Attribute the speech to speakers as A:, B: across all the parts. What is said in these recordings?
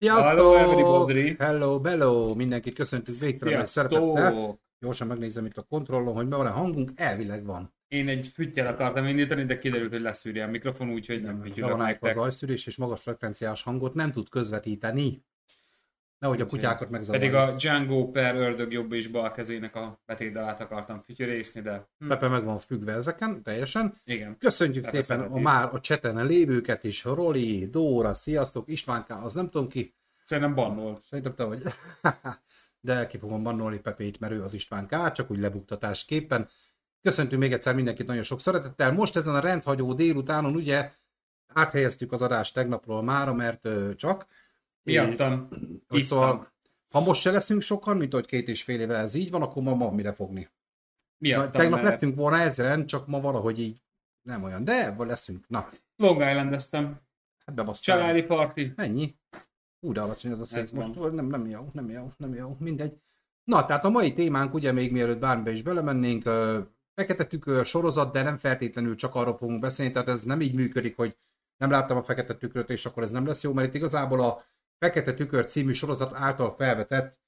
A: Hello
B: Sziasztok!
A: everybody!
B: Hello, bello! Mindenkit köszöntünk végtelenül szeretettel. Gyorsan megnézem itt a kontrollon, hogy van-e hangunk. Elvileg van.
A: Én egy füttyel akartam indítani, de kiderült, hogy leszűri a mikrofon, úgyhogy nem
B: Be
A: fütyülök
B: van állítva az
A: nektek.
B: ajszűrés és magas frekvenciás hangot nem tud közvetíteni. Nehogy a kutyákat megzavarja.
A: Pedig a Django per ördög jobb és bal kezének a betétdalát akartam fütyörészni, de hm,
B: Pepe meg van függve ezeken, teljesen.
A: igen.
B: Köszönjük
A: Pepe
B: szépen a már a cseten lévőket is. Roli, Dóra, sziasztok, Istvánká, az nem tudom ki.
A: Szerintem bannolt.
B: Szerintem te vagy. De ki fogom bannolni Pepét, mert ő az István K, csak úgy lebuktatásképpen. Köszöntünk még egyszer mindenkit nagyon sok szeretettel. Most ezen a rendhagyó délutánon ugye áthelyeztük az adást tegnapról mára, mert csak.
A: Miattam.
B: Hogy
A: Ittam.
B: szóval, ha most se leszünk sokan, mint hogy két és fél éve ez így van, akkor ma van mire fogni.
A: Miattam,
B: Tegnap
A: mert
B: lettünk volna ezeren, csak ma valahogy így nem olyan, de ebből leszünk. Na,
A: Long Island-eztem.
B: hát bebasztál.
A: Családi parti.
B: Ennyi. Ú, de alacsony ez a szék most.
A: van.
B: Nem, nem jó, nem jó, nem jó, mindegy. Na, tehát a mai témánk, ugye még mielőtt bármibe is belemennénk, ö, fekete tükör sorozat, de nem feltétlenül csak arról fogunk beszélni, tehát ez nem így működik, hogy nem láttam a fekete tükröt, és akkor ez nem lesz jó, mert itt igazából a Fekete Tükör című sorozat által felvetett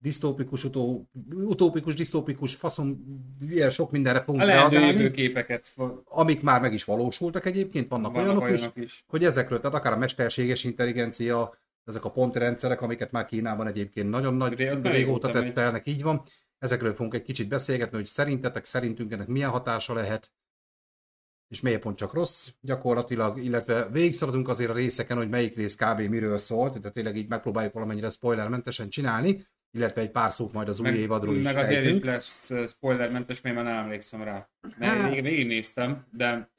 B: disztópikus, utó, utópikus, disztópikus, faszom, ilyen sok mindenre fogunk
A: A
B: reagálni,
A: jövőképeket.
B: amik már meg is valósultak egyébként, vannak,
A: Vannak
B: olyanok, is,
A: olyanok is.
B: hogy ezekről, tehát akár a mesterséges intelligencia, ezek a pontrendszerek, amiket már Kínában egyébként nagyon nagy
A: Ré-
B: régóta tesztelnek, így van. Ezekről fogunk egy kicsit beszélgetni, hogy szerintetek, szerintünk ennek milyen hatása lehet, és miért pont csak rossz gyakorlatilag, illetve végigszaladunk azért a részeken, hogy melyik rész kb. miről szólt, tehát tényleg így megpróbáljuk valamennyire spoilermentesen csinálni, illetve egy pár szót majd az új
A: Meg,
B: évadról is
A: meg azért is
B: ejtünk.
A: lesz uh, spoilermentes, mert már nem emlékszem rá. Mert
B: Hát.
A: végig, végignéztem, de...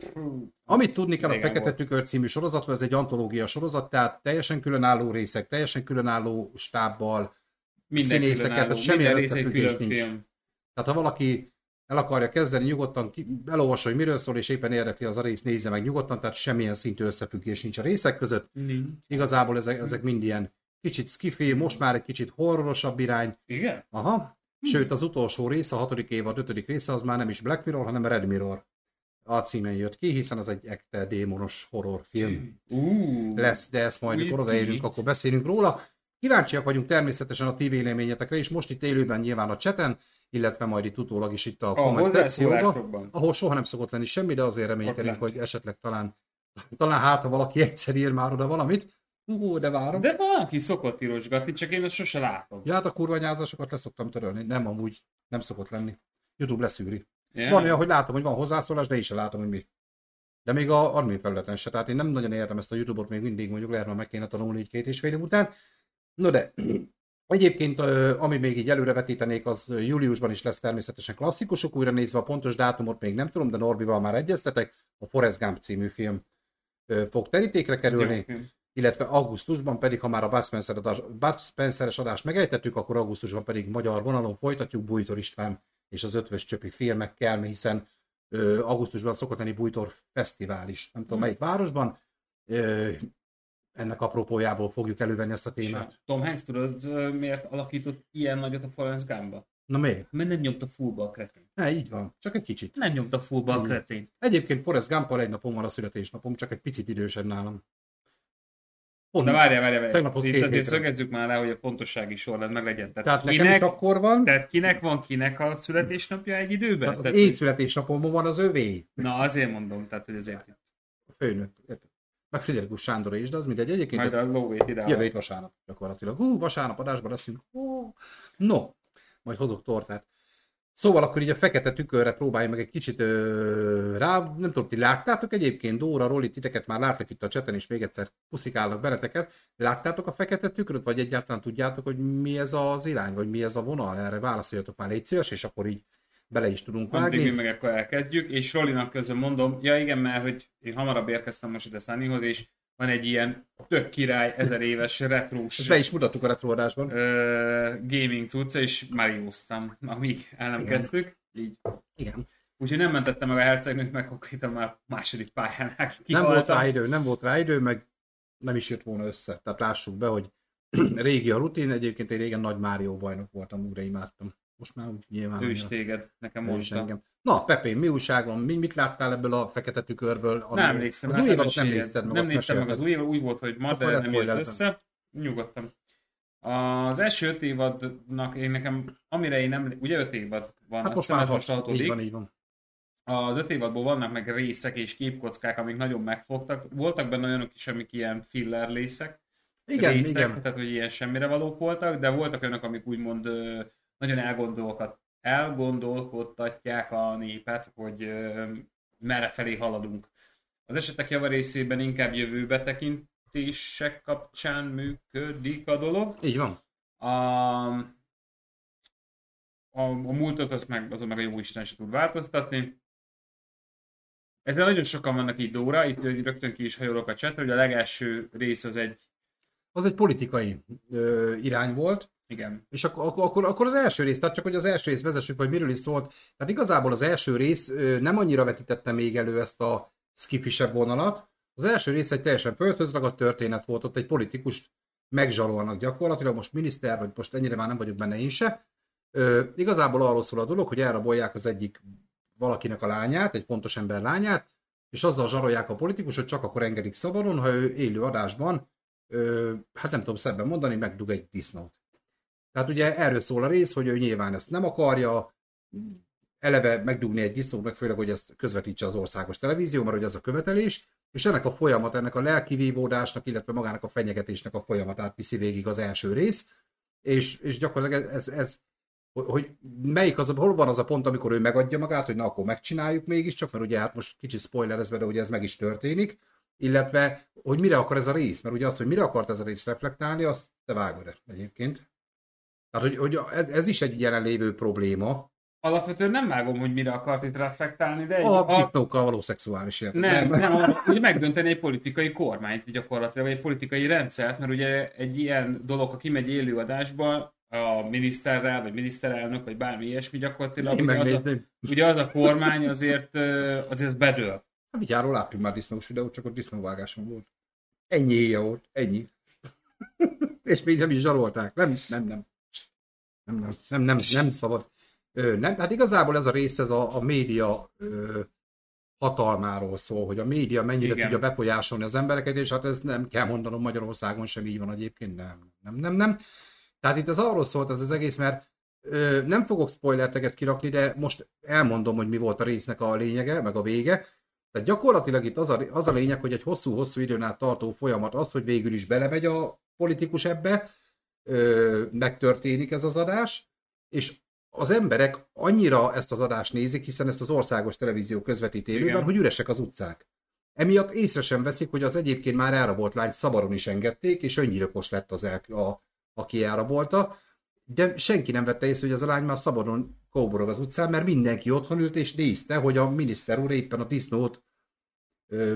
B: Amit tudni kell a Fekete
A: volt.
B: Tükör című sorozatról, ez egy antológia sorozat, tehát teljesen különálló részek, teljesen különálló stábbal,
A: Minden
B: színészeket,
A: különálló,
B: tehát semmilyen összefüggés nincs.
A: film.
B: Tehát ha valaki el akarja kezdeni, nyugodtan elolvassa, hogy miről szól, és éppen érdekli az a rész, nézze meg nyugodtan, tehát semmilyen szintű összefüggés nincs a részek között.
A: Nincs.
B: Igazából ezek, ezek mind ilyen kicsit skifi, most már egy kicsit horrorosabb irány.
A: Igen?
B: Aha. Sőt, az utolsó rész, a hatodik évad ötödik része, az már nem is Black Mirror, hanem Red Mirror a címen jött ki, hiszen az egy ekte démonos horrorfilm
A: Uh,
B: lesz, de ezt majd, mikor odaérünk, akkor beszélünk róla. Kíváncsiak vagyunk természetesen a ti véleményetekre, és most itt élőben nyilván a cseten, illetve majd itt utólag is itt a
A: A
B: komment szekcióban, ahol soha nem szokott lenni semmi, de azért reménykedünk, hogy esetleg talán, talán hát, ha valaki egyszer ír már oda valamit, Ú, de várom.
A: De valaki szokott írosgatni, csak én ezt sose látom.
B: Ja, hát a kurvanyázásokat leszoktam törölni, nem amúgy, nem szokott lenni. YouTube leszűri.
A: Yeah.
B: Van olyan, hogy látom, hogy van hozzászólás, de én sem látom, hogy mi. De még a admin felületen se, tehát én nem nagyon értem ezt a YouTube-ot még mindig, mondjuk lehet, meg kéne tanulni így két és fél év után. No de, egyébként, ami még így előrevetítenék, az júliusban is lesz természetesen klasszikusok, újra nézve a pontos dátumot még nem tudom, de Norbival már egyeztetek, a Forrest Gump című film fog terítékre kerülni
A: Jó
B: illetve augusztusban pedig, ha már a Bud Spencer adás, Bud Spencer-es adást megejtettük, akkor augusztusban pedig magyar vonalon folytatjuk Bújtor István és az Ötvös Csöpi filmekkel, hiszen augusztusban szokott lenni Bújtor Fesztivál is. Nem tudom,
A: Hmm.
B: melyik városban. Ennek apropójából fogjuk elővenni ezt a témát.
A: Tom Hanks tudod, miért alakított ilyen nagyot a Forrest Gumba?
B: Na miért?
A: Mert nem nyomta fullba a kretén.
B: Ne, így van. Csak egy kicsit.
A: Nem nyomta fullba a kretén.
B: Egyébként Forrest Gumpal egy napon van a születésnapom, csak egy picit idősebb nálam. Pont,
A: De várjál, várjál, várjál.
B: Tegnaphoz
A: Itt azért szögezzük már le, hogy a fontossági sorrend meg legyen. Tehát,
B: tehát nekem
A: kinek,
B: is akkor van,
A: tehát kinek van kinek a születésnapja egy időben?
B: tehát az
A: tehát,
B: én születésnapomban van az övé.
A: Na azért mondom, tehát hogy azért
B: a főnök. Meg Friderikus Sándor is, de az mindegy. Egyébként
A: majd a lóvét ide.
B: jövő hét vasárnap gyakorlatilag. Hú, vasárnap adásban leszünk. Hú. No, majd hozok tortát. Szóval akkor így a fekete tükörre próbálj meg egy kicsit ö, rá, nem tudom, ti láttátok egyébként, Dóra, Roli, titeket már látlak itt a cseten, és még egyszer puszikálnak benneteket. Láttátok a fekete tükröt, vagy egyáltalán tudjátok, hogy mi ez az irány, vagy mi ez a vonal? Erre válaszoljatok már, légy szíves, és akkor így bele is tudunk
A: Addig mi
B: vágni.
A: meg akkor elkezdjük, és Rolinak közben mondom, ja igen, mert hogy én hamarabb érkeztem most ide Sunnyhoz, és van egy ilyen tök király, ezer éves retrós
B: Ezt be is mutattuk a retroadásban.
A: ö, gaming cucca, és Marióztam, amíg el nem
B: Igen.
A: kezdtük. Így.
B: Igen.
A: Úgyhogy nem mentettem meg a hercegnőt, meg konkrétan már második pályánál
B: Nem volt
A: kihaltam.
B: rá idő, nem volt rá idő, meg nem is jött volna össze. Tehát lássuk be, hogy régi a rutin, egyébként én régen nagy Mário bajnok voltam, újra imádtam. Most már úgy nyilván.
A: Ő is téged, nekem
B: Ő
A: mondta.
B: engem. Na, Pepé, mi újság van? Mi, mit láttál ebből a fekete tükörből?
A: Nem emlékszem.
B: Az
A: hát
B: új évadot nem nézted meg,
A: Nem néztem meg az új évad, úgy volt, hogy ma, de nem jött össze. Nyugodtan. Az első öt évadnak én nekem, amire én nem, ugye öt évad van,
B: Hát most már
A: ez most
B: hat.
A: hatodik.
B: Így van, így van.
A: Az öt évadból vannak meg részek és képkockák, amik nagyon megfogtak. Voltak benne olyanok is, amik ilyen filler részek.
B: Igen,
A: részek,
B: igen.
A: tehát hogy ilyen semmire valók voltak, de voltak olyanok, amik úgymond nagyon elgondolkat, elgondolkodtatják a népet, hogy merre felé haladunk. Az esetek java részében inkább jövőbe tekintések kapcsán működik a dolog.
B: Így van.
A: A, a, a múltat azt meg, azon meg a jó Isten se tud változtatni. Ezzel nagyon sokan vannak így Dóra, itt rögtön ki is hajolok a csetre, hogy a legelső rész az egy,
B: Az egy politikai ö, irány volt,
A: igen,
B: és akkor, akkor, akkor, az első rész, tehát csak hogy az első rész vezessük, vagy miről is szólt. Tehát igazából az első rész nem annyira vetítette még elő ezt a skifisebb vonalat. Az első rész egy teljesen földhöz ragadt történet volt, ott egy politikust megzsarolnak gyakorlatilag, most miniszter, vagy most ennyire már nem vagyok benne én se. Ö, igazából arról szól a dolog, hogy elrabolják az egyik valakinek a lányát, egy fontos ember lányát, és azzal zsarolják a politikusot, csak akkor engedik szabadon, ha ő élő adásban, ö, hát nem tudom szebben mondani, megdug egy disznót. Tehát ugye erről szól a rész, hogy ő nyilván ezt nem akarja, eleve megdugni egy disznót, meg főleg, hogy ezt közvetítse az országos televízió, mert hogy ez a követelés, és ennek a folyamat, ennek a lelki vívódásnak, illetve magának a fenyegetésnek a folyamatát viszi végig az első rész, és, és gyakorlatilag ez, ez hogy- melyik az, hol van az a pont, amikor ő megadja magát, hogy na akkor megcsináljuk mégiscsak, mert ugye hát most kicsit spoilerezve, de ugye ez meg is történik, illetve hogy mire akar ez a rész, mert ugye azt, hogy mire akart ez a rész reflektálni, azt te vágod egyébként. Tehát, hogy, hogy ez, ez is egy jelenlévő probléma.
A: Alapvetően nem vágom, hogy mire akart itt reflektálni, de egy,
B: A disznókkal való szexuális élet.
A: nem, nem, hogy megdönteni egy politikai kormányt gyakorlatilag, vagy egy politikai rendszert, mert ugye egy ilyen dolog, ha kimegy élőadásba, a miniszterrel, vagy miniszterelnök, vagy bármi ilyesmi gyakorlatilag,
B: Én
A: ugye az, a,
B: megnézném.
A: ugye az a kormány azért, azért az bedől.
B: A vigyáról láttunk már disznós videót, csak ott disznóvágáson volt. Ennyi éjjel volt, ennyi. És még nem is zsarolták. Nem, nem, nem. Nem, nem, nem, nem, szabad. Ö, nem, hát igazából ez a rész, ez a, a média ö, hatalmáról szól, hogy a média mennyire.
A: Igen.
B: tudja befolyásolni az embereket, és hát ez nem kell mondanom, Magyarországon sem így van egyébként, nem, nem, nem, nem. Tehát itt ez arról szólt ez az egész, mert ö, nem fogok spoilerteket kirakni, de most elmondom, hogy mi volt a résznek a lényege, meg a vége. Tehát gyakorlatilag itt az a, az a lényeg, hogy egy hosszú-hosszú időn át tartó folyamat az, hogy végül is belemegy a politikus ebbe, ö, megtörténik ez az adás, és az emberek annyira ezt az adást nézik, hiszen ezt az országos televízió közvetít élőben, hogy üresek az utcák. Emiatt észre sem veszik, hogy az egyébként már elrabolt lányt szabadon is engedték, és öngyilkos lett az, el, a, aki elrabolta, de senki nem vette észre, hogy az a lány már szabadon kóborog az utcán, mert mindenki otthon ült és nézte, hogy a miniszter úr éppen a disznót ö,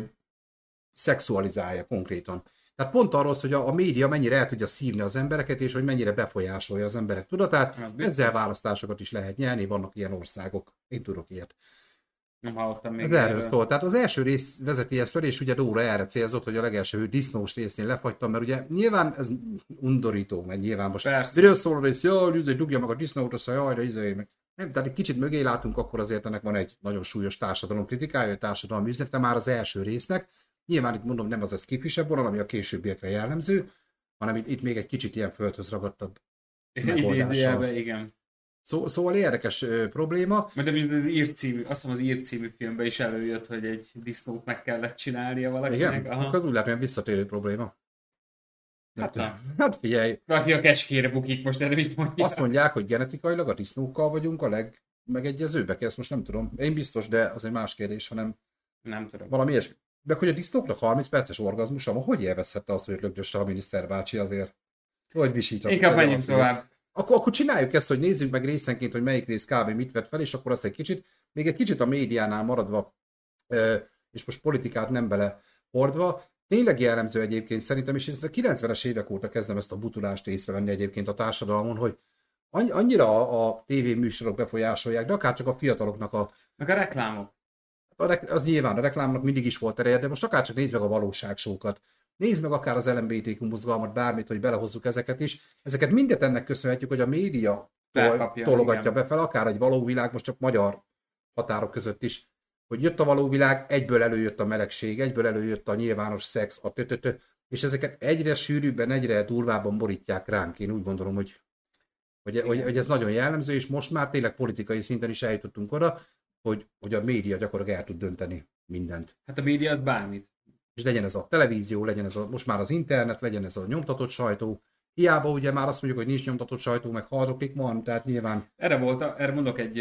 B: szexualizálja konkrétan. Tehát pont arról, hogy a, a média mennyire el tudja szívni az embereket, és hogy mennyire befolyásolja az emberek tudatát.
A: Biztos.
B: Ezzel választásokat is lehet nyerni, vannak ilyen országok. Én tudok ilyet.
A: Nem hallottam még
B: Ez erről szól. Tehát az első rész vezeti ezt fel, és ugye Dóra erre célzott, hogy a legelső disznós résznél lefagytam, mert ugye nyilván ez undorító, mert nyilván most
A: Persze.
B: miről szól a rész, jaj, izé, dugja meg a disznót, azt jaj, de izé, meg. Nem, tehát egy kicsit mögé látunk, akkor azért ennek van egy nagyon súlyos társadalom kritikája, társadalmi üzenete már az első résznek. Nyilván itt mondom, nem az a skifisebb vonal, ami a későbbiekre jellemző, hanem itt, itt még egy kicsit ilyen földhöz ragadtabb. megoldással.
A: Igen.
B: Szó, szóval érdekes ö, probléma.
A: Mert az ír című, azt hiszem az ír című filmben is előjött, hogy egy disznót meg kellett csinálnia valakinek.
B: Igen,
A: Aha.
B: az úgy látom, visszatérő probléma.
A: Hát
B: Hát, hát figyelj,
A: Valaki a keskére bukik most, erre mit mondja?
B: azt mondják, hogy genetikailag a disznókkal vagyunk a legmegegyezőbbek, ezt most nem tudom. Én biztos, de az egy más kérdés, hanem
A: Nem tudom.
B: valami ilyesmi. De hogy a disznóknak 30 perces orgazmusa, van, hogy élvezhette azt, hogy lögdöste a miniszter bácsi azért? Hogy visított?
A: Inkább menjünk tovább.
B: Akkor, akkor csináljuk ezt, hogy nézzük meg részenként, hogy melyik rész kb. mit vett fel, és akkor azt egy kicsit, még egy kicsit a médiánál maradva, és most politikát nem bele hordva, tényleg jellemző egyébként szerintem, és ezt a 90-es évek óta kezdem ezt a butulást észrevenni egyébként a társadalmon, hogy annyi- annyira a, a tévéműsorok befolyásolják, de akár csak a fiataloknak a,
A: Meg a reklámok.
B: Az nyilván a reklámnak mindig is volt ereje, de most akár csak nézd meg a valóságsókat. Nézd meg akár az LMBTQ mozgalmat, bármit, hogy belehozzuk ezeket is. Ezeket mindet ennek köszönhetjük, hogy a média
A: Felkapja,
B: tologatja
A: igen.
B: befelé, akár egy való világ, most csak magyar határok között is, hogy jött a való világ, egyből előjött a melegség, egyből előjött a nyilvános szex, a tötötö, és ezeket egyre sűrűbben, egyre durvábban borítják ránk. Én úgy gondolom, hogy, hogy, hogy, hogy ez nagyon jellemző, és most már tényleg politikai szinten is eljutottunk oda, hogy, hogy a média gyakorlatilag el tud dönteni mindent.
A: Hát a média az bármit.
B: És legyen ez a televízió, legyen ez a, most már az internet, legyen ez a nyomtatott sajtó, Hiába ugye már azt mondjuk, hogy nincs nyomtatott sajtó, meg hardoklik van, tehát nyilván...
A: Erre, volt, erre mondok egy,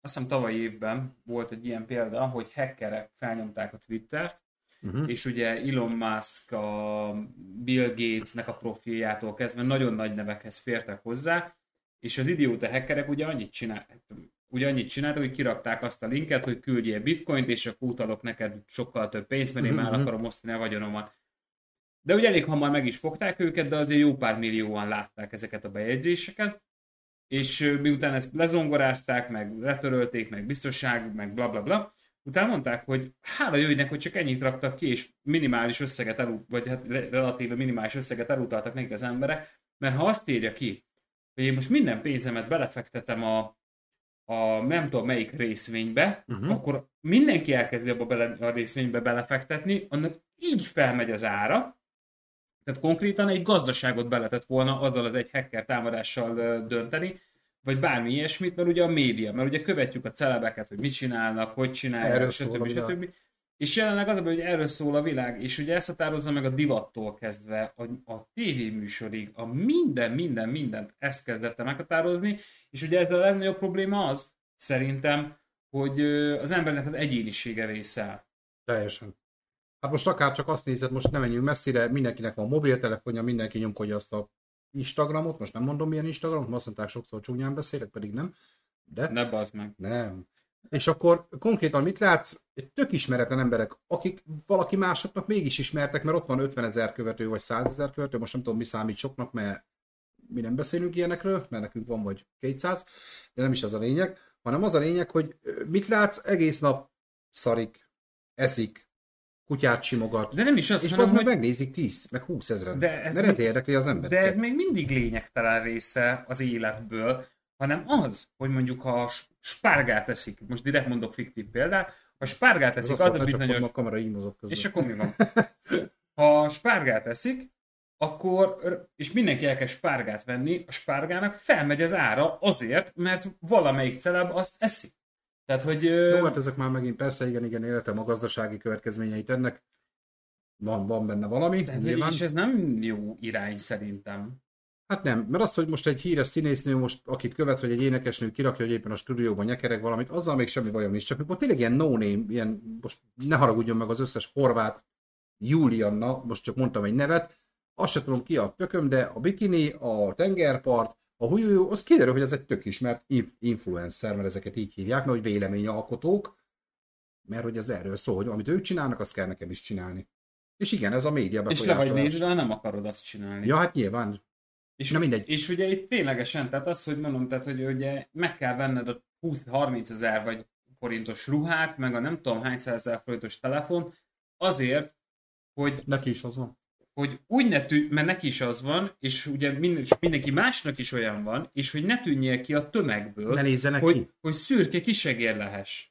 A: azt hiszem tavalyi évben volt egy ilyen példa, hogy hackerek felnyomták a Twittert, uh-huh. és ugye Elon Musk, a Bill Gatesnek a profiljától kezdve nagyon nagy nevekhez fértek hozzá, és az idióta hackerek ugye annyit csináltak, ugye annyit csináltak, hogy kirakták azt a linket, hogy küldjél bitcoint, és akkor utalok neked sokkal több pénzt, mert én uh-huh. már akarom osztani a vagyonomat. De ugye elég hamar meg is fogták őket, de azért jó pár millióan látták ezeket a bejegyzéseket, és miután ezt lezongorázták, meg letörölték, meg biztonság, meg bla bla bla, utána mondták, hogy hála jöjjnek, hogy csak ennyit raktak ki, és minimális összeget elut, vagy hát relatíve minimális összeget elutaltak nekik az emberek, mert ha azt írja ki, hogy én most minden pénzemet belefektetem a, a nem tudom melyik részvénybe, uh-huh. akkor mindenki elkezdi abba bele, a részvénybe belefektetni, annak így felmegy az ára, tehát konkrétan egy gazdaságot be lehetett volna azzal az egy hacker támadással dönteni, vagy bármi ilyesmit, mert ugye a média, mert ugye követjük a celebeket, hogy mit csinálnak, hogy csinálják, erről stb. stb. stb. És jelenleg az a hogy erről szól a világ, és ugye ezt határozza meg a divattól kezdve, a, a tévéműsorig, a minden, minden, mindent ezt kezdette meghatározni, és ugye ez a legnagyobb probléma az, szerintem, hogy az embernek az egyénisége része.
B: Teljesen. Hát most akár csak azt nézed, most nem menjünk messzire, mindenkinek van mobiltelefonja, mindenki nyomkodja azt a Instagramot, most nem mondom milyen Instagramot, azt mondták sokszor csúnyán beszélek, pedig nem. De...
A: Ne bazd meg.
B: Nem. És akkor konkrétan mit látsz? Tök ismeretlen emberek, akik valaki másoknak mégis ismertek, mert ott van 50 ezer követő, vagy 100 ezer követő, most nem tudom, mi számít soknak, mert mi nem beszélünk ilyenekről, mert nekünk van vagy 200, de nem is az a lényeg, hanem az a lényeg, hogy mit látsz, egész nap szarik, eszik, kutyát simogat.
A: De nem is az,
B: és hanem, hogy... megnézik 10, meg 20 ezeren. De ez, még... érdekli az ember.
A: De ez még mindig lényegtelen része az életből, hanem az, hogy mondjuk ha spárgát eszik, most direkt mondok fiktív példát, ha spárgát eszik, az, az a bizonyos...
B: A kamera így mozog
A: közben. És akkor mi van? Ha spárgát eszik, akkor, és mindenki elkezd spárgát venni, a spárgának felmegy az ára azért, mert valamelyik celeb azt eszik. Tehát, hogy...
B: Jó, hát ezek már megint persze, igen, igen, életem a gazdasági következményeit ennek. Van, van benne valami.
A: Tehát, nyilván. és ez nem jó irány szerintem.
B: Hát nem, mert az, hogy most egy híres színésznő, most, akit követsz, vagy egy énekesnő kirakja, hogy éppen a stúdióban nyekereg valamit, azzal még semmi bajom nincs. Csak mikor tényleg ilyen no name, ilyen, most ne haragudjon meg az összes horvát Julianna, most csak mondtam egy nevet, azt sem tudom ki a tököm, de a bikini, a tengerpart, a Huyu, az kiderül, hogy ez egy tök ismert influencer, mert ezeket így hívják, mert hogy véleményalkotók, mert hogy ez erről szól, hogy amit ők csinálnak, azt kell nekem is csinálni. És igen, ez a média
A: És le vagy nézve, nem akarod azt csinálni.
B: Ja, hát nyilván.
A: És, Na mindegy. És ugye itt ténylegesen, tehát az, hogy mondom, tehát hogy ugye meg kell venned a 20-30 ezer vagy forintos ruhát, meg a nem tudom hány ezer forintos telefon, azért, hogy...
B: Neki is az van
A: hogy úgy ne tűn, mert neki is az van, és ugye minden, és mindenki másnak is olyan van, és hogy ne tűnjél ki a tömegből,
B: ne
A: hogy,
B: ki.
A: hogy szürke kisegér lehess.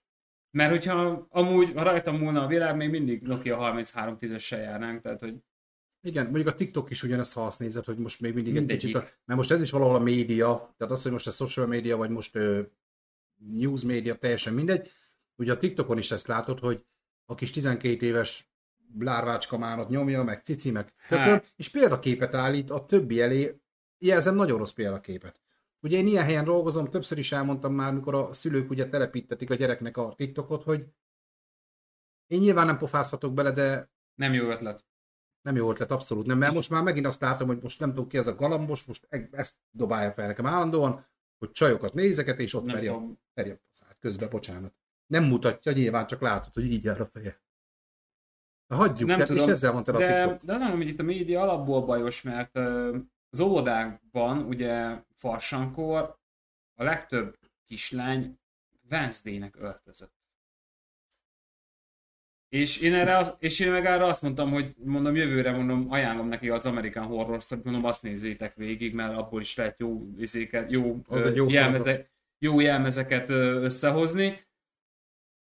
A: Mert hogyha amúgy, ha rajtam múlna a világ, még mindig Nokia 33 10 járnánk, tehát hogy
B: igen, mondjuk a TikTok is ugyanezt, ha azt nézed, hogy most még mindig Mindegyik. egy kicsit, a, mert most ez is valahol a média, tehát az, hogy most a social media, vagy most uh, news média, teljesen mindegy. Ugye a TikTokon is ezt látod, hogy a kis 12 éves lárvácska mánat nyomja, meg cici, meg tököm, hát. és példaképet állít a többi elé, jelzem nagyon rossz példaképet. Ugye én ilyen helyen dolgozom, többször is elmondtam már, mikor a szülők ugye telepítetik a gyereknek a TikTokot, hogy én nyilván nem pofázhatok bele, de...
A: Nem jó ötlet.
B: Nem jó ötlet, abszolút nem, mert most már megint azt látom, hogy most nem tudom ki ez a galambos, most e- ezt dobálja fel nekem állandóan, hogy csajokat nézeket, és ott verje, a faszát közbe, bocsánat. Nem mutatja, nyilván csak látod, hogy így jár a feje. Hagyjuk, nem tudom, és ezzel mondta
A: de, a TikTok. De az mondom, hogy itt a média alapból bajos, mert az óvodákban, ugye farsankor a legtöbb kislány Wednesday-nek öltözött. És én, erre az, és én meg erre azt mondtam, hogy mondom, jövőre mondom, ajánlom neki az American Horror Story, mondom, azt nézzétek végig, mert abból is lehet jó, izéket, jó, ö, jó, jelmeze, jó jelmezeket összehozni.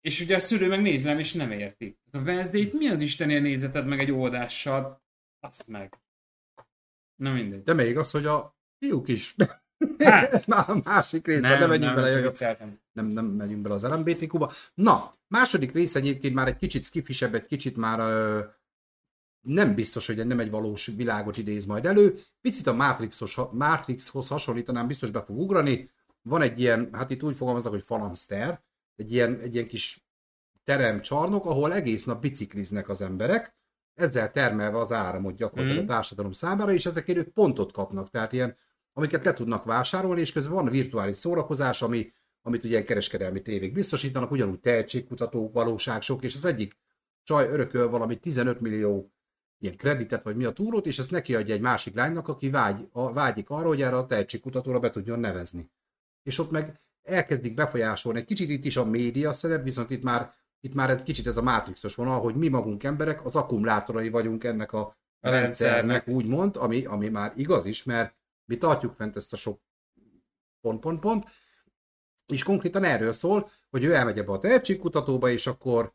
A: És ugye a szülő meg nézem, és nem érti. A Wednesday-t mi az Istenért nézeted meg egy oldással? Azt meg. Na mindegy.
B: De még az, hogy a fiúk is.
A: Hát.
B: Ez már a másik rész, nem, nem menjünk bele. jaj,
A: vicceltem.
B: nem, nem megyünk bele az LMBTQ-ba. Na, második rész egyébként már egy kicsit skifisebb, egy kicsit már ö, nem biztos, hogy nem egy valós világot idéz majd elő. Picit a Matrixos, Matrixhoz hasonlítanám, biztos be fog ugrani. Van egy ilyen, hát itt úgy fogalmaznak, hogy falanszter, egy ilyen, egy ilyen kis teremcsarnok, ahol egész nap bicikliznek az emberek, ezzel termelve az áramot gyakorlatilag
A: Mhm.
B: a társadalom számára, és ezekért ők pontot kapnak, tehát ilyen, amiket le tudnak vásárolni, és közben van virtuális szórakozás, ami, amit ugye kereskedelmi tévék biztosítanak, ugyanúgy tehetségkutatók, valóságsok, és az egyik csaj örököl valami 15 millió ilyen kreditet, vagy mi a túrót, és ezt neki adja egy másik lánynak, aki vágy, a, vágyik arra, hogy erre a tehetségkutatóra be tudjon nevezni. És ott meg elkezdik befolyásolni. Egy kicsit itt is a média szerep, viszont itt már, itt már egy kicsit ez a mátrixos vonal, hogy mi magunk emberek az akkumulátorai vagyunk ennek a,
A: A
B: rendszernek,
A: rendszernek.
B: úgymond, ami, ami már igaz is, mert mi tartjuk fent ezt a sok pont, pont, pont, és konkrétan erről szól, hogy ő elmegy ebbe a tehetségkutatóba, és akkor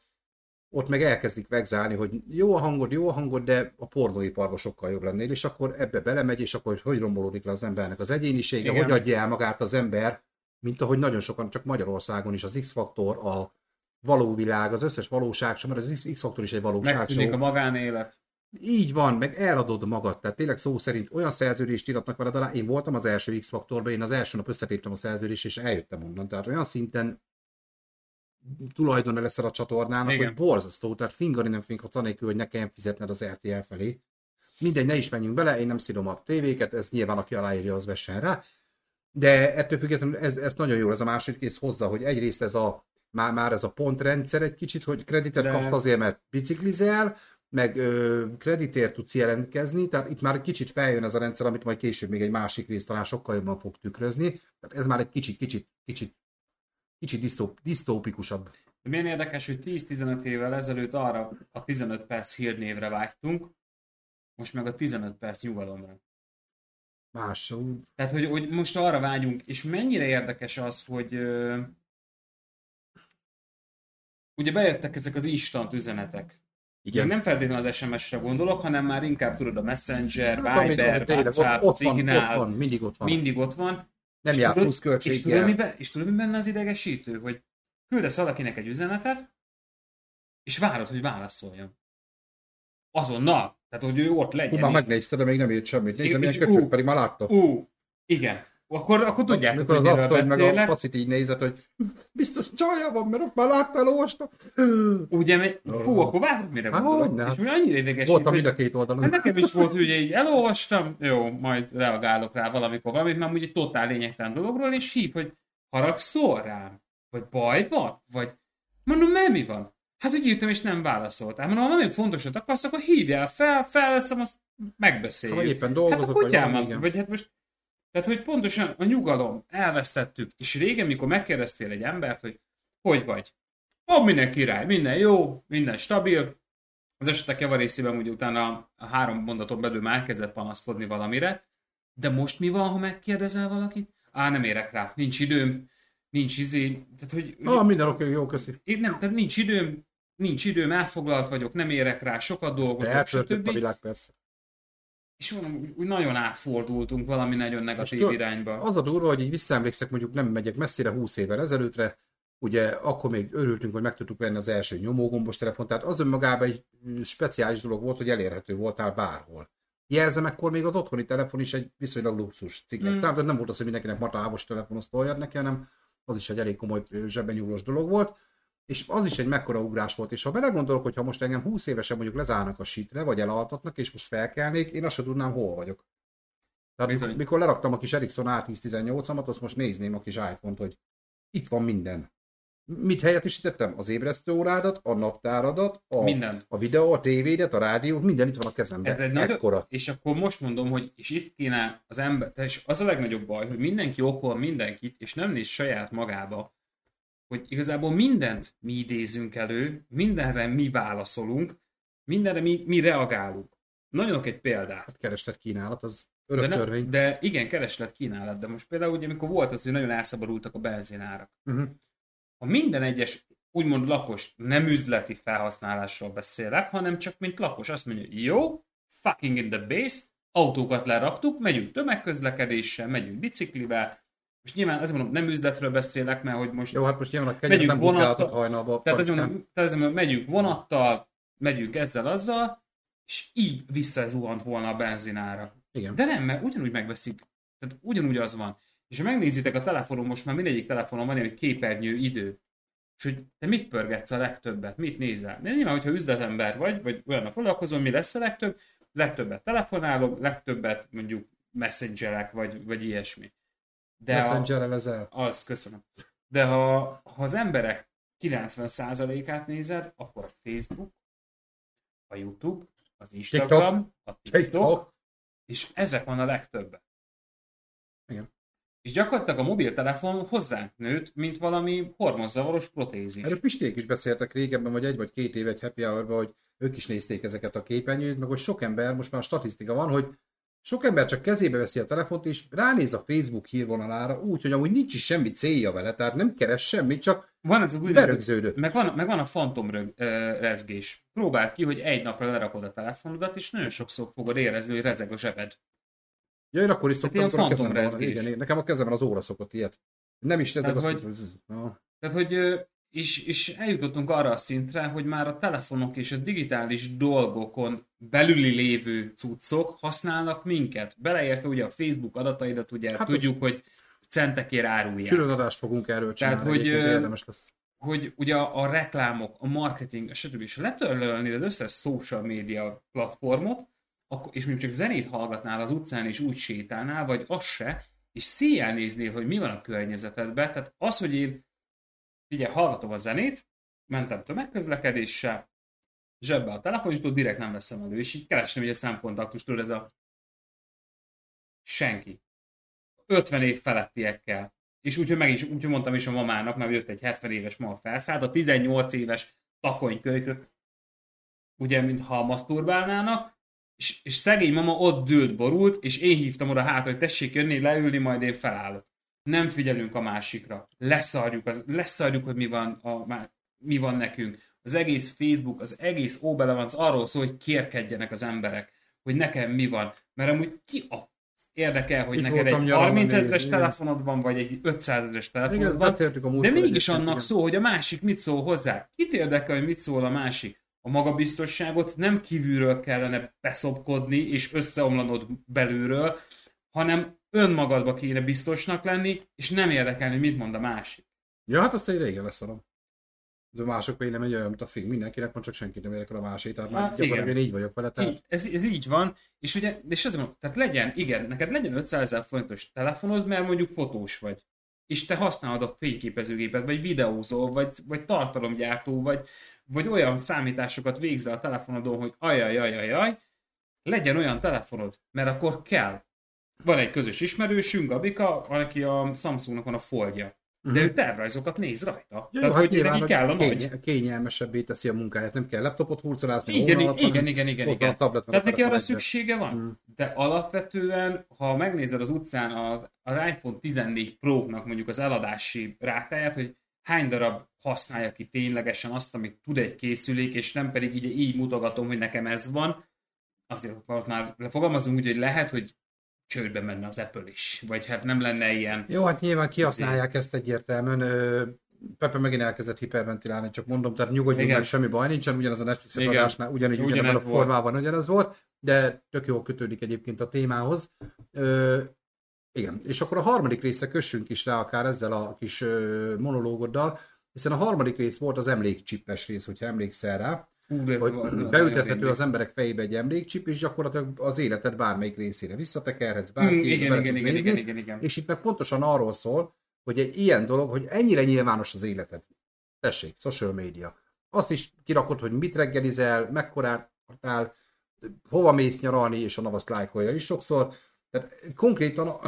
B: ott meg elkezdik vegzálni, hogy jó a hangod, jó a hangod, de a pornóiparban sokkal jobb lennél, és akkor ebbe belemegy, és akkor hogy, hogy rombolódik le az embernek az egyénisége,
A: Igen.
B: hogy adja el magát az ember, mint ahogy nagyon sokan, csak Magyarországon is az X-faktor, a való világ, az összes valóság, mert az X-faktor is egy valóság.
A: Megtűnik a magánélet.
B: Így van, meg eladod magad, tehát tényleg szó szerint olyan szerződést iratnak veled alá. Én voltam az első X-faktorban, én az első nap összetéptem a szerződést, és eljöttem onnan. Tehát olyan szinten tulajdon leszel a csatornának,
A: Igen.
B: hogy borzasztó, tehát fingani nem finghatsz anélkül, hogy ne kelljen fizetned az RTL felé. Mindegy, ne is menjünk bele, én nem szidom a tévéket, ez nyilván aki aláírja, az vessen rá. De ettől függetlenül ez, ez nagyon jó, ez a második rész hozza, hogy egyrészt ez a, már, már ez a pontrendszer egy kicsit, hogy kreditet
A: De...
B: kapsz azért, mert biciklizel, meg ö, kreditért tudsz jelentkezni, tehát itt már egy kicsit feljön ez a rendszer, amit majd később még egy másik rész talán sokkal jobban fog tükrözni. Tehát ez már egy kicsit, kicsit, kicsit, kicsit disztó, disztópikusabb.
A: Milyen érdekes, hogy 10-15 évvel ezelőtt arra a 15 perc hírnévre vágytunk, most meg a 15 perc nyugalomra.
B: Más.
A: Tehát, hogy, hogy most arra vágyunk, és mennyire érdekes az, hogy ö, ugye bejöttek ezek az instant üzenetek. Igen.
B: Igen.
A: Nem feltétlenül az SMS-re gondolok, hanem már inkább tudod a Messenger,
B: Hát,
A: Viber, WhatsApp,
B: ott, ott, van,
A: Signál,
B: ott van, mindig ott van.
A: mindig ott van.
B: nem
A: És
B: jár
A: tudod-
B: plusz költség.
A: És tudod, mi be, és tudod, mi benne az idegesítő? Hogy küldesz valakinek egy üzenetet, és várod, hogy válaszoljon. Azonnal. Tehát, hogy ő ott legyen.
B: Hú, már megnézte, de még nem írt semmit. Nézd, milyen köcsög, pedig már látta.
A: Ú, igen. Akkor, akkor
B: Mikor
A: hogy
B: az asszony meg a facit így nézett, hogy biztos csalja van, mert már látta, elolvasta.
A: Ugye, megy, hú, akkor várod, mire
B: Há,
A: gondolok.
B: hogyne.
A: És mi annyira idegesít,
B: Voltam mind a két oldalon.
A: hát nekem is volt, hogy így elolvastam, jó, majd reagálok rá valamikor valamit, mert úgy egy totál lényegtelen dologról, és hív, hogy haragszol rám? Vagy baj van? Vagy mondom, mert mi van? Hát, hogy írtam, és nem válaszoltál. Mondom, ha valami fontosat akarsz, akkor hívjál fel, felveszem, azt
B: Ha
A: megbeszéljük.
B: vagy éppen
A: Hát a
B: dolgozok, vagy valami,
A: kutyámat,
B: igen.
A: vagy hát most, tehát hogy pontosan a nyugalom, elvesztettük, és régen, mikor megkérdeztél egy embert, hogy hogy vagy? Ó, minden király, minden jó, minden stabil, az esetek javarészében ugye utána a három mondaton belül már kezdett panaszkodni valamire, de most mi van, ha megkérdezel valakit? Á, nem érek rá, nincs időm, nincs izé, tehát hogy,
B: Ah, minden oké, jó, köszi.
A: én nem, tehát nincs időm, nincs időm, elfoglalt vagyok, nem érek rá, sokat dolgozok, stb.
B: a világ persze.
A: És úgy nagyon átfordultunk valami nagyon negatív
B: tudod,
A: irányba.
B: Az a durva, hogy így visszaemlékszek, mondjuk nem megyek messzire 20 évvel ezelőttre, ugye akkor még örültünk, hogy meg tudtuk venni az első nyomógombos telefon, tehát az önmagában egy speciális dolog volt, hogy elérhető voltál bárhol. Jelzem, ekkor még az otthoni telefon is egy viszonylag luxus cikknek
A: Mm.
B: tehát nem volt az, hogy mindenkinek matávos telefonozt toljad neki, hanem az is egy elég komoly zsebben nyúlós dolog volt, és az is egy mekkora ugrás volt, és ha belegondolok, hogy ha most engem 20 évesen mondjuk lezárnak a sítre, vagy elaltatnak, és most felkelnék, én azt sem tudnám, hol vagyok. Tehát
A: Bizony.
B: mikor, leraktam a kis Ericsson A1018-amat, azt most nézném a kis iPhone-t, hogy itt van minden. Mit helyettesítettem? Az ébresztő órádat, a naptáradat, a,
A: Mindent.
B: a videó, a tévédet, a rádiót, minden itt van a kezemben.
A: Ez egy nagy-
B: Ekkora.
A: És akkor most mondom, hogy és itt kéne az ember, és az a legnagyobb baj, hogy mindenki okol mindenkit, és nem néz saját magába, hogy igazából mindent mi idézünk elő, mindenre mi válaszolunk, mindenre mi, mi reagálunk. Nagyon egy példát.
B: Hát kereslet kínálat, az
A: De,
B: örök
A: ne,
B: törvény.
A: de igen, kereslet kínálat, de most például ugye, amikor volt az, hogy nagyon elszabadultak a benzinárak.
B: Uh-huh.
A: Ha minden egyes úgymond lakos, nem üzleti felhasználásról beszélek, hanem csak mint lakos, azt mondja, jó, fucking in the base, autókat leraktuk, megyünk tömegközlekedéssel, megyünk biciklivel, és nyilván azért mondom, nem üzletről beszélek, mert hogy most
B: Jó, hát most nyilván a kenyeret nem
A: vonattal.
B: hajnalba.
A: tehát azért mondom, tehát azért mondom, megyünk vonattal, megyünk ezzel, azzal, és így visszazuhant volna a benzinára.
B: Igen.
A: De nem, mert ugyanúgy megveszik. Tehát ugyanúgy az van. És ha megnézitek a telefonon, most már mindegyik telefonon van egy képernyő idő. És hogy te mit pörgetsz a legtöbbet, mit nézel? De nyilván, hogyha üzletember vagy, vagy olyan a foglalkozom, mi lesz a legtöbb? Legtöbbet telefonálok, legtöbbet mondjuk messengerek, vagy, vagy ilyesmi. De
B: ezel.
A: az, köszönöm. De ha, ha az emberek 90%-át nézed, akkor a Facebook, a YouTube, az Instagram, a TikTok,
B: TikTok.
A: és ezek van a legtöbb.
B: Igen.
A: És gyakorlatilag a mobiltelefon hozzánk nőtt, mint valami hormonzavaros protézis.
B: Erről Pisték is beszéltek régebben, vagy egy vagy két éve egy happy hour hogy ők is nézték ezeket a képernyőt, meg hogy sok ember, most már a statisztika van, hogy sok ember csak kezébe veszi a telefont, és ránéz a Facebook hírvonalára úgy, hogy amúgy nincs is semmi célja vele, tehát nem keres semmit, csak
A: Van ez az úgynevezett,
B: berögződött.
A: meg van, meg van a fantom rög, ö, rezgés. Próbáld ki, hogy egy napra lerakod a telefonodat, és nagyon sokszor fogod érezni, hogy rezeg a zsebed.
B: Ja, én akkor is szoktam,
A: ilyen
B: a kezemben van. Igen, nekem a kezemben az óra szokott ilyet. Nem is ezek
A: Tehát,
B: azt,
A: hogy-
B: na.
A: Tehát, hogy és, és eljutottunk arra a szintre, hogy már a telefonok és a digitális dolgokon belüli lévő cuccok használnak minket. Beleértve ugye a Facebook adataidat, ugye
B: Hát
A: tudjuk, hogy centekért árulják.
B: Külön adást fogunk erről csinálni,
A: Tehát, hogy,
B: érdemes lesz.
A: hogy ugye a, a reklámok, a marketing, stb. És ha letörlölnéd az összes social media platformot, akkor, és mondjuk csak zenét hallgatnál az utcán, és úgy sétálnál, vagy az se, és széjjel néznél, hogy mi van a környezetedben. Tehát az, hogy én ugye hallgatom a zenét, mentem tömegközlekedéssel, zsebbe a telefon, és tudod, direkt nem veszem elő, és így kerestem egy szemkontaktust, tudod, ez a senki. 50 év felettiekkel. És úgyhogy meg is, úgyhogy mondtam is a mamának, mert jött egy 70 éves ma felszállt, a 18 éves takonykölykök, ugye, mintha maszturbálnának, és, és szegény mama ott dőlt, borult, és én hívtam oda hátra, hogy tessék jönni, leülni, majd én felállok. Nem figyelünk a másikra. Leszarjuk, az, leszarjuk hogy mi van, a, mi van nekünk. Az egész Facebook, az egész Óbelevanc arról szól, hogy kérkedjenek az emberek, hogy nekem mi van. Mert amúgy ki a érdekel, hogy
B: Itt
A: neked egy
B: nyaralni,
A: 30 ezres
B: igen.
A: telefonod van, vagy egy 500 ezres
B: Igen,
A: telefonod van,
B: a
A: de mégis annak
B: igen.
A: szó, hogy a másik mit szól hozzá. Kit érdekel, hogy mit szól a másik? A magabiztosságot nem kívülről kellene beszopkodni és összeomlanod belülről, hanem önmagadba kéne biztosnak lenni, és nem érdekelni, hogy mit mond a másik.
B: Ja, hát azt egy régen leszarom. De mások vélemény olyan, mint a film. Mindenkinek van, csak senki nem érdekel a másik. Tehát már
A: Hát,
B: gyakorlatilag én így vagyok vele. Tehát
A: Így, ez, ez így van, és ugye, és azért mondom, tehát legyen, igen, neked legyen 500 ezer forintos telefonod, mert mondjuk fotós vagy, és te használod a fényképezőgépet, vagy videózol, vagy, vagy tartalomgyártó, vagy, vagy olyan számításokat végzel a telefonodon, hogy ajaj, ajaj, ajaj, legyen olyan telefonod, mert akkor kell. Van egy közös ismerősünk, Gabika, aki a Samsungnak van a foldja. De ő tervrajzokat néz rajta.
B: Jó,
A: Tehát,
B: hát
A: hogy
B: nyilván,
A: neki kell a nagy.
B: kénye, kényelmesebbé teszi a munkáját, nem kell laptopot hurcolászni,
A: Igen, igen, igen, igen, igen.
B: tablet, meg
A: Tehát neki arra szüksége van.
B: Mm.
A: De alapvetően, ha megnézed az utcán az, az iPhone 14 Pro-nak mondjuk az eladási rátáját, hogy hány darab használja ki ténylegesen azt, amit tud egy készülék, és nem pedig így, így mutogatom, hogy nekem ez van, azért akkor már fogalmazunk úgy, hogy lehet, hogy csődbe menne az Apple is. Vagy hát nem lenne ilyen...
B: Jó, hát nyilván kihasználják ezt egyértelműen. Pepe megint elkezdett hiperventilálni, csak mondom, tehát nyugodjunk meg, semmi baj nincsen, ugyanaz a Netflixes
A: Igen.
B: adásnál, ugyanígy,
A: Ugyanez
B: ugyanebben a formában ugyanaz volt, de tök jól kötődik egyébként a témához. Ö, igen, és akkor a harmadik részre kössünk is rá akár ezzel a kis ö, monológoddal, hiszen a harmadik rész volt az emlékcsippes rész, hogyha emlékszel rá,
A: Hú, ez
B: hogy
A: az
B: beültethető az emberek fejébe egy emlékcsip, és gyakorlatilag az életed bármelyik részére visszatekerhetsz, bárki,
A: Mm, igen, igen, igen,
B: nézni.
A: igen, igen, igen.
B: És itt meg pontosan arról szól, hogy egy ilyen dolog, hogy ennyire nyilvános az életed. Tessék, social media. Azt is kirakod, hogy mit reggelizel, mekkorát áll, hova mész nyaralni, és a navaszt lájkolja is sokszor. Tehát konkrétan,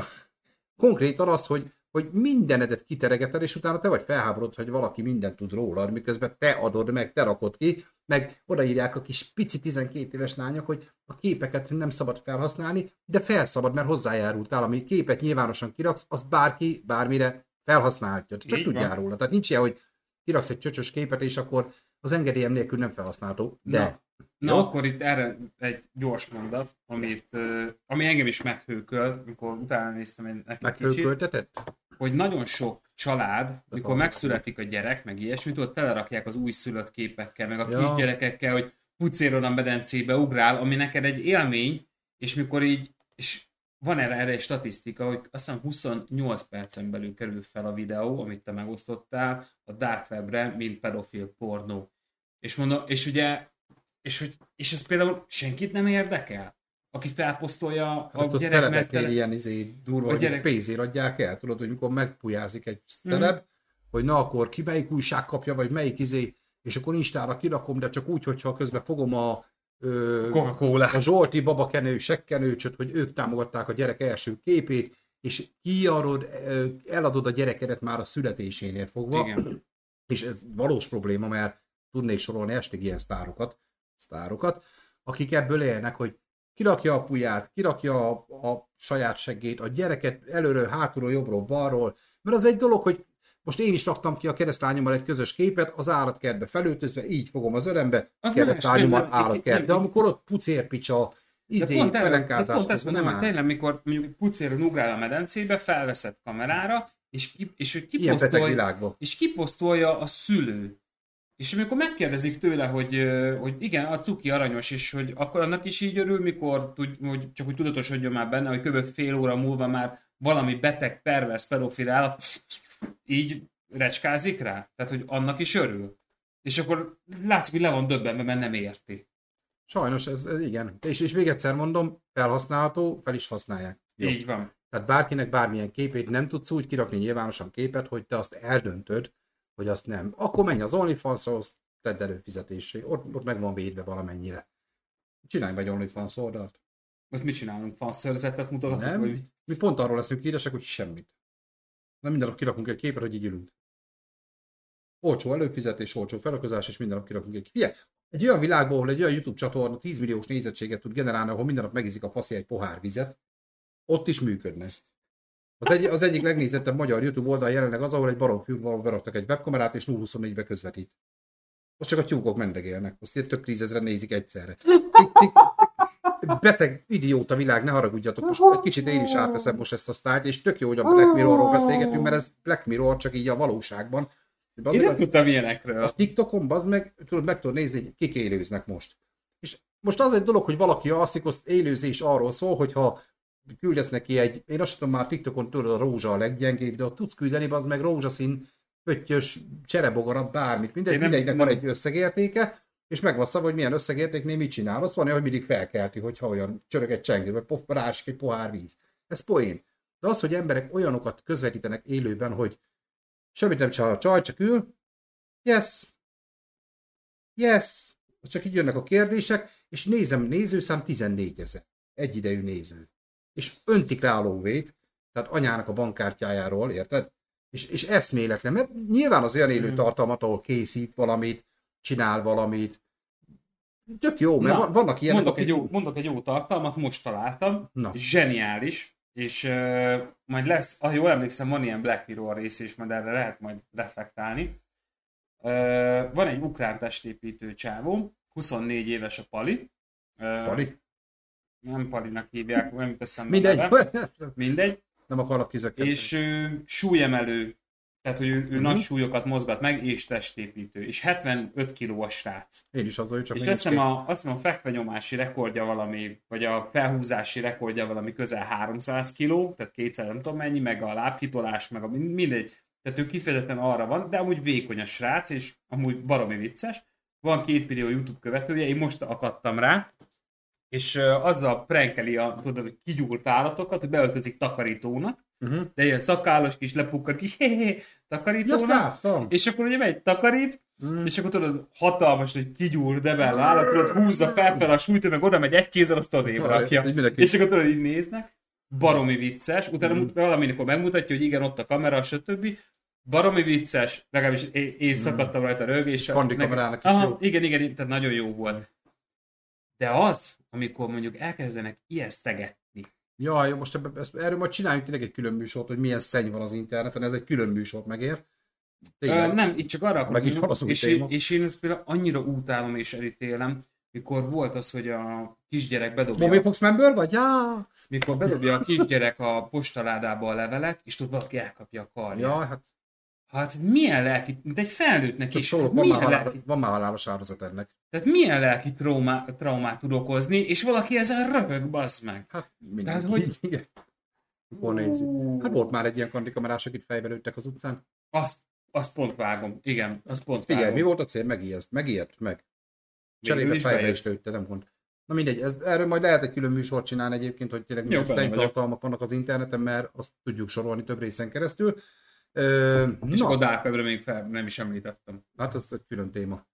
B: konkrétan az, hogy, hogy mindenedet kiteregeted, és utána te vagy felháborodott, hogy valaki mindent tud rólad, miközben te adod meg, te rakod ki, meg odaírják a kis pici 12 éves lányok, hogy a képeket nem szabad felhasználni, de felszabad, mert hozzájárultál, ami képet nyilvánosan kiraksz, az bárki bármire felhasználhatja. Csak
A: Így
B: tudjál
A: van.
B: róla. Tehát nincs ilyen, hogy kiraksz egy csöcsös képet, és akkor az engedélyem nélkül nem felhasználható. De
A: Na. Na, akkor itt erre egy gyors mondat, amit, ami engem is meghőkölt, amikor utána néztem egy neki kicsit,
B: meghőköltetett?
A: Hogy nagyon sok család, mikor megszületik a gyerek, meg ilyesmit, ott telerakják az újszülött képekkel, meg a
B: Ja.
A: kisgyerekekkel, hogy pucéron a medencébe ugrál, ami neked egy élmény, és mikor így, és van erre, erre egy statisztika, hogy azt hiszem 28 percen belül kerül fel a videó, amit te megosztottál a Dark Webre, mint pedofil pornó. És mondom, és ugye, és, hogy, és ez például senkit nem érdekel? Aki felposztolja a
B: Azt ott
A: gyerek mesztelen-
B: ilyen izé, durva,
A: A
B: hogy
A: gyerek-
B: pénzért adják el, tudod, hogy mikor megpujázik egy
A: Mhm.
B: szerep, hogy na akkor ki melyik újság kapja, vagy melyik izé, és akkor Instára kirakom, de csak úgy, hogyha közben fogom a, ö,
A: Coca-Cola.
B: a Zsolti babakenő, sekkenőcsöt, hogy ők támogatták a gyerek első képét, és kiarod, eladod a gyerekedet már a születésénél fogva,
A: Igen.
B: és ez valós probléma, mert tudnék sorolni estig ilyen sztárokat, sztárokat, akik ebből élnek, hogy kirakja a puját, kirakja a, a saját seggét, a gyereket előről, hátulról, jobbról, balról, mert az egy dolog, hogy most én is raktam ki a keresztányommal egy közös képet, az állatkertbe felöltözve, így fogom az örembe,
A: Az
B: keresztányommal állatkert. De amikor ott pucérpicsa, izé,
A: pont,
B: pelenkázás,
A: pont ezt mondom,
B: nem
A: hogy tényleg, mikor mondjuk pucéron ugrál a medencébe, felveszed kamerára, és, ki, és hogy kiposztolja, és kiposztolja a szülő. És amikor megkérdezik tőle, hogy, hogy igen, a cuki aranyos, és hogy akkor annak is így örül, mikor tud, hogy csak hogy tudatosodjon már benne, hogy kb. fél óra múlva már valami beteg, pervers, pedofil állat így recskázik rá. Tehát, hogy annak is örül. És akkor látszik, hogy le van döbbenve, mert nem érti.
B: Sajnos ez, ez igen. És, és még egyszer mondom, felhasználható, fel is használják. Jó.
A: Így van.
B: Tehát bárkinek bármilyen képét nem tudsz úgy kirakni nyilvánosan képet, hogy te azt eldöntöd, hogy azt nem. Akkor menj az OnlyFans-ra, azt tedd előfizetésre. Ott, ott meg van védve valamennyire. Csinálj meg egy OnlyFans oldalt.
A: Most mit csinálunk? Fanszörzetet mutogatunk?
B: Nem?
A: Vagy...
B: Mi pont arról leszünk híresek, hogy semmit. Nem minden nap kirakunk egy képet, hogy így ülünk. Olcsó előfizetés, olcsó felakozás, és minden nap kirakunk egy Figyelj, egy olyan világban, ahol egy olyan YouTube csatorna 10 milliós nézettséget tud generálni, ahol minden nap megizik a faszi egy pohár vizet, ott is működne. Az, egy, az egyik legnézettebb magyar YouTube oldal jelenleg az, ahol egy barom fiú valahol beraktak egy webkamerát, és 0-24-be közvetít. Most csak a tyúkok mendegélnek, azt ilyen több tízezren nézik egyszerre. Tik, tik. Beteg, idióta világ, ne haragudjatok, most egy kicsit én is átveszem most ezt a sztájt, és tök jó, hogy a Black Mirrorról beszélgetünk, mert ez Black Mirror csak így a valóságban. Bazd
A: Én nem tudtam ilyenekről.
B: a TikTokon, bazd meg, tudod, meg tudod nézni, hogy kik élőznek most. És most az egy dolog, hogy valaki alszik, azt élőzés arról szól, hogyha küldesz neki egy, én azt tudom már TikTokon tudod, a rózsa a leggyengébb, de ott tudsz küldeni, az meg rózsaszín, pöttyös, cserebogarat, bármit, mindegy,
A: nem-
B: mindegynek
A: nem-
B: van egy összegértéke, és meg van szabva, hogy milyen összegértéknél mit csinál. Azt van, hogy mindig felkelti, hogyha olyan csörög egy csengő, vagy pof, rásik egy pohár víz. Ez poén. De az, hogy emberek olyanokat közvetítenek élőben, hogy semmit nem csinál a csaj, csak ül, yes, yes, csak így jönnek a kérdések, és nézem, nézőszám 14 ezer. Egyidejű néző. És öntik rá a lóvét, tehát anyának a bankkártyájáról, érted? És, és eszméletlen, mert nyilván az olyan élő
A: Hmm.
B: tartalmat, ahol készít valamit, csinál valamit, tök jó, mert
A: Na,
B: van, vannak ilyenek,
A: Mondok egy,
B: akik-
A: jó, mondok egy jó tartalmat, most találtam.
B: Na.
A: Zseniális. És uh, majd lesz, ah, jól emlékszem, van ilyen Black Mirror rész, és majd erre lehet majd reflektálni. Uh, van egy ukrán testépítő csávó, 24 éves a Pali. Uh,
B: Pali?
A: Nem Palinak hívják, nem jut eszembe
B: Mindegy,
A: neve. Mindegy.
B: nem akarok kizökkenni.
A: És ő súlyemelő, tehát hogy ő, ő
B: Mhm.
A: nagy súlyokat mozgat meg, és testépítő. És 75 kiló a srác.
B: Én is az vagyok, csak
A: És azt hiszem, a, azt hiszem a fekvenyomási rekordja valami, vagy a felhúzási rekordja valami közel 300 kiló, tehát kétszer nem tudom mennyi, meg a lábkitolás, meg a mind- mindegy. Tehát ő kifejezetten arra van, de amúgy vékony a srác, és amúgy baromi vicces. Van két millió YouTube követője, én most akadtam rá, és azzal prankeli a tudod, hogy kigyúrt állatokat, hogy beöltözik takarítónak,
B: Uh-huh.
A: de ilyen szakállas kis lepukkat kis hé, hé,
B: Ja,
A: takarítónak,
B: láttam.
A: és akkor ugye megy takarít,
B: Mm.
A: és akkor tudod, hatalmas, hogy kigyúr, debel állat, tudod, húzza fel fel a súlyt, ő meg oda megy egy kézzel, azt odébb rakja. És akkor tudod, így néznek, baromi vicces, utána
B: Mm.
A: valamikor megmutatja, hogy igen, ott a kamera, stb. Baromi vicces, legalábbis én, én szakadtam rajta rögéssel.
B: Kandi
A: Meg-
B: kamerának is
A: Aha,
B: jó.
A: Igen, igen, tehát nagyon jó volt. De az, amikor mondjuk elkezdenek ijesztegetni,
B: Jaj, most ebbe, ezt, erről majd csináljunk tényleg egy külön műsort, hogy milyen szenny van az interneten, ez egy külön műsort megér.
A: Uh, nem, itt csak arra
B: új
A: és,
B: téma.
A: én, és én ezt például annyira utálom és elítélem, mikor volt az, hogy a kisgyerek bedobja,
B: Bobby Fox member vagy? Ja!
A: mikor bedobja a kisgyerek a postaládába a levelet, és tudod, valaki elkapja a karját.
B: Ja, hát
A: Hát milyen lelki, mint egy felnőttnek is,
B: szólok, van,
A: milyen
B: már halál,
A: lelki,
B: van már halálos áldozat ennek.
A: tehát milyen lelki traumá, traumát tud okozni, és valaki ezen röhög, bazd meg.
B: Hát mindenki.
A: Tehát, hogy-
B: Igen. Nézi? Hát volt már egy ilyen kandikamerás, akit fejbe lőttek az utcán.
A: Azt, azt pont vágom, igen, azt pont vágom.
B: mi volt a cél? Megijeszt, megijedt meg. Cserébe
A: is
B: fejbe
A: bejött.
B: is lőtte, nem gond. Na mindegy, ez, erről majd lehet egy külön műsort csinálni egyébként, hogy tényleg milyen tartalmak vannak az interneten, mert azt tudjuk sorolni több részen keresztül. Ö,
A: És
B: na,
A: akkor Dark Web-re még fel, nem is említettem.
B: hát ez egy külön téma.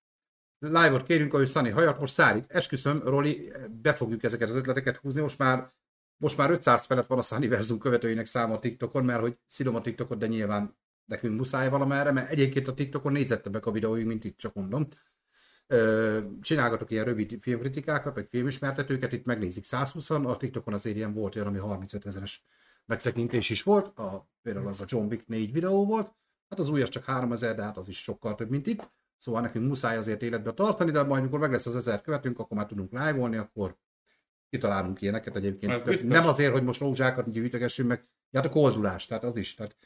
B: Live-ot kérünk, ahogy Szani hajat most szárít. Esküszöm, Roli, be fogjuk ezeket az ötleteket húzni. Most már, most már 500 felett van a Sunnyverzum követőinek száma a TikTokon, mert hogy szidom a TikTokot, de nyilván nekünk muszáj valamerre, mert egyébként a TikTokon nézettebbek a videóink, mint itt, csak mondom. Csinálgatok ilyen rövid filmkritikákat, meg filmismertetőket, itt megnézik 120-an, a TikTokon azért ilyen volt olyan, ami 35 ezeres megtekintés is volt, a, például az a John Wick 4 videó volt, hát az új az csak 3000, de hát az is sokkal több, mint itt. Szóval nekünk muszáj azért életbe tartani, de majd mikor meg lesz az ezer követünk, akkor már tudunk live akkor kitalálunk ilyeneket egyébként. Nem azért, hogy most rózsákat gyűjtögessünk meg, ja, hát a koldulás, tehát az is. Tehát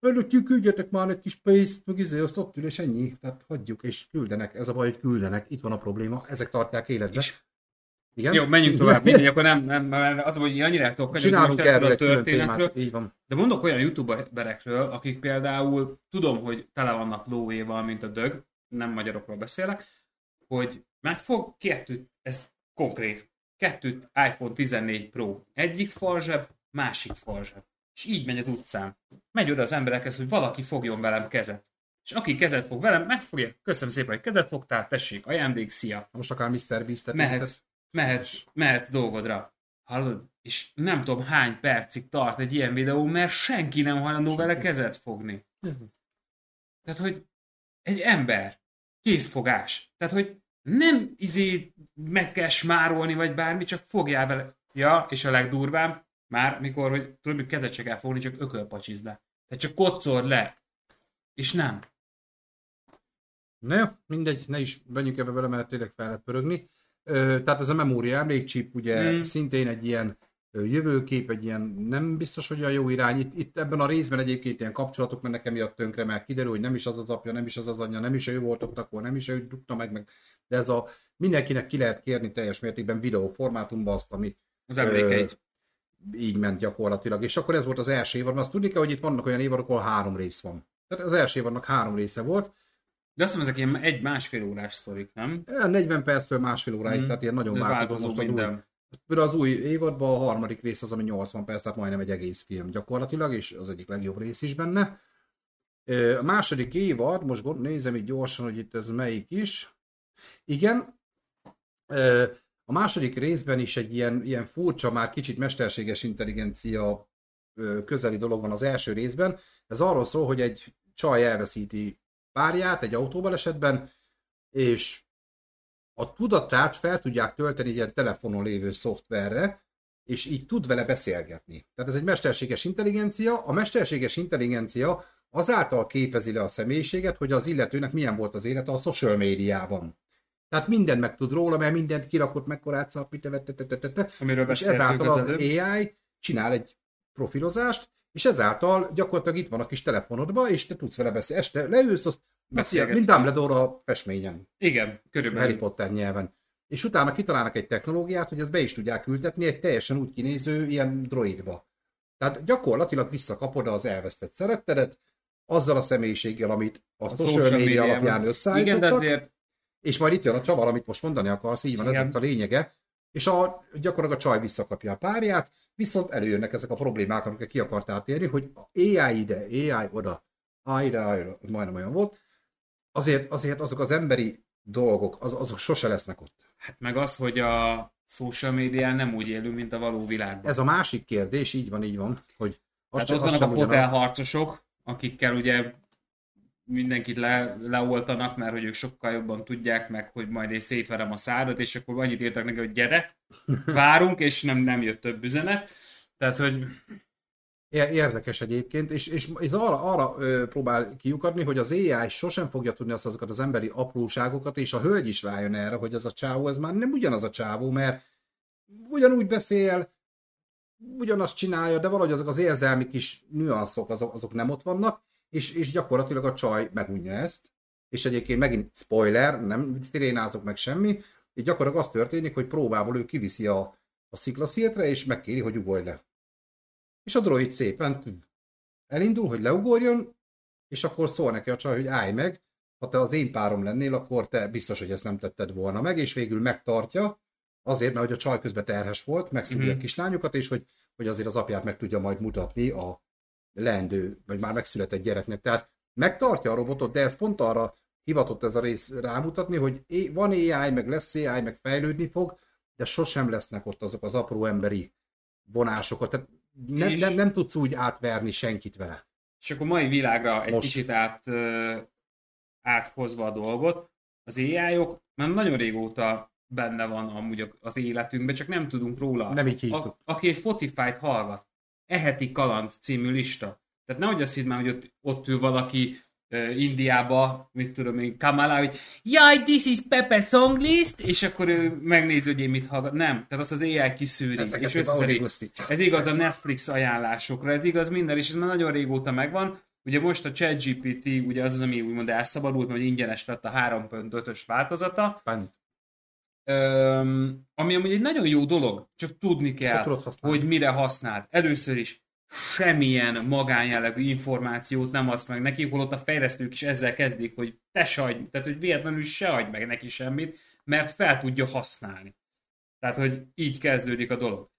B: Előttjük küldjetek már egy kis pénzt, meg izé, azt ott ül, és ennyi. Tehát hagyjuk, és küldenek. Ez a baj, hogy küldenek. Itt van a probléma. Ezek tartják életbe.
A: És
B: Igen?
A: Jó, menjünk tovább, mindegy, akkor nem, nem, mert az, hogy annyira tudok
B: Csinálunk erről
A: a történetről,
B: témát. Így van.
A: de mondok olyan youtuberekről, akik például, tudom, hogy tele vannak lóéval, mint a dög, nem magyarokról beszélek, hogy megfog kettőt, ez konkrét, kettőt iPhone 14 Pro, egyik falzseb, másik falzseb. És így megy az utcán. Megy oda az emberekhez, hogy valaki fogjon velem kezet. És aki kezet fog velem, megfogja. Köszönöm szépen, hogy kezet fogtál, tessék, ajándék, szia.
B: Most akár Mr. Beast-et.
A: Mehetsz, mehetsz dolgodra. Hallod? És nem tudom hány percig tart egy ilyen videó, mert senki nem hajlandó
B: Senki.
A: vele kezet fogni.
B: Mhm.
A: Tehát, hogy egy ember, kézfogás. Tehát, hogy nem izé meg kell smárolni, vagy bármi, csak fogjál vele. Ja, és a legdurvább, már mikor, hogy tudod, hogy kezet se kell fogni, csak ökölpacsizd le. Tehát csak kocor le. És nem.
B: Na jó, mindegy, ne is menjünk ebbe bele, mert tényleg fel lehet pörögni. Ö, tehát ez a memória emlékcsip, ugye
A: Mm.
B: szintén egy ilyen ö, jövőkép, egy ilyen nem biztos, hogy a jó irány. Itt, itt ebben a részben egyébként ilyen kapcsolatok mennek emiatt tönkre, mert kiderül, hogy nem is az az apja, nem is az az anyja, nem is ő volt ott akkor, nem is ő dugta meg, meg. De ez a mindenkinek ki lehet kérni teljes mértékben videó formátumban azt, ami
A: Az emlékeit.
B: így ment gyakorlatilag. És akkor ez volt az első évad, mert azt tudni kell, hogy itt vannak olyan évadok, ahol három rész van. Tehát az első évadnak három része volt,
A: De azt hiszem, ezek ilyen egy-másfél órás sztorik, nem?
B: Olyan 40 perctől másfél óráig,
A: Mm.
B: tehát ilyen nagyon változó most az új.
A: minden.
B: Például az új évadban a harmadik rész az, ami 80 perc, tehát majdnem egy egész film gyakorlatilag, és az egyik legjobb rész is benne. A második évad, most gond- nézem itt gyorsan, hogy itt ez melyik is. Igen, a második részben is egy ilyen, ilyen furcsa, már kicsit mesterséges intelligencia közeli dolog van az első részben. Ez arról szól, hogy egy csaj elveszíti párját egy autóbalesetben, és a tudatát fel tudják tölteni egy ilyen telefonon lévő szoftverre, és így tud vele beszélgetni. Tehát ez egy mesterséges intelligencia. A mesterséges intelligencia azáltal képezi le a személyiséget, hogy az illetőnek milyen volt az élete a social médiában. Tehát mindent meg tud róla, mert mindent kirakott, mekkorát szapít,
A: Amiről
B: és ezáltal
A: az
B: az. AI csinál egy profilozást, és ezáltal gyakorlatilag itt van a kis telefonodba, és te tudsz vele beszélni. Este leülsz, azt beszél,
A: Beszélgetsz
B: mint. Dumbledore a festményen.
A: Igen,
B: Harry
A: körülbelül.
B: Potter nyelven. És utána kitalálnak egy technológiát, hogy ezt be is tudják ültetni egy teljesen úgy kinéző ilyen droidba. Tehát gyakorlatilag visszakapod az elvesztett szerettedet, azzal a személyiséggel, amit a, a social media alapján
A: Igen, de
B: összeállítottak,
A: azért
B: és majd itt jön a csavar, amit most mondani akarsz, így van, ez
A: Igen.
B: lesz a lényege, és a, gyakorlatilag a csaj visszakapja a párját, viszont előjönnek ezek a problémák, amiket ki akartál térni, hogy AI ide, AI oda, AI ide, AI oda, majdnem olyan volt, azért, azért azok az emberi dolgok, az, azok sose lesznek ott.
A: Hát meg az, hogy a social médián nem úgy élünk, mint a való világban.
B: Ez a másik kérdés, így van, így van, hogy
A: Hát
B: sem-
A: ott vannak a
B: ugyanaz.
A: hotelharcosok, akikkel ugye mindenkit le, leoltanak, mert hogy ők sokkal jobban tudják meg, hogy majd én szétverem a szádat, és akkor annyit írtak neki, hogy gyere, várunk, és nem, nem jött több üzenet. Tehát, hogy
B: Érdekes egyébként, és, és ez arra, arra ö, próbál kiukadni, hogy az AI sosem fogja tudni azt azokat az emberi apróságokat, és a hölgy is rájön erre, hogy az a csávó, ez már nem ugyanaz a csávó, mert ugyanúgy beszél, ugyanazt csinálja, de valahogy azok az érzelmi kis nüanszok, azok, azok nem ott vannak, és, és gyakorlatilag a csaj megunja ezt, és egyébként megint spoiler, nem tirénázok meg semmi, és gyakorlatilag az történik, hogy próbából ő kiviszi a, a sziklasziltre, és megkéri, hogy ugorj le. És a droid szépen elindul, hogy leugorjon, és akkor szól neki a csaj, hogy állj meg, ha te az én párom lennél, akkor te biztos, hogy ezt nem tetted volna meg, és végül megtartja, azért, mert hogy a csaj közben terhes volt, megszüli mm-hmm. a kislányokat, és hogy, hogy azért az apját meg tudja majd mutatni a leendő, vagy már megszületett gyereknek. Tehát megtartja a robotot, de ez pont arra hivatott ez a rész rámutatni, hogy van AI, meg lesz AI, meg fejlődni fog, de sosem lesznek ott azok az apró emberi vonásokat. Tehát nem, nem, nem tudsz úgy átverni senkit vele.
A: És akkor mai világra egy Most. kicsit át, áthozva a dolgot, az AI-ok már nagyon régóta benne van amúgy az életünkben, csak nem tudunk róla.
B: Nem így hívtuk. A,
A: aki Spotify-t hallgat, Eheti Kaland című lista. Tehát nehogy azt hidd már, hogy ott, ott ül valaki uh, Indiába, mit tudom én, Kamala, hogy jaj, this is Pepe song list, és akkor ő megnézi, hogy én mit hallgat. Nem, tehát azt az AI kiszűri. Ezek és Ez igaz a Netflix ajánlásokra, ez igaz minden, és ez már nagyon régóta megvan. Ugye most a ChatGPT, ugye az az, ami úgymond elszabadult, mert ingyenes lett a 3.5-ös változata. Pant. Öm, ami amúgy egy nagyon jó dolog, csak tudni kell, hogy mire használd. Először is semmilyen magánjellegű információt nem adsz meg neki, holott a fejlesztők is ezzel kezdik, hogy te se adj, tehát hogy véletlenül se adj meg neki semmit, mert fel tudja használni. Tehát, hogy így kezdődik a dolog.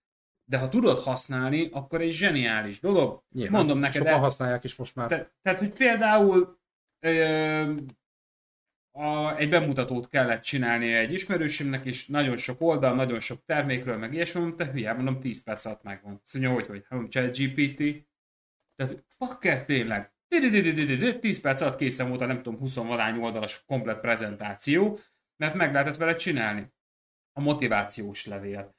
A: De ha tudod használni, akkor egy zseniális dolog.
B: Nyilván, Mondom neked. Sokan el, használják is most már.
A: Te, tehát, hogy például ö, a, egy bemutatót kellett csinálni egy ismerősömnek, és nagyon sok oldal, nagyon sok termékről, meg ilyesmi, mondta, hülye, mondom, 10 perc alatt megvan. Azt mondja, hogy, hogy, mondom, chat GPT, tehát, pakker tényleg, 10 perc alatt készen volt a nem tudom, 20 valány oldalas komplet prezentáció, mert meg lehetett vele csinálni. A motivációs levél.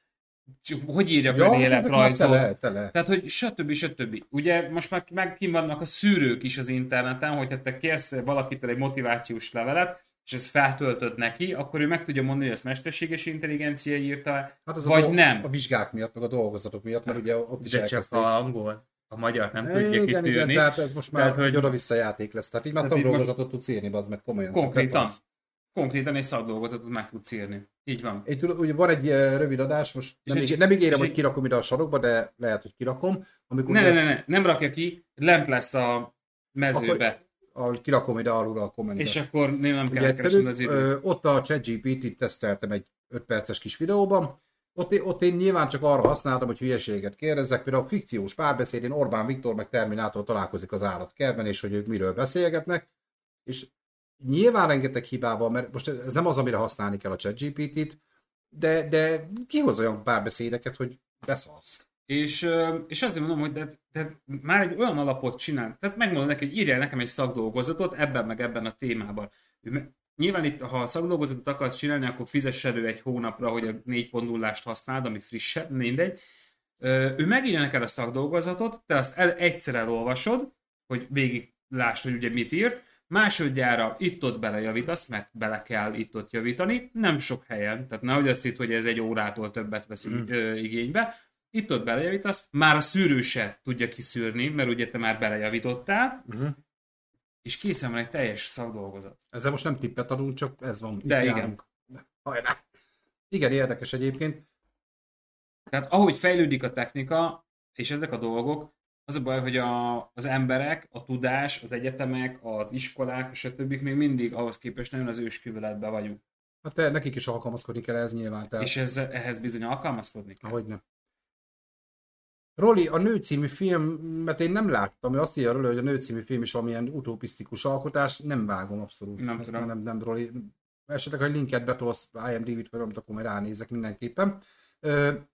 A: Hogy írjak ja, életrajzot. Tele, tele. Tehát, hogy stb. stb. Ugye most már meg kim vannak a szűrők is az interneten, hogy hát te kérsz valakitől egy motivációs levelet, és ez feltöltött neki, akkor ő meg tudja mondani, hogy ezt mesterséges intelligencia írta, hát az vagy
B: a,
A: nem.
B: A vizsgák miatt, meg a dolgozatok miatt, mert ugye ott is
A: De csak a angol. A magyar nem tudja igen, kiszűrni. Igen,
B: tehát ez most már tehát, hogy oda-vissza játék lesz. Tehát így már szakdolgozatot tudsz írni, az meg komolyan.
A: Konkrétan. Konkrétan egy szakdolgozatot meg tudsz írni. Így van.
B: Én tudom, ugye van egy rövid adás, most nem, ígér, nem ígérem, hogy kirakom ide a sarokba, de lehet, hogy kirakom.
A: Amikor ne, ugye... ne, ne, ne, nem rakja ki, lent lesz a mezőbe. Akkor
B: a, kirakom ide alul a kommentet.
A: És akkor én nem kell keresni az időt.
B: Ott a ChatGPT-t teszteltem egy 5 perces kis videóban, ott, ott én nyilván csak arra használtam, hogy hülyeséget kérdezzek, például a fikciós párbeszédén Orbán Viktor meg Terminátor találkozik az állatkertben, és hogy ők miről beszélgetnek, és nyilván rengeteg hibával, mert most ez nem az, amire használni kell a ChatGPT-t, de, de kihoz olyan párbeszédeket, hogy beszalsz.
A: És, és azért mondom, hogy de, de már egy olyan alapot csinál, tehát megmondom neki, hogy írja nekem egy szakdolgozatot ebben meg ebben a témában. Nyilván itt, ha a szakdolgozatot akarsz csinálni, akkor fizess elő egy hónapra, hogy a 4.0-ást használd, ami frissebb, mindegy. Ő megírja neked a szakdolgozatot, te azt el, egyszer elolvasod, hogy végig lásd, hogy ugye mit írt, másodjára itt-ott belejavítasz, mert bele kell itt-ott javítani, nem sok helyen, tehát nehogy azt itt, hogy ez egy órától többet vesz mm. igénybe, itt-ott belejavítasz, már a szűrő se tudja kiszűrni, mert ugye te már belejavítottál, uh-huh. és készen van egy teljes szakdolgozat.
B: Ezzel most nem tippet adunk, csak ez van.
A: De igen. Járunk.
B: Hajrá. Igen, érdekes egyébként.
A: Tehát ahogy fejlődik a technika, és ezek a dolgok, az a baj, hogy a, az emberek, a tudás, az egyetemek, az iskolák, és a többik még mindig ahhoz képest nagyon az ősküveletben vagyunk.
B: Hát te, nekik is alkalmazkodni kell ez nyilván.
A: Tehát... És ez, ehhez bizony alkalmazkodni
B: kell. Ahogy nem. Roli, a Nő című film, mert én nem láttam, azt írja róla, hogy a Nő című film is valamilyen utopisztikus alkotás, nem vágom abszolút.
A: Nem Ezt tudom.
B: Nem, nem, Roli. Esetleg, ha egy linket betolsz IMDb-t, vagy akkor majd ránézek mindenképpen.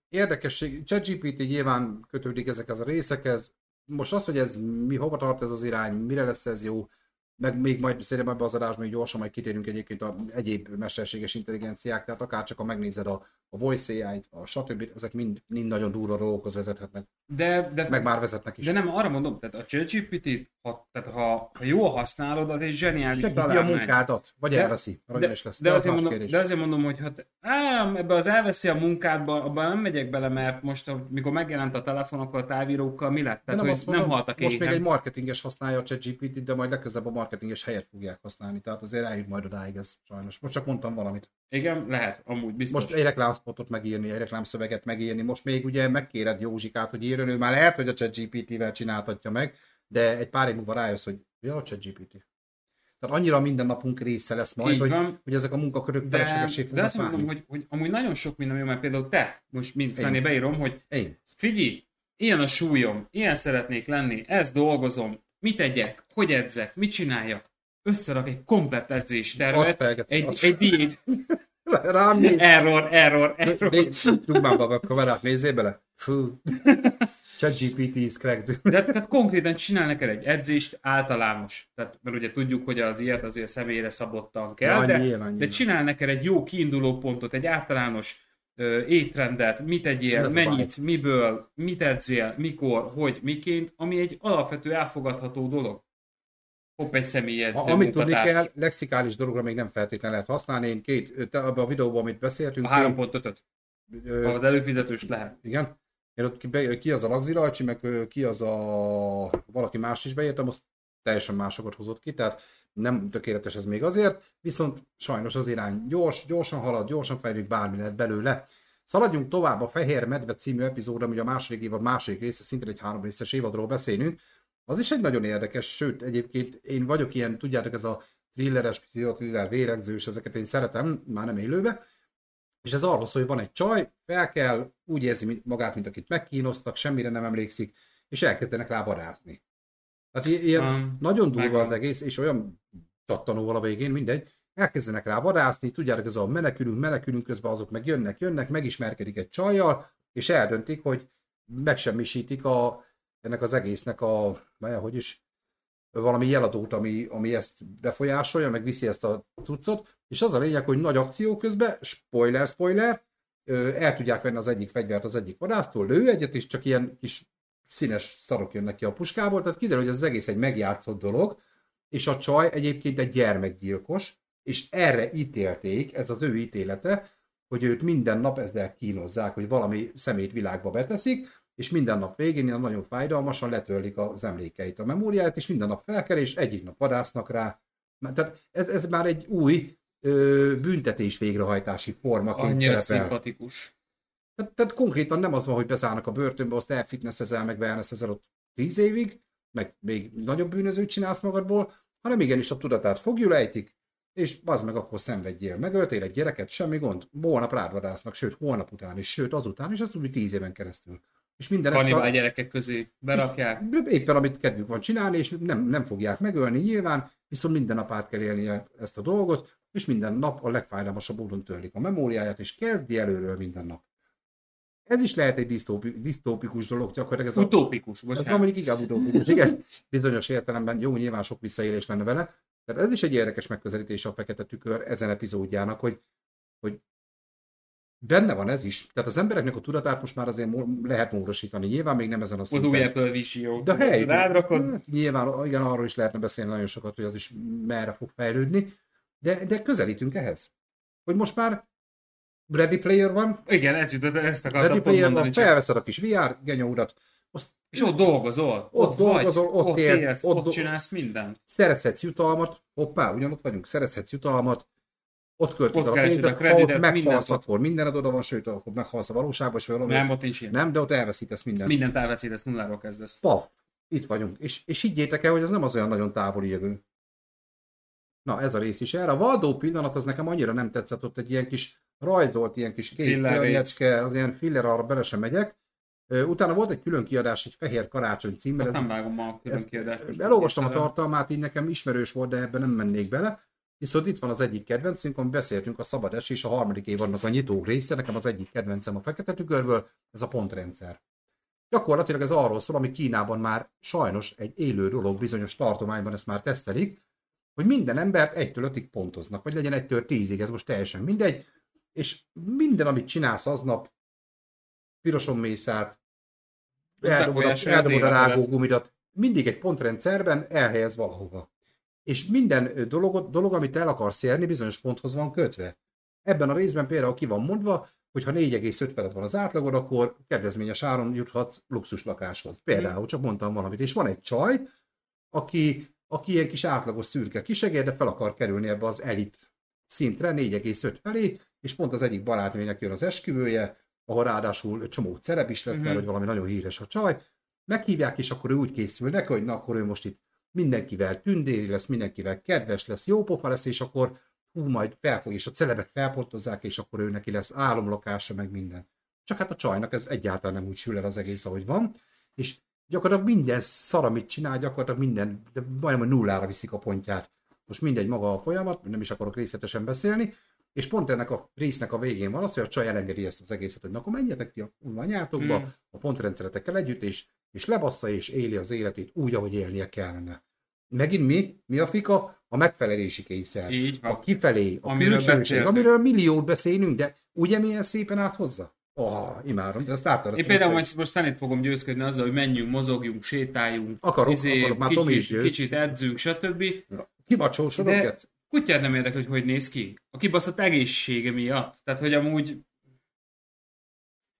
B: Érdekesség, ChatGPT nyilván kötődik ezekhez a részekhez. Most az, hogy ez mi hova tart ez az irány, mire lesz ez jó, meg még majd szerintem ebbe az adásban még gyorsan majd kitérünk egyébként a egyéb mesterséges intelligenciák, tehát akár csak ha megnézed a, a voice AI-t, a stb. ezek mind, mind nagyon durva dolgokhoz vezethetnek.
A: De, de,
B: Meg már vezetnek is.
A: de nem, arra mondom, tehát a ChatGPT, ha, tehát ha, ha jól használod, az egy zseniális
B: Segíti a munkádat, vagy
A: De-
B: elveszi,
A: De,
B: is lesz.
A: de,
B: az
A: azért mondom,
B: kérdés.
A: de azért mondom, hogy hát, ám, ebbe az elveszi a munkádba, abban nem megyek bele, mert most, amikor megjelent a telefon, akkor a távírókkal mi lett?
B: De
A: Tehát, hogy
B: azt
A: nem
B: mondom,
A: haltak
B: Most még egy marketinges használja a ChatGPT-t, de majd legközelebb a marketinges helyet fogják használni. Tehát azért eljut majd odáig ez sajnos. Most csak mondtam valamit.
A: Igen, lehet, amúgy biztos.
B: Most egy reklámspotot megírni, egy reklámszöveget megírni. Most még ugye megkéred Józsikát, hogy írjon, ő már lehet, hogy a ChatGPT-vel csináltatja meg, de egy pár év múlva rájössz, hogy ja, a ChatGPT. Tehát annyira minden napunk része lesz majd,
A: Így
B: hogy,
A: van.
B: hogy ezek a munkakörök
A: de,
B: feleslegesé
A: de
B: fognak
A: azt mondom, hogy, hogy amúgy nagyon sok minden jó, mert például te, most mint. Szani beírom, hogy
B: Én.
A: figyelj, ilyen a súlyom, ilyen szeretnék lenni, ezt dolgozom, mit tegyek, hogy edzek, mit csináljak, összerak egy komplett
B: Add
A: edzéstervet,
B: felgetsz.
A: egy, egy diét,
B: Rám néz.
A: error, error, error.
B: Dugmán be a kamerát, nézzél bele. Fú. ChatGPT is cracked.
A: De tehát konkrétan csinál neked egy edzést általános. Tehát, mert ugye tudjuk, hogy az ilyet azért személyre szabottan kell,
B: Ja,
A: de,
B: nyilván,
A: de
B: nyilván.
A: csinál neked egy jó kiinduló pontot, egy általános étrendet, mit egyél,
B: Ez
A: mennyit, miből, mit edzél, mikor, hogy, miként, ami egy alapvető elfogadható dolog. Hopp egy személyedző
B: A, amit tudni kell, lexikális dologra még nem feltétlenül lehet használni. Én két, abban a videóban, amit beszéltünk,
A: A 3.5-öt.
B: ö,
A: Az előfizetős lehet.
B: igen, én ott ki, ki az a lagzirajcsi, meg ki az a valaki más is beírtam, azt teljesen másokat hozott ki, tehát nem tökéletes ez még azért, viszont sajnos az irány gyors, gyorsan halad, gyorsan fejlődik, bármi lehet belőle. Szaladjunk tovább a Fehér Medve című epizódra, ugye a második évad második része, szintén egy három részes évadról beszélünk. Az is egy nagyon érdekes, sőt, egyébként én vagyok ilyen, tudjátok, ez a thrilleres, pszichotriller, véregzős, ezeket én szeretem, már nem élőbe, és ez arról szól, hogy van egy csaj, fel kell, úgy érzi magát, mint akit megkínoztak, semmire nem emlékszik, és elkezdenek rá vadázni. Tehát ilyen
A: Um,
B: nagyon durva
A: megvan.
B: az egész, és olyan csattanóval a végén, mindegy, elkezdenek rá vadászni, tudjátok, ez a menekülünk, menekülünk közben azok meg jönnek, jönnek, megismerkedik egy csajjal, és eldöntik, hogy megsemmisítik a, ennek az egésznek a, vajon, hogy is, valami jeladót, ami, ami ezt befolyásolja, meg viszi ezt a cuccot, és az a lényeg, hogy nagy akció közben, spoiler, spoiler, el tudják venni az egyik fegyvert az egyik vadásztól, lő egyet, és csak ilyen kis színes szarok jönnek ki a puskából, tehát kiderül, hogy ez az egész egy megjátszott dolog, és a csaj egyébként egy gyermekgyilkos, és erre ítélték, ez az ő ítélete, hogy őt minden nap ezzel kínozzák, hogy valami szemét világba beteszik, és minden nap végén ilyen nagyon fájdalmasan letörlik az emlékeit, a memóriáját, és minden nap felkel, és egyik nap vadásznak rá. Tehát ez, ez már egy új ö, büntetés végrehajtási formaként
A: annyira
B: szerepel.
A: szimpatikus.
B: Tehát, tehát konkrétan nem az van, hogy bezárnak a börtönbe, azt elfitnessezel, meg wellnessezel ott tíz évig, meg még nagyobb bűnözőt csinálsz magadból, hanem igenis a tudatát fogjul ejtik, és az meg akkor szenvedjél. Megöltél egy gyereket, semmi gond. Holnap rád vadásznak, sőt, holnap után is, sőt, azután is, az úgy tíz éven keresztül. És minden
A: Kannibál gyerekek közé berakják.
B: éppen amit kedvük van csinálni, és nem, nem fogják megölni nyilván, viszont minden nap át kell élnie ezt a dolgot, és minden nap a legfájdalmasabb módon törlik a memóriáját, és kezdi előről minden nap. Ez is lehet egy disztópi, disztópikus dolog, gyakorlatilag ez a,
A: Utópikus,
B: ez van
A: bocsánat.
B: mondjuk inkább utópikus, igen, bizonyos értelemben, jó, nyilván sok visszaélés lenne vele, tehát ez is egy érdekes megközelítés a Fekete Tükör ezen epizódjának, hogy, hogy benne van ez is. Tehát az embereknek a tudatát most már azért lehet módosítani. Nyilván még nem ezen a
A: Az
B: szinten.
A: új Apple Vision.
B: De hely,
A: Rádrakod,
B: hát nyilván, igen, arról is lehetne beszélni nagyon sokat, hogy az is merre fog fejlődni, de, de közelítünk ehhez. Hogy most már Ready Player van,
A: igen, ez jutott, ezt
B: Ready
A: akartam pont
B: Player
A: mondani.
B: van,
A: Csak.
B: felveszed a kis VR genyódat, azt
A: És ott dolgozol,
B: Ott
A: ott,
B: dolgozol,
A: vagy,
B: ott
A: ott
B: élsz,
A: élsz,
B: ott
A: ott,
B: do-
A: csinálsz mindent.
B: szerezhetsz jutalmat, hoppá, ugyanott vagyunk, szerezhetsz jutalmat, ott költöd a
A: keresed a
B: pénzet, ha
A: kreditet,
B: ott meghalsz,
A: ott.
B: akkor mindened oda van, sőt, akkor meghalsz a valóságban, és valami
A: Nem, ott nincs ilyen.
B: nem, de ott elveszítesz mindent.
A: Mindent elveszítesz, nulláról kezdesz.
B: Paf, itt vagyunk. És, és higgyétek el, hogy ez nem az olyan nagyon távoli jövő. Na, ez a rész is erre. A Valdó pillanat az nekem annyira nem tetszett, ott egy ilyen kis rajzolt, ilyen kis két
A: Filler
B: környecske, az ilyen filler, arra bele sem megyek. Utána volt egy külön kiadás, egy Fehér Karácsony címmel.
A: Azt nem vágom a külön kiadást.
B: Elolvastam a tartalmát, így nekem ismerős volt, de ebben nem mennék bele. Viszont itt van az egyik kedvencünk, amit beszéltünk, a Szabad Esés, a harmadik évadnak a nyitó része, nekem az egyik kedvencem a Fekete Tükörből, ez a pontrendszer. Gyakorlatilag ez arról szól, ami Kínában már sajnos egy élő dolog, bizonyos tartományban ezt már tesztelik, hogy minden embert 1-től 5-ig pontoznak, vagy legyen 1-től 10-ig, ez most teljesen mindegy, és minden, amit csinálsz aznap, piroson mész át, eldobod a, eldobod a rágógumidat, mindig egy pontrendszerben elhelyez valahova. És minden dolog, dolog, amit el akarsz érni, bizonyos ponthoz van kötve. Ebben a részben például ki van mondva, hogy ha 4,5 felett van az átlagod, akkor kedvezményes áron juthatsz luxus lakáshoz. Például, csak mondtam valamit. És van egy csaj, aki, aki ilyen kis átlagos szürke kisegér, de fel akar kerülni ebbe az elit szintre, 4,5 felé, és pont az egyik barátnőnek jön az esküvője, ahol ráadásul csomó szerep is lesz,
A: Mhm.
B: mert hogy valami nagyon híres a csaj, meghívják, és akkor ő úgy készül neki, hogy na akkor ő most itt mindenkivel tündéri lesz, mindenkivel kedves lesz, jó pofa lesz, és akkor hú, majd felfog, és a celebek felpontozzák, és akkor ő neki lesz álomlakása, meg minden. Csak hát a csajnak ez egyáltalán nem úgy sül el az egész, ahogy van, és gyakorlatilag minden szar, amit csinál, gyakorlatilag minden, de majdnem nullára viszik a pontját. Most mindegy maga a folyamat, nem is akarok részletesen beszélni, és pont ennek a résznek a végén van az, hogy a csaj elengedi ezt az egészet, hogy na akkor menjetek ki a anyátokba,
A: Mm.
B: a pontrendszeretekkel együtt, és, és lebassza és éli az életét úgy, ahogy élnie kellene. Megint mi? Mi a fika? A megfelelési kényszer.
A: Így
B: A
A: van.
B: kifelé, a
A: Amiről
B: külsőség, amiről milliót beszélünk, de ugye milyen szépen áthozza? Ah, imádom, de azt láttad.
A: Én például most, most Stanit fogom győzködni azzal, hogy menjünk, mozogjunk, sétáljunk,
B: Akarok,
A: izé,
B: akarok, már Tomi is
A: kicsit,
B: győz.
A: kicsit edzünk, stb.
B: Kibacsósodok
A: De-
B: de...
A: Kutyát nem érdekel, hogy hogy néz ki. A kibaszott egészsége miatt. Tehát, hogy amúgy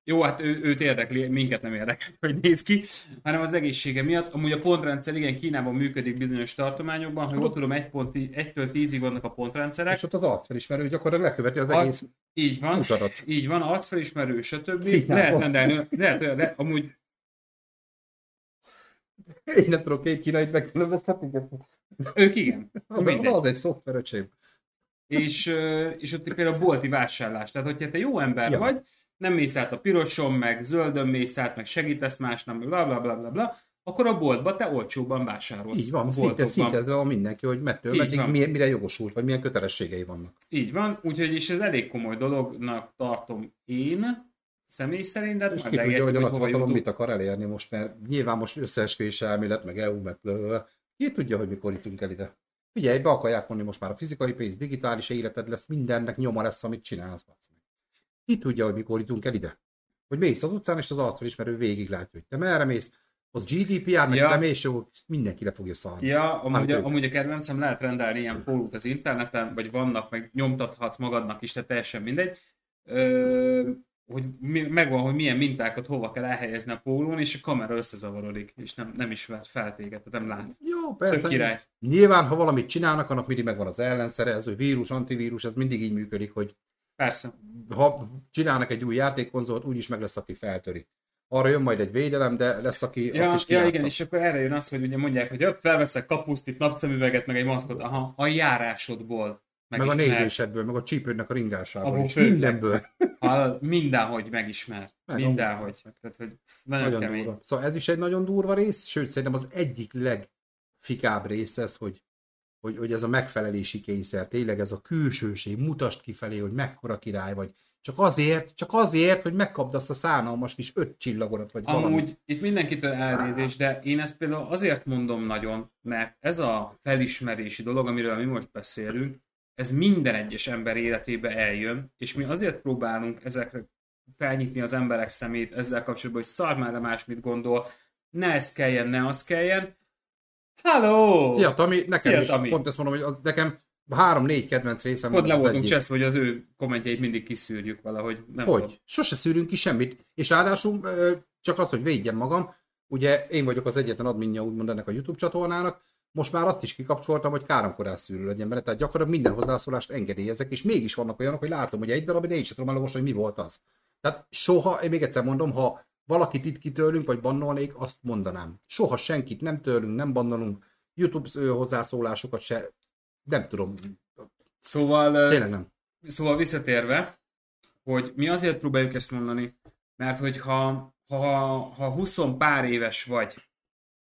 A: jó, hát ő, őt érdekli, minket nem érdekel, hogy néz ki, hanem az egészsége miatt. Amúgy a pontrendszer, igen, Kínában működik bizonyos tartományokban, ha jól tudom, 1 pont, 1-től 10-ig vannak a pontrendszerek.
B: És ott az arcfelismerő gyakorlatilag leköveti az
A: Arc-
B: egész
A: Így van.
B: utadat.
A: Így van, arcfelismerő, stb.
B: Kínában.
A: Lehet rendelni, lehet, lehet, amúgy
B: Én nem tudok két kínait megkülönböztetni.
A: ők igen.
B: Az,
A: Mindegy.
B: az egy szoftver, öcsém.
A: és, és ott például bolti vásárlás. Tehát, hogyha te jó ember
B: Ja.
A: vagy, nem mész át a piroson, meg zöldön mész át, meg segítesz másnak, meg bla bla bla bla bla, akkor a boltba te olcsóban vásárolsz.
B: Így van, szinte, szintezve van mindenki, hogy mettől, meddig mire, mire jogosult, vagy milyen kötelességei vannak.
A: Így van, úgyhogy és ez elég komoly dolognak tartom én, személy szerint, de hát
B: És ki tudja, hogy a
A: hogy hova
B: nagyhatalom
A: jutunk.
B: mit akar elérni most, mert nyilván most összeesküvés elmélet, meg EU, meg blablabla. Ki tudja, hogy mikor jutunk el ide. Figyelj, be akarják vonni most már a fizikai pénz, digitális életed lesz, mindennek nyoma lesz, amit csinálsz. Ki tudja, hogy mikor jutunk el ide? Hogy mész az utcán, és az arcfelismerő végig látja, hogy te merre mész, az GDPR, meg
A: Ja.
B: ja. mész, jó, mindenki le fogja szarni.
A: Ja, amúgy,
B: Hát
A: a,
B: ők.
A: amúgy a kedvencem lehet rendelni ilyen pólót az interneten, vagy vannak, meg nyomtathatsz magadnak is, tehát teljesen mindegy. Ö, hogy mi, megvan, hogy milyen mintákat hova kell elhelyezni a pólón, és a kamera összezavarodik, és nem, nem ismer fel téged, tehát nem lát.
B: Jó,
A: Tök
B: persze.
A: király.
B: Nyilván, ha valamit csinálnak, annak mindig megvan az ellenszere, ez, hogy vírus, antivírus, ez mindig így működik, hogy
A: Persze.
B: ha csinálnak egy új játékkonzolt, úgyis meg lesz, aki feltöri. Arra jön majd egy védelem, de lesz, aki
A: Ja,
B: azt is
A: ja,
B: kijátsza.
A: igen, és akkor erre jön az, hogy ugye mondják, hogy hopp, felveszek kapusztit, napszemüveget, meg egy maszkot, aha, a járásodból.
B: Meg a
A: megismer.
B: nézésedből, meg a csípődnek a ringásából,
A: Abból
B: és
A: főleg.
B: mindenből.
A: Ha, mindenhogy megismer.
B: Meg
A: Mindenhogy. Tehát, hogy nagyon,
B: Nagyon
A: kemény.
B: durva. Szóval ez is egy nagyon durva rész, sőt szerintem az egyik legfikább rész ez, hogy, hogy, hogy ez a megfelelési kényszer, tényleg ez a külsőség, mutasd kifelé, hogy mekkora király vagy. Csak azért, csak azért, hogy megkapd azt a szánalmas kis öt csillagodat, vagy valamit.
A: Amúgy itt mindenkitől elnézés, de én ezt például azért mondom nagyon, mert ez a felismerési dolog, amiről mi most beszélünk, ez minden egyes ember életébe eljön, és mi azért próbálunk ezekre felnyitni az emberek szemét ezzel kapcsolatban, hogy szar már más mit gondol, ne ez kelljen, ne az kelljen. Halló!
B: Szia, Tami, nekem
A: Szia,
B: is,
A: Tami.
B: pont ezt mondom, hogy az, nekem három-négy kedvenc részem
A: Pont le voltunk cseszve, hogy az ő kommentjeit mindig kiszűrjük valahogy. Nem
B: Hogy?
A: tudom.
B: Sose szűrünk ki semmit. És ráadásul csak az, hogy védjem magam, ugye én vagyok az egyetlen adminja úgymond ennek a YouTube csatornának, most már azt is kikapcsoltam, hogy káromkodás szűrő legyen bele, tehát gyakorlatilag minden hozzászólást engedélyezek, és mégis vannak olyanok, hogy látom, hogy egy darab, de én sem tudom elolvasni, hogy mi volt az. Tehát soha, én még egyszer mondom, ha valakit itt kitörlünk, vagy bannolnék, azt mondanám. Soha senkit nem törlünk, nem bannolunk, YouTube hozzászólásokat se, nem tudom,
A: Szóval...
B: tényleg nem.
A: Szóval visszatérve, hogy mi azért próbáljuk ezt mondani, mert hogyha ha, ha 20 pár éves vagy,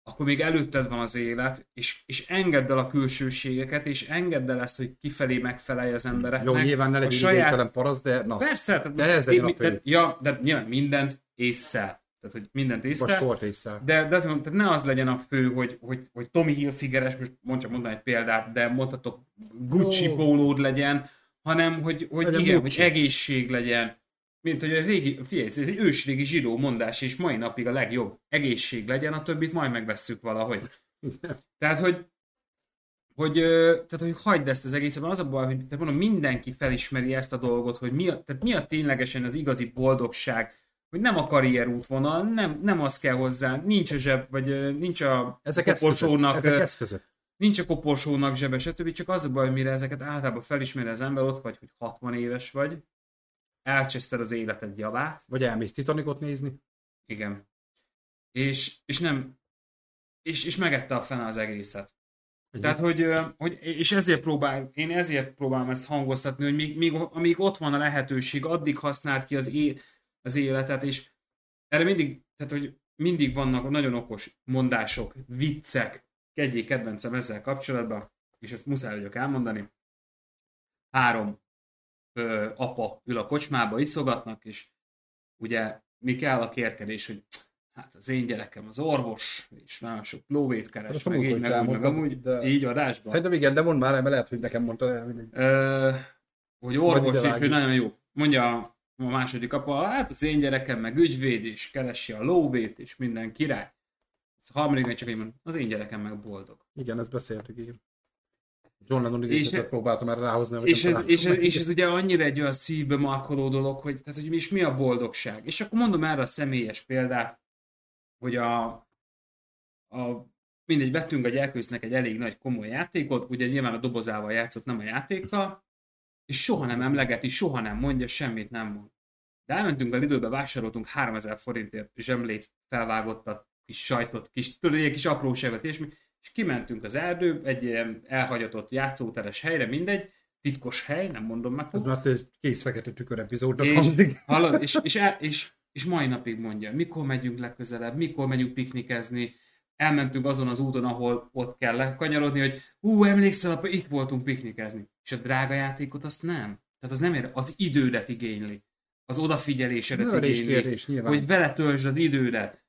A: akkor még előtted van az élet, és, és engedd el a külsőségeket, és engedd el ezt, hogy kifelé megfelelj az embereknek.
B: Jó, nyilván ne
A: a
B: legyünk
A: saját...
B: parasz, de na.
A: Persze, tehát,
B: De ez legyen fő.
A: tehát, ja, de nyilván mindent észszel. tehát hogy mindent
B: Vagy
A: észre.
B: sort észre.
A: De, de azt mondom, tehát ne az legyen a fő, hogy, hogy, hogy Tommy Hilfigeres, most mond csak mondani egy példát, de mondhatok Gucci pólód legyen, hanem hogy, hogy
B: Legyen
A: igen,
B: Gucci.
A: hogy egészség legyen. Mint hogy a régi, figyelj, ez egy ősrégi zsidó mondás, és mai napig a legjobb. Egészség legyen, a többit majd megvesszük valahogy. Tehát, hogy hogy, tehát, hogy hagyd ezt az egészet, az a baj, hogy tehát mondom, mindenki felismeri ezt a dolgot, hogy mi a, tehát mi a ténylegesen az igazi boldogság, hogy nem a karrier útvonal, nem, nem az kell hozzá, nincs a zseb, vagy nincs a
B: Ezek eszközök.
A: koporsónak,
B: Ezek
A: ö,
B: eszközök.
A: nincs a koporsónak zsebe, stb. Csak az a baj, hogy mire ezeket általában felismeri az ember, ott vagy, hogy 60 éves vagy, elcseszted az életed javát,
B: Vagy elmész Titanicot nézni.
A: igen, és, és nem, és, és megette a fene az egészet. Tehát, hogy, hogy, és ezért próbál, én ezért próbálom ezt hangoztatni, hogy még, még, amíg ott van a lehetőség, addig használd ki az, é, az életet, és erre mindig, tehát, hogy mindig vannak nagyon okos mondások, viccek, egyik kedvencem ezzel kapcsolatban, és ezt muszáj vagyok elmondani. Három ö, apa ül a kocsmába, iszogatnak, és ugye mi kell a kérkedés, hogy hát az én gyerekem az orvos, és nagyon sok lóvét keres,
B: Ezt
A: meg így, meg, úgy, meg
B: elmondtad,
A: amúgy,
B: de-
A: így adásban.
B: Szerintem igen, de mondd már el, mert lehet, hogy nekem mondta el. mindegy.
A: Ö, hogy orvos, és hogy nagyon jó. Mondja a második apa, hát az én gyerekem meg ügyvéd, és keresi a lóvét, és minden király. A harmadik csak így mond, az én gyerekem meg boldog.
B: Igen, ezt beszéltük, igen. John Lennon idézetet próbáltam erre ráhozni,
A: És ez, és, ez, és ez ugye annyira egy olyan szívbe markoló dolog, hogy, tehát, hogy és mi a boldogság. És akkor mondom erre a személyes példát, hogy a, a mindegy, vettünk a gyerkősznek egy elég nagy komoly játékot, ugye nyilván a dobozával játszott, nem a játékkal, és soha nem emlegeti, soha nem mondja, semmit nem mond. De elmentünk a Lidlbe, vásároltunk 3000 forintért zsemlét, felvágottat, kis sajtot, kis, tudod, ilyen kis apróságot, és mi, és kimentünk az erdő, egy ilyen elhagyatott játszóteres helyre, mindegy, titkos hely, nem mondom meg,
B: Ez már egy kész fekete tükör epizódnak
A: és,
B: hangzik.
A: hallod, és, és, el, és, és mai napig mondja, mikor megyünk legközelebb, mikor megyünk piknikezni, elmentünk azon az úton, ahol ott kell lekanyarodni, hogy ú, emlékszel, itt voltunk piknikezni. És a drága játékot azt nem. Tehát az nem ér, az idődet igényli. Az odafigyelésedet igényli.
B: kérdés, nyilván.
A: Hogy vele töltsd az idődet.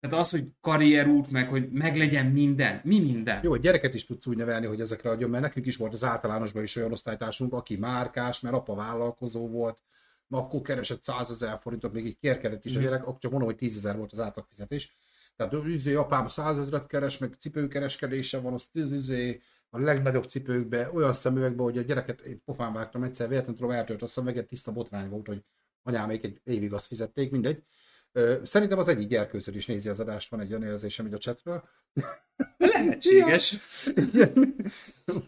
A: Tehát az, hogy karrierút, meg hogy meglegyen minden. Mi minden?
B: Jó, hogy gyereket is tudsz úgy nevelni, hogy ezekre adjon, mert nekünk is volt az általánosban is olyan osztálytársunk, aki márkás, mert apa vállalkozó volt, ma akkor keresett 100 ezer forintot, még így kérkedett is a
A: Mhm.
B: gyerek, akkor csak mondom, hogy 10 ezer volt az átlagfizetés. Tehát üzé, apám 100 ezeret keres, meg cipőkereskedése van, az üzé, a legnagyobb cipőkbe, olyan szemüvegbe, hogy a gyereket én pofán vágtam egyszer, véletlenül tudom eltört a szemüveget, tiszta botrány volt, hogy anyámék egy évig azt fizették, mindegy. Szerintem az egyik gyerkőzőr is nézi az adást, van egy olyan érzésem, hogy a chatről.
A: Lehetséges.
B: Igen.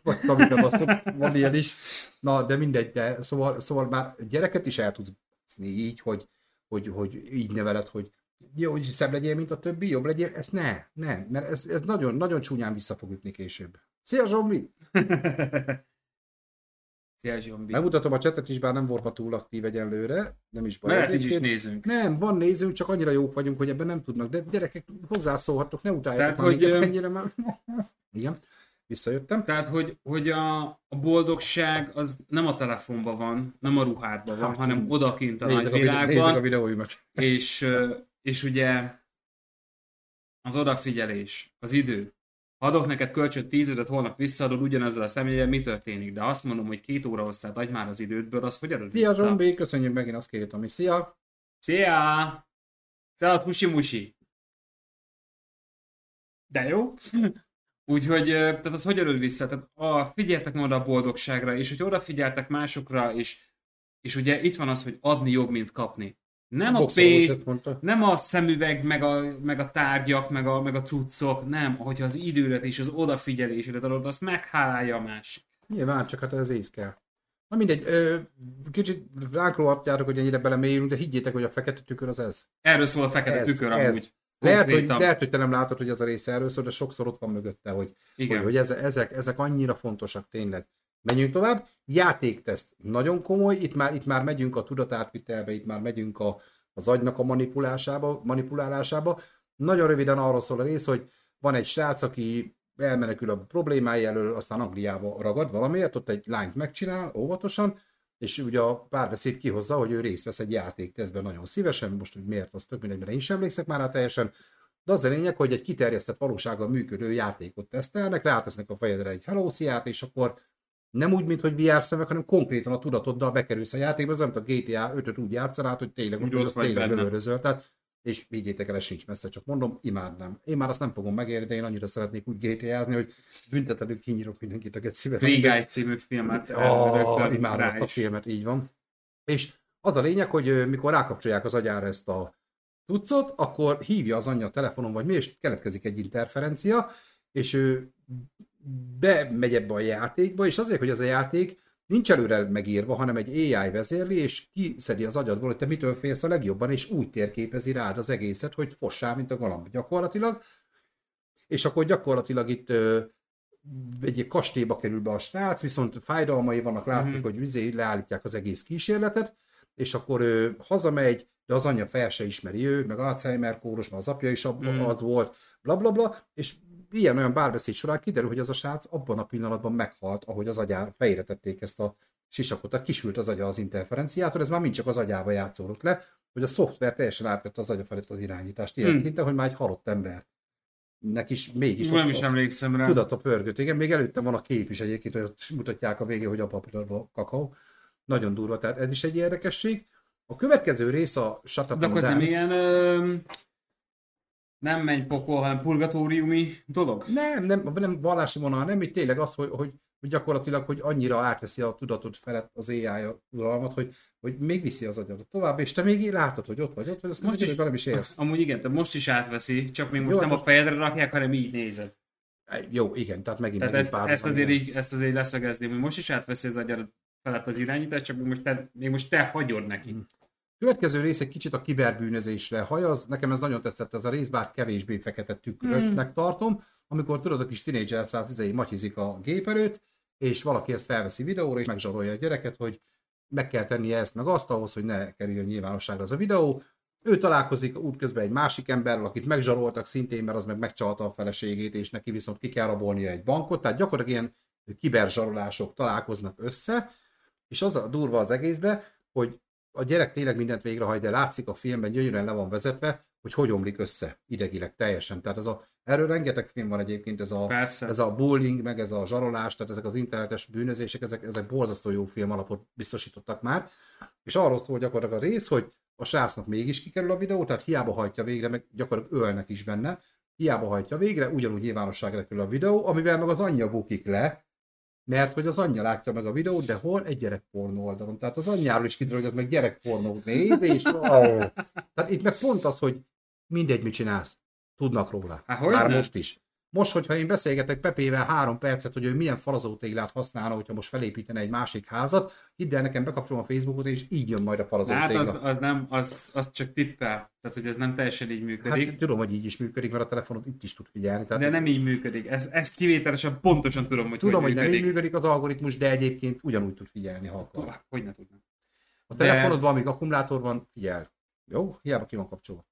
B: Vagy basztott, van ilyen is. Na, de mindegy, de szóval, szóval már gyereket is el tudsz baszni így, hogy, hogy, hogy így neveled, hogy jó, hogy szebb legyél, mint a többi, jobb legyél, ezt ne, nem, mert ez, ez nagyon, nagyon csúnyán vissza fog ütni később. Szia Zsombi!
A: Szia.
B: Megmutatom a csetet is, bár nem volt túl aktív egyenlőre, nem is baj.
A: Mert így is nézünk.
B: Nem, van nézőnk, csak annyira jók vagyunk, hogy ebben nem tudnak. De gyerekek, hozzászólhattok, ne utáljátok
A: Tehát,
B: minket
A: hogy, ö,
B: ennyire már. Igen, visszajöttem.
A: Tehát, hogy, hogy a, a boldogság az nem a telefonban van, nem a ruhádban van,
B: Hát,
A: hanem odakint a
B: Nézzük a, videó, nézzük a videóimat.
A: és, és ugye az odafigyelés, az idő. Ha adok neked kölcsön tízedet, holnap visszaadod ugyanezzel a személyen, mi történik? De azt mondom, hogy két óra hosszát adj már az idődből, az hogy adod
B: Szia? Zsombi, köszönjük megint azt kérjük, ami szia.
A: Szia! Szia, musi musi! De jó? Úgyhogy, tehát az hogy adod vissza? Tehát a, figyeltek majd a boldogságra, és hogy odafigyeltek másokra, és, és ugye itt van az, hogy adni jobb, mint kapni. Nem a
B: is
A: pénz, nem a szemüveg, meg a, meg a tárgyak, meg a, meg a cuccok, nem, hogyha az idődet és az odafigyelésedet adod, azt meghálálja a másik.
B: Nyilván, csak hát ez ész kell. Na mindegy, ö, kicsit ránk rohadjátok, hogy ennyire belemélyülünk, de higgyétek, hogy a fekete tükör az ez.
A: Erről szól a fekete
B: Ez,
A: tükör
B: ez.
A: amúgy.
B: Lehet hogy, lehet, hogy te nem látod, hogy ez a része erről szól, de sokszor ott van mögötte, hogy,
A: Igen.
B: hogy, hogy ezek, ezek, ezek annyira fontosak tényleg. Menjünk tovább. Játékteszt. Nagyon komoly, itt már, itt már megyünk a tudatátvitelbe, itt már megyünk a, az agynak a manipulásába, manipulálásába. Nagyon röviden arról szól a rész, hogy van egy srác, aki elmenekül a problémái elől, aztán Angliába ragad valamiért, ott egy lányt megcsinál óvatosan, és ugye a párbeszéd kihozza, hogy ő részt vesz egy játéktesztben nagyon szívesen, most hogy miért, az tök mindegy, mert én sem emlékszek már rá teljesen, de az a lényeg, hogy egy kiterjesztett valósággal működő játékot tesztelnek, rátesznek a fejedre egy Hello és akkor nem úgy, mint hogy VR szemek, hanem konkrétan a tudatoddal bekerülsz a játékba, az nem a GTA 5-öt úgy játszanát, hogy tényleg, úgy, az tényleg lövöldözöl. Tehát és vigyétek el, ez sincs messze, csak mondom, imádnám. Én már azt nem fogom megérni, de én annyira szeretnék úgy GTA-zni, hogy büntetlenül kinyírok mindenkit a gecibe.
A: Régály című filmet.
B: Oh, imádom azt a filmet, így van. És az a lényeg, hogy mikor rákapcsolják az agyára ezt a cuccot, akkor hívja az anyja a telefonon, vagy mi, és keletkezik egy interferencia, és ő bemegy ebbe a játékba, és azért, hogy az a játék nincs előre megírva, hanem egy AI vezérli, és kiszedi az agyadból, hogy te mitől félsz a legjobban, és úgy térképezi rád az egészet, hogy fossál, mint a galamb gyakorlatilag. És akkor gyakorlatilag itt ö, egy kastélyba kerül be a srác, viszont fájdalmai vannak, látszik, mm-hmm. hogy vizé leállítják az egész kísérletet, és akkor ő hazamegy, de az anyja fel se ismeri ő, meg Alzheimer kóros, mert az apja is abban mm. az volt, bla bla bla, és ilyen-olyan bárbeszéd során kiderül, hogy az a srác abban a pillanatban meghalt, ahogy az agyára fejre tették ezt a sisakot, tehát kisült az agya az interferenciától, ez már mind csak az agyába játszódott le, hogy a szoftver teljesen átvette az agya felett az irányítást. Ilyen hmm. Hinte, hogy már egy halott ember. Neki is mégis
A: Nem is emlékszem rá.
B: Tudata pörgött. Igen, még előtte van a kép is egyébként, hogy ott mutatják a végén, hogy a papírban kakaó. Nagyon durva, tehát ez is egy érdekesség. A következő rész a Shut Up
A: De akkor ez nem ilyen ö, nem menj pokol, hanem purgatóriumi dolog?
B: Nem, nem, nem vallási vonal, nem, itt tényleg az, hogy, hogy, hogy gyakorlatilag, hogy annyira átveszi a tudatot felett az AI uralmat, hogy, hogy még viszi az agyadat tovább, és te még látod, hogy ott vagy, ott vagy, azt most is, nem is élsz.
A: Amúgy igen, te most is átveszi, csak még most Jó, nem most... a fejedre rakják, hanem így nézed.
B: Jó, igen, tehát megint,
A: tehát megint ezt, ezt, azért így, ezt azért leszögezném, hogy most is átveszi az agyadat felett az irányítás, csak most te, még most te hagyod neki. Mm.
B: Következő rész egy kicsit a kiberbűnözésre hajaz. Nekem ez nagyon tetszett, ez a rész, bár kevésbé fekete tükrösnek mm. tartom, amikor tudod, a kis tínédzser szállt izei matyizik a gép előtt, és valaki ezt felveszi videóra, és megzsarolja a gyereket, hogy meg kell tennie ezt meg azt ahhoz, hogy ne kerüljön nyilvánosságra az a videó. Ő találkozik útközben egy másik emberrel, akit megzsaroltak szintén, mert az meg megcsalta a feleségét, és neki viszont ki kell rabolnia egy bankot. Tehát gyakorlatilag ilyen kiberzsarolások találkoznak össze, és az a durva az egészbe, hogy a gyerek tényleg mindent végrehajt, de látszik a filmben, gyönyörűen le van vezetve, hogy hogy omlik össze idegileg teljesen. Tehát ez a, erről rengeteg film van egyébként, ez a, ez a bullying, meg ez a zsarolás, tehát ezek az internetes bűnözések, ezek, ezek borzasztó jó film alapot biztosítottak már. És arról szól gyakorlatilag a rész, hogy a srácnak mégis kikerül a videó, tehát hiába hajtja végre, meg gyakorlatilag ölnek is benne, hiába hajtja végre, ugyanúgy nyilvánosságra kerül a videó, amivel meg az anyja bukik le, mert hogy az anyja látja meg a videót, de hol? Egy gyerekpornó oldalon. Tehát az anyjáról is kiderül, hogy az meg gyerekpornót néz, és oh. Tehát itt meg pont az, hogy mindegy, mit csinálsz. Tudnak róla. Há, Már ne? most is. Most, hogyha én beszélgetek Pepével három percet, hogy ő milyen falazótéglát használna, hogyha most felépítene egy másik házat, hidd el, nekem bekapcsolom a Facebookot, és így jön majd a falazótégla.
A: Hát az, az, nem, az, az csak tippel. Tehát, hogy ez nem teljesen így működik. Hát
B: tudom, hogy így is működik, mert a telefonod itt is tud figyelni. Tehát
A: de nem így működik. Ez, ezt kivételesen pontosan tudom, hogy
B: Tudom,
A: hogy,
B: hogy nem így működik az algoritmus, de egyébként ugyanúgy tud figyelni, ha akar.
A: Hogy ne tudna.
B: A telefonodban, de... amíg akkumulátor van, figyel. Jó? Hiába ki van kapcsolva.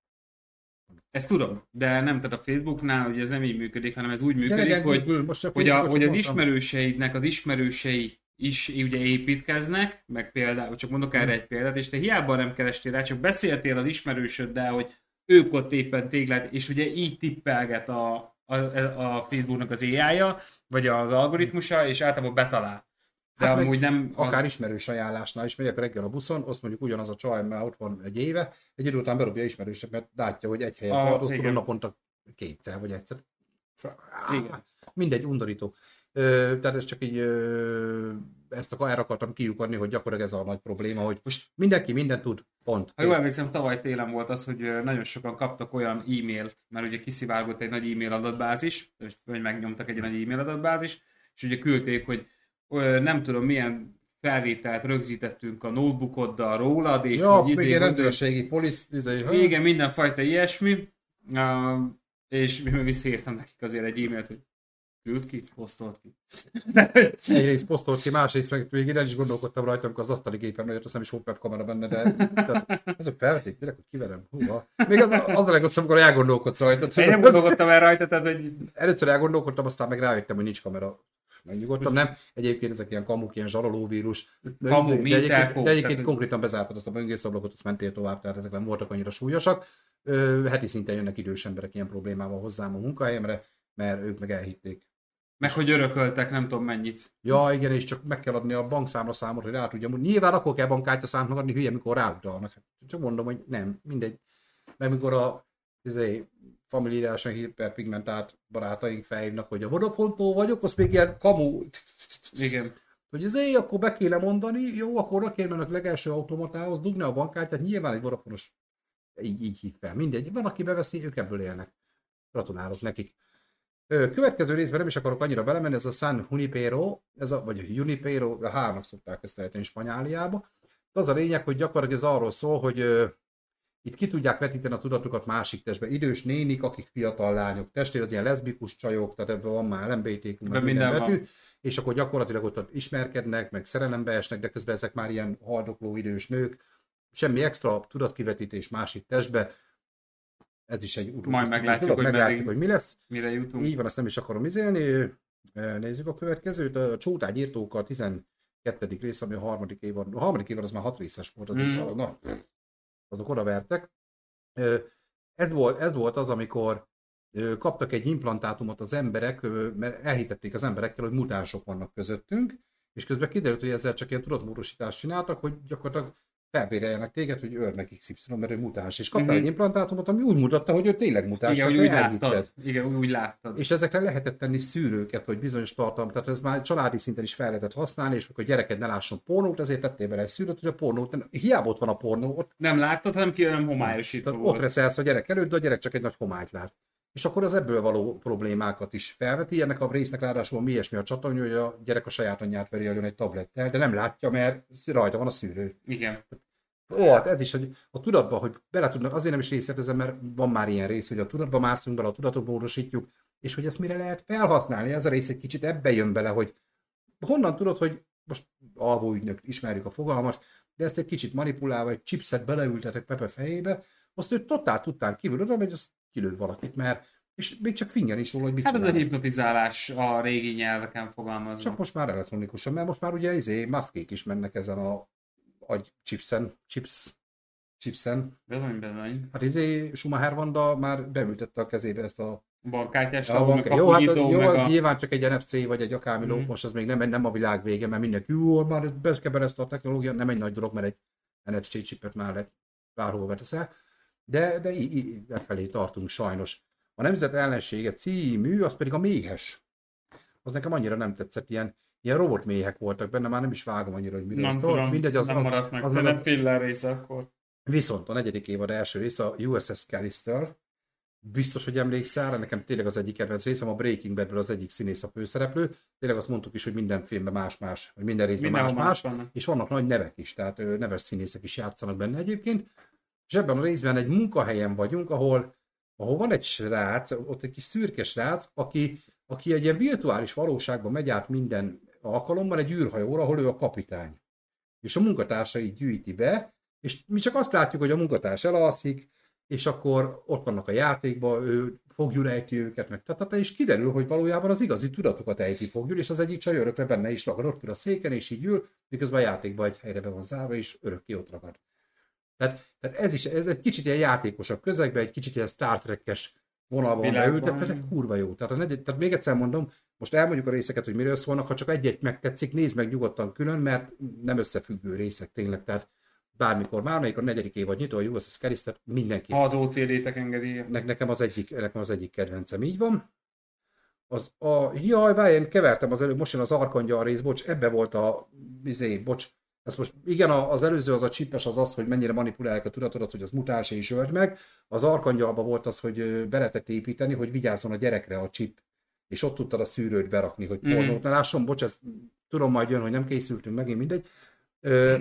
A: Ezt tudom, de nem, tehát a Facebooknál hogy ez nem így működik, hanem ez úgy működik, Gyere, hogy, Google, most hogy, a, hogy az ismerőseidnek az ismerősei is ugye építkeznek, meg például, csak mondok erre egy példát, és te hiába nem kerestél rá, csak beszéltél az ismerősöddel, hogy ők ott éppen téglát, és ugye így tippelget a, a, a Facebooknak az AI-ja, vagy az algoritmusa, és általában betalál.
B: De hát amúgy nem... Akár az... ismerős ajánlásnál is megyek reggel a buszon, azt mondjuk ugyanaz a csaj, mert ott van egy éve, egy idő után berobja ismerősök, mert látja, hogy egy helyen tartózkodom naponta kétszer vagy egyszer. Igen. Mindegy, undorító. Ö, tehát ez csak így ö, ezt akar, erre akartam kiukadni, hogy gyakorlatilag ez a nagy probléma, hogy most mindenki mindent tud, pont.
A: Ha jól emlékszem, tavaly télen volt az, hogy nagyon sokan kaptak olyan e-mailt, mert ugye kiszivárgott egy nagy e-mail adatbázis, vagy megnyomtak egy nagy e-mail adatbázis, és ugye küldték, hogy nem tudom milyen felvételt rögzítettünk a notebookoddal rólad, és
B: ja, hogy izé, rendőrségi polisz, izé,
A: igen, mindenfajta ilyesmi, uh, és meg visszaírtam nekik azért egy e-mailt, hogy küld ki, posztolt ki.
B: Egyrészt posztolt ki, másrészt meg végig el is gondolkodtam rajta, amikor az asztali gépem lejött, azt nem is volt kamera benne, de tehát, ezek felvették, tényleg, hogy kiverem. Húha. Még az, az a legrosszabb, amikor elgondolkodsz rajta.
A: Én nem gondolkodtam el rajta, tehát hogy...
B: Először elgondolkodtam, aztán meg rájöttem, hogy nincs kamera megnyugodtam, nem. Egyébként ezek ilyen kamuk, ilyen zsarolóvírus.
A: Kamu,
B: de, egyébként, de egyébként
A: tehát-
B: konkrétan bezártad azt a böngészablakot, azt mentél tovább, tehát ezek nem voltak annyira súlyosak. Ö, heti szinten jönnek idős emberek ilyen problémával hozzám a munkahelyemre, mert ők meg elhitték.
A: Meg hogy örököltek nem tudom mennyit.
B: Ja, igen, és csak meg kell adni a bankszámla számot, hogy rá tudjam. Nyilván akkor kell bankkártya számot adni, hülye, mikor ráutalnak. Csak mondom, hogy nem, mindegy. Meg mikor a izé, familiárisan hiperpigmentált barátaink felhívnak, hogy a Vodafone-tól vagyok, az még ilyen kamu,
A: Igen.
B: hogy izé, akkor be kéne mondani, jó, akkor menni a legelső automatához, dugni a bankkártyát, nyilván egy Vodafonos így, így hív fel. Mindegy, van, aki beveszi, ők ebből élnek. Gratulálok nekik. Következő részben nem is akarok annyira belemenni, ez a San Junipero, ez a, vagy a Junipero, a hárnak szokták ezt ejteni Spanyáliába. Az a lényeg, hogy gyakorlatilag ez arról szól, hogy itt ki tudják vetíteni a tudatukat másik testbe. Idős nénik, akik fiatal lányok testére, az ilyen leszbikus csajok, tehát ebben van már LMBTQ, meg minden betű,
A: van.
B: és akkor gyakorlatilag ott ismerkednek, meg szerelembe esnek, de közben ezek már ilyen haldokló idős nők, semmi extra tudatkivetítés másik testbe, ez is egy utópisztikus
A: meglátjuk,
B: dolog,
A: hogy
B: meglátjuk,
A: meddig-
B: hogy mi lesz.
A: Mire jutunk?
B: Így van, ezt nem is akarom izélni. Nézzük a következőt. A Csótágy írtók a 12. rész, ami a harmadik évad. A harmadik évad az már hat részes volt. Az
A: Mm.
B: mm. na, azok oda vertek. Ö, Ez volt, ez volt az, amikor kaptak egy implantátumot az emberek, mert elhitették az emberekkel, hogy mutánsok vannak közöttünk, és közben kiderült, hogy ezzel csak ilyen tudatmódosítást csináltak, hogy gyakorlatilag felbéreljenek téged, hogy őr meg XY, mert ő mutáns. És kaptál
A: Mhm.
B: egy implantátumot, ami úgy mutatta, hogy ő tényleg mutáns.
A: Igen, úgy láttad. Igen, úgy, láttad.
B: És ezekre lehetett tenni szűrőket, hogy bizonyos tartalom, tehát ez már családi szinten is fel lehetett használni, és amikor a gyereked ne lásson pornót, ezért tettél bele egy szűrőt, hogy a pornót, nem- hiába ott van a pornó, ott,
A: Nem láttad, hanem ki nem homályosítva
B: tehát ott
A: volt.
B: reszelsz a gyerek előtt, de a gyerek csak egy nagy homályt lát. És akkor az ebből való problémákat is felveti. Ennek a résznek ráadásul mi ilyesmi a csatony, hogy a gyerek a saját anyját veri agyon egy tablettel, de nem látja, mert rajta van a szűrő.
A: Igen.
B: Ó, hát ez is, hogy a tudatba, hogy bele tudnak, azért nem is részletezem, mert van már ilyen rész, hogy a tudatba mászunk bele, a tudatot módosítjuk, és hogy ezt mire lehet felhasználni. Ez a rész egy kicsit ebbe jön bele, hogy honnan tudod, hogy most alvó ügynök, ismerjük a fogalmat, de ezt egy kicsit manipulálva, egy chipset beleültetek Pepe fejébe, azt ő totál tudtán kívül oda megy, azt kilő valakit, mert és még csak fingen is róla, hogy mit
A: Hát ez a
B: csinál.
A: hipnotizálás a régi nyelveken fogalmazva.
B: Csak most már elektronikusan, mert most már ugye izé, maszkék is mennek ezen a agy chipsen, chips, chipsen.
A: Bizony, bizony.
B: Hát izé Schumacher Vanda már beültette a kezébe ezt a,
A: Bankkártyás
B: a
A: tabú, meg
B: bank... Jó, hát
A: kapunyító,
B: jó,
A: meg a...
B: nyilván csak egy NFC vagy egy akármi lóp, most az még nem, nem a világ vége, mert mindenki, jó, már bekeberezte a technológia, nem egy nagy dolog, mert egy NFC chipet már lehet bárhol beteszel, de, de í- í- e felé tartunk sajnos. A Nemzet ellensége című, az pedig a méhes. Az nekem annyira nem tetszett, ilyen, ilyen robotméhek voltak benne, már nem is vágom annyira, hogy miről
A: Nem tudom,
B: Mindegy, az,
A: nem
B: az,
A: maradt meg,
B: az, az, az,
A: pillanat része akkor.
B: Viszont a negyedik évad első része a USS Callister, biztos, hogy emlékszel, nekem tényleg az egyik kedvenc részem, a Breaking Badből az egyik színész a főszereplő, tényleg azt mondtuk is, hogy minden filmben más-más, vagy minden részben más-más, és vannak nagy nevek is, tehát neves színészek is játszanak benne egyébként, és ebben a részben egy munkahelyen vagyunk, ahol, ahol van egy srác, ott egy kis szürke srác, aki, aki egy ilyen virtuális valóságban megy át minden alkalommal egy űrhajóra, ahol ő a kapitány. És a munkatársai gyűjti be, és mi csak azt látjuk, hogy a munkatárs elalszik, és akkor ott vannak a játékban, ő fogjul ejti őket, meg tatata, és kiderül, hogy valójában az igazi tudatokat ejti fogjul, és az egyik csaj örökre benne is ragad, ott ül a széken, és így ül, miközben a játékban egy helyre be van zárva, és örökké ott ragad. Tehát, tehát ez is, ez egy kicsit ilyen játékosabb közegben, egy kicsit ilyen Star Trek-es vonalban beültetve, de kurva jó. Tehát, a negy, tehát még egyszer mondom, most elmondjuk a részeket, hogy miről szólnak, ha csak egy-egy megtetszik, nézd meg nyugodtan külön, mert nem összefüggő részek tényleg, tehát bármikor, bármelyik a negyedik évad nyitó, a USS Callister, mindenki.
A: Ha az OCD-tek engedi.
B: Ne, nekem, az egyik, nekem az egyik kedvencem így van. Az a, jaj, várj, én kevertem az előbb, most jön az Arkangyal rész, bocs, ebbe volt a, izé, bocs, ez most, igen, az előző az a csipes az az, hogy mennyire manipulálják a tudatodat, hogy az mutáns és ölt meg. Az Arkangyalban volt az, hogy ö, be lehetett építeni, hogy vigyázzon a gyerekre a csip, és ott tudtad a szűrőt berakni, hogy pornót ne lásson. Bocs, ez tudom majd jön, hogy nem készültünk, megint mindegy. Ö,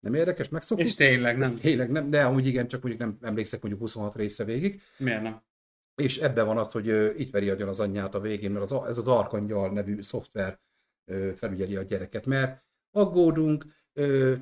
B: nem érdekes, megszoktuk?
A: És tényleg nem.
B: Tényleg nem, de amúgy igen, csak mondjuk nem emlékszek mondjuk 26 részre végig.
A: Miért nem?
B: És ebben van az, hogy itt veri agyon az anyját a végén, mert az, ez az Arkangyal nevű szoftver felügyeli a gyereket, mert aggódunk,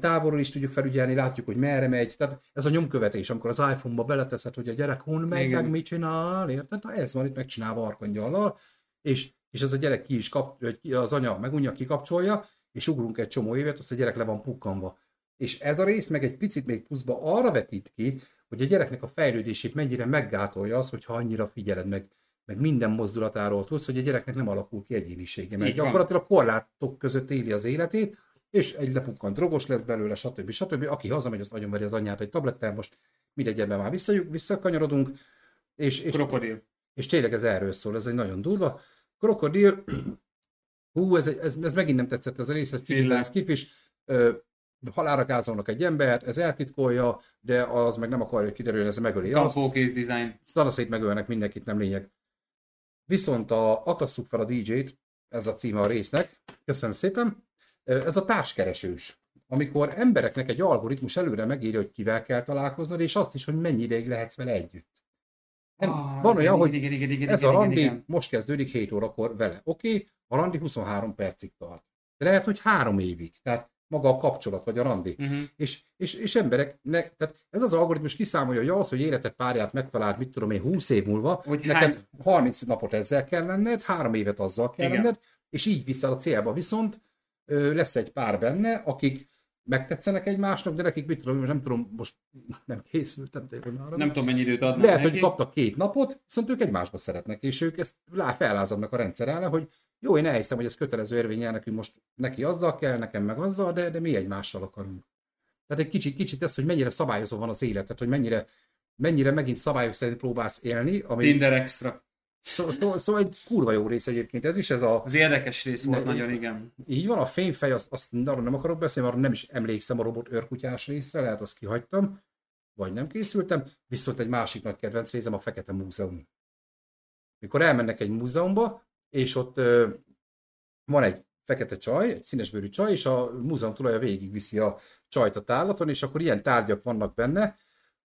B: távolról is tudjuk felügyelni, látjuk, hogy merre megy, tehát ez a nyomkövetés, amikor az iPhone-ba beleteszed, hogy a gyerek hon megy,
A: Igen.
B: meg mit csinál, érted? Na ez van itt megcsinálva Arkangyallal, és és ez a gyerek ki is kap, az anya megunja, kikapcsolja, és ugrunk egy csomó évet, azt a gyerek le van pukkanva. És ez a rész meg egy picit még pluszba arra vetít ki, hogy a gyereknek a fejlődését mennyire meggátolja az, hogyha annyira figyeled meg, meg minden mozdulatáról tudsz, hogy a gyereknek nem alakul ki egyénisége. Mert
A: Így van.
B: gyakorlatilag korlátok között éli az életét, és egy lepukkant drogos lesz belőle, stb. stb. Aki hazamegy, az agyonveri az anyját egy tablettel, most mindegy, ebben már vissza, visszakanyarodunk, és, és,
A: Krokodil.
B: és tényleg ez erről szól, ez egy nagyon durva. Krokodil, hú, ez, ez, ez megint nem tetszett ez a rész, egy kicsit kifis, ö, halára gázolnak egy embert, ez eltitkolja, de az meg nem akarja, hogy kiderüljön, ez megöli azt.
A: Kampókész design.
B: Szanaszét megölnek mindenkit, nem lényeg. Viszont a Akasszuk fel a DJ-t, ez a címe a résznek, köszönöm szépen, ez a társkeresős. Amikor embereknek egy algoritmus előre megírja, hogy kivel kell találkoznod, és azt is, hogy mennyi ideig lehetsz vele együtt. Nem,
A: Ah,
B: van
A: igen,
B: olyan, hogy
A: igen, igen, igen,
B: ez
A: igen,
B: a
A: igen,
B: randi
A: igen.
B: most kezdődik 7 órakor vele. Oké, okay, a randi 23 percig tart. De lehet, hogy három évig. Tehát maga a kapcsolat, vagy a randi.
A: Uh-huh.
B: És, és, és emberek, ne, tehát ez az algoritmus kiszámolja, hogy az, hogy életed párját megtaláld, mit tudom én, 20 év múlva,
A: Hogy
B: neked
A: hány-
B: 30 napot ezzel kell lenned, három évet azzal kell
A: Igen.
B: lenned, és így vissza a célba. Viszont lesz egy pár benne, akik megtetszenek egymásnak, de nekik mit tudom, nem tudom, most nem készültem tényleg arra.
A: Nem tudom, mennyi időt adnak
B: Lehet,
A: neki.
B: hogy kaptak két napot, viszont ők egymásba szeretnek, és ők ezt lá- fellázadnak a rendszer ellen, hogy jó, én elhiszem, hogy ez kötelező érvényel nekünk most neki azzal kell, nekem meg azzal, de, de mi egymással akarunk. Tehát egy kicsit, kicsit ez, hogy mennyire szabályozva van az életed, hogy mennyire, mennyire megint szabályok szerint próbálsz élni, ami
A: Tinder extra.
B: Szó, szó, szó, egy kurva jó rész egyébként ez is, ez a,
A: Az érdekes rész volt
B: Ne-
A: nagyon, igen.
B: így van, a fényfej, azt, azt arra nem akarok beszélni, arra nem is emlékszem a robot őrkutyás részre, lehet azt kihagytam, vagy nem készültem, viszont egy másik nagy kedvenc részem a Fekete Múzeum. Mikor elmennek egy múzeumba, és ott ö, van egy fekete csaj, egy színesbőrű csaj, és a múzeum tulaja végigviszi a csajt a tárlaton, és akkor ilyen tárgyak vannak benne.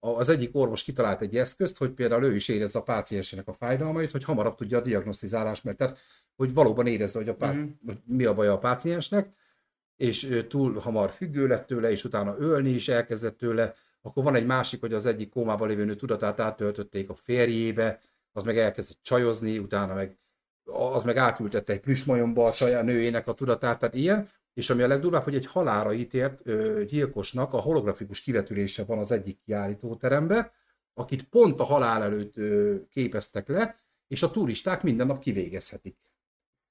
B: Az egyik orvos kitalált egy eszközt, hogy például ő is érezze a páciensének a fájdalmait, hogy hamarabb tudja a diagnosztizálást, mert tehát, hogy valóban érezze, hogy, a pá-
A: Mhm.
B: hogy mi a baja a páciensnek, és túl hamar függő lett tőle, és utána ölni is elkezdett tőle. Akkor van egy másik, hogy az egyik kómában lévő nő tudatát átöltötték a férjébe, az meg elkezdett csajozni, utána meg az meg átültette egy plüsmajomba a csaj, a nőjének a tudatát, tehát ilyen, és ami a legdurvább, hogy egy halára ítélt ö, gyilkosnak a holografikus kivetülése van az egyik kiállítóterembe, akit pont a halál előtt ö, képeztek le, és a turisták minden nap kivégezhetik.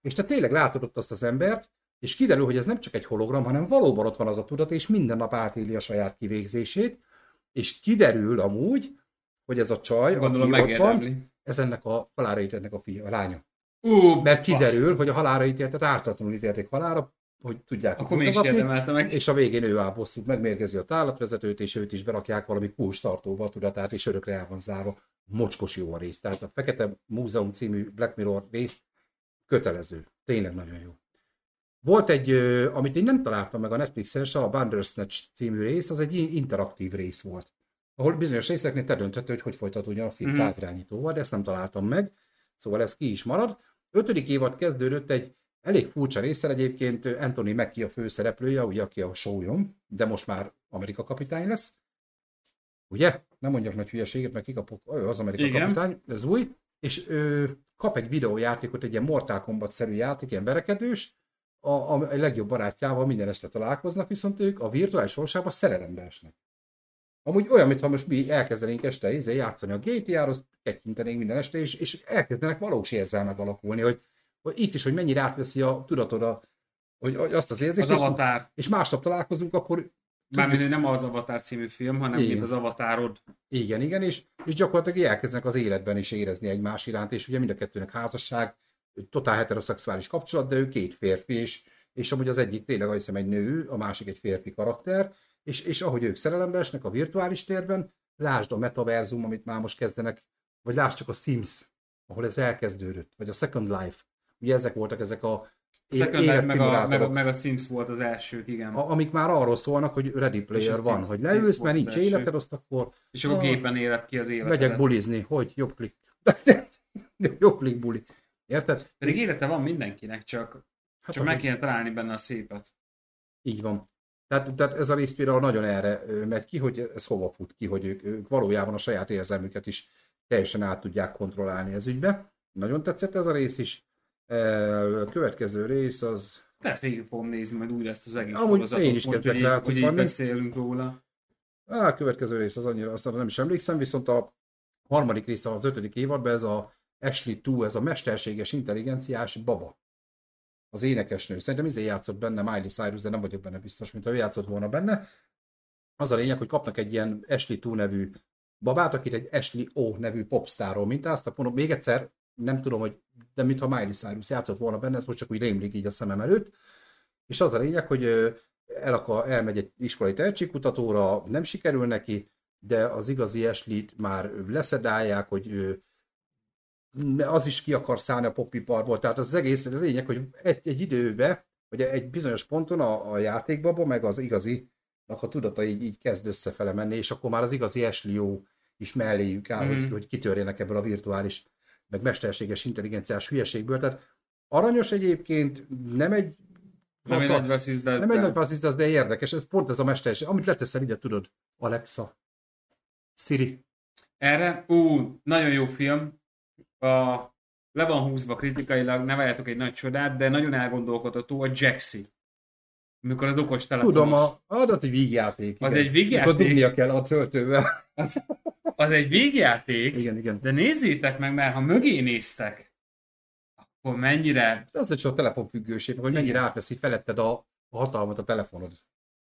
B: És te tényleg látod ott azt az embert, és kiderül, hogy ez nem csak egy hologram, hanem valóban ott van az a tudat, és minden nap átéli a saját kivégzését, és kiderül amúgy, hogy ez a csaj,
A: Gondolom
B: aki ott van, ez ennek a halára ítéltnek a fia, a lánya.
A: Ú,
B: Mert kiderül, hogy a halára ítéltet ártatlanul ítélték halára, hogy tudják
A: Akkor
B: mutogatni,
A: érdemelte meg.
B: és a végén ő áll bosszút, megmérgezi a tárlatvezetőt, és őt is berakják valami kulcstartóba a tudatát, és örökre el van zárva. Mocskos jó a rész. Tehát a Fekete Múzeum című Black Mirror rész kötelező. Tényleg nagyon jó. Volt egy, amit én nem találtam meg a Netflixen, se a Bandersnatch című rész, az egy in- interaktív rész volt. Ahol bizonyos részeknél te döntötted, hogy hogy folytatódjon a film mm. távirányítóval, de ezt nem találtam meg. Szóval ez ki is marad. Ötödik évad kezdődött egy elég furcsa részsel egyébként Anthony Mackie a főszereplője, ugye, aki a sólyom, de most már Amerika kapitány lesz. Ugye? Nem mondjak nagy hülyeséget, mert kikapok, ő az Amerika
A: Igen.
B: kapitány, ez új. És ő kap egy videójátékot, egy ilyen Mortal Kombat-szerű játék, ilyen verekedős, a, a, a legjobb barátjával minden este találkoznak, viszont ők a virtuális valóságban szerelembe esnek. Amúgy olyan, mintha most mi elkezdenénk este izé, játszani a GTA-hoz, kettintenénk minden este, és, és elkezdenek valós érzelmek alakulni, hogy, hogy itt is, hogy mennyire átveszi a tudatod a, hogy, hogy azt az érzést,
A: Az
B: és,
A: Avatar.
B: és másnap találkozunk, akkor
A: Mármint nem az Avatar című film, hanem
B: Igen.
A: mint az Avatarod.
B: Igen, igen, és, és gyakorlatilag elkezdenek az életben is érezni egymás iránt, és ugye mind a kettőnek házasság, totál heteroszexuális kapcsolat, de ő két férfi, és, és amúgy az egyik tényleg azt hiszem egy nő, a másik egy férfi karakter, és, és ahogy ők szerelembe esnek a virtuális térben, lásd a metaverzum, amit már most kezdenek, vagy lásd csak a Sims, ahol ez elkezdődött, vagy a Second Life. Ugye ezek voltak ezek a
A: Second Life, meg a, meg, a, meg a Sims volt az elsők, igen.
B: a- amik már arról szólnak, hogy Ready Player
A: a
B: van,
A: Sims-
B: hogy
A: Sims
B: leülsz,
A: volt
B: mert nincs
A: első.
B: életed, azt akkor
A: És akkor
B: Ah.
A: gépen élet ki az életedet.
B: megyek bulizni, hogy jobb klik. jobb klik buli. Érted?
A: Pedig élete van mindenkinek, csak,
B: Hát
A: csak meg kéne találni benne a szépet.
B: Így van. Tehát, tehát ez a rész például nagyon erre megy ki, hogy ez hova fut ki, hogy ők, ők valójában a saját érzelmüket is teljesen át tudják kontrollálni ez ügybe. Nagyon tetszett ez a rész is. El, következő rész az...
A: Lehet végig fogom nézni majd újra ezt az egész
B: Amúgy
A: sorozatot,
B: én is
A: most, hogy,
B: rá
A: hogy így beszélünk róla.
B: Á, a következő rész az annyira, azt nem is emlékszem, viszont a harmadik része az ötödik évadban ez a Ashley 2, ez a mesterséges intelligenciás baba. Az énekesnő. Szerintem izé játszott benne Miley Cyrus, de nem vagyok benne biztos, mint ő játszott volna benne. Az a lényeg, hogy kapnak egy ilyen Ashley 2 nevű babát, akit egy Ashley O nevű popstáról mintáztak. Mondom, még egyszer, nem tudom, hogy de mintha Miley Cyrus játszott volna benne, ez most csak úgy rémlik így a szemem előtt. És az a lényeg, hogy el akar, elmegy egy iskolai tehetségkutatóra, nem sikerül neki, de az igazi Ashley-t már leszedálják, hogy ő, az is ki akar szállni a popiparból. Tehát az egész a lényeg, hogy egy, egy időbe, vagy egy bizonyos ponton a, a játékbaba, meg az igazi a tudata így, így kezd összefele menni, és akkor már az igazi jó is melléjük áll, mm. Hogy, hogy kitörjenek ebből a virtuális, meg mesterséges intelligenciás hülyeségből. Tehát aranyos egyébként, nem egy
A: Nem egy nagy vasszizd, de...
B: nem egy nagy passziszt, az de érdekes, ez pont ez a mesterség, amit leteszel ide, tudod, Alexa, Siri.
A: Erre, ú, nagyon jó film. A, le van húzva kritikailag, ne várjátok egy nagy csodát, de nagyon elgondolkodható a Jaxi. Amikor az okos telefon.
B: Tudom, a, ah, de az egy vígjáték.
A: Az
B: igen.
A: egy vígjáték?
B: Akkor dugnia kell a töltővel.
A: Az egy végjáték,
B: igen, igen.
A: de nézzétek meg, mert ha mögé néztek, akkor mennyire...
B: Az egy csak a telefonfüggőség, hogy mennyire
A: Igen.
B: átveszi feletted a, a hatalmat a telefonod.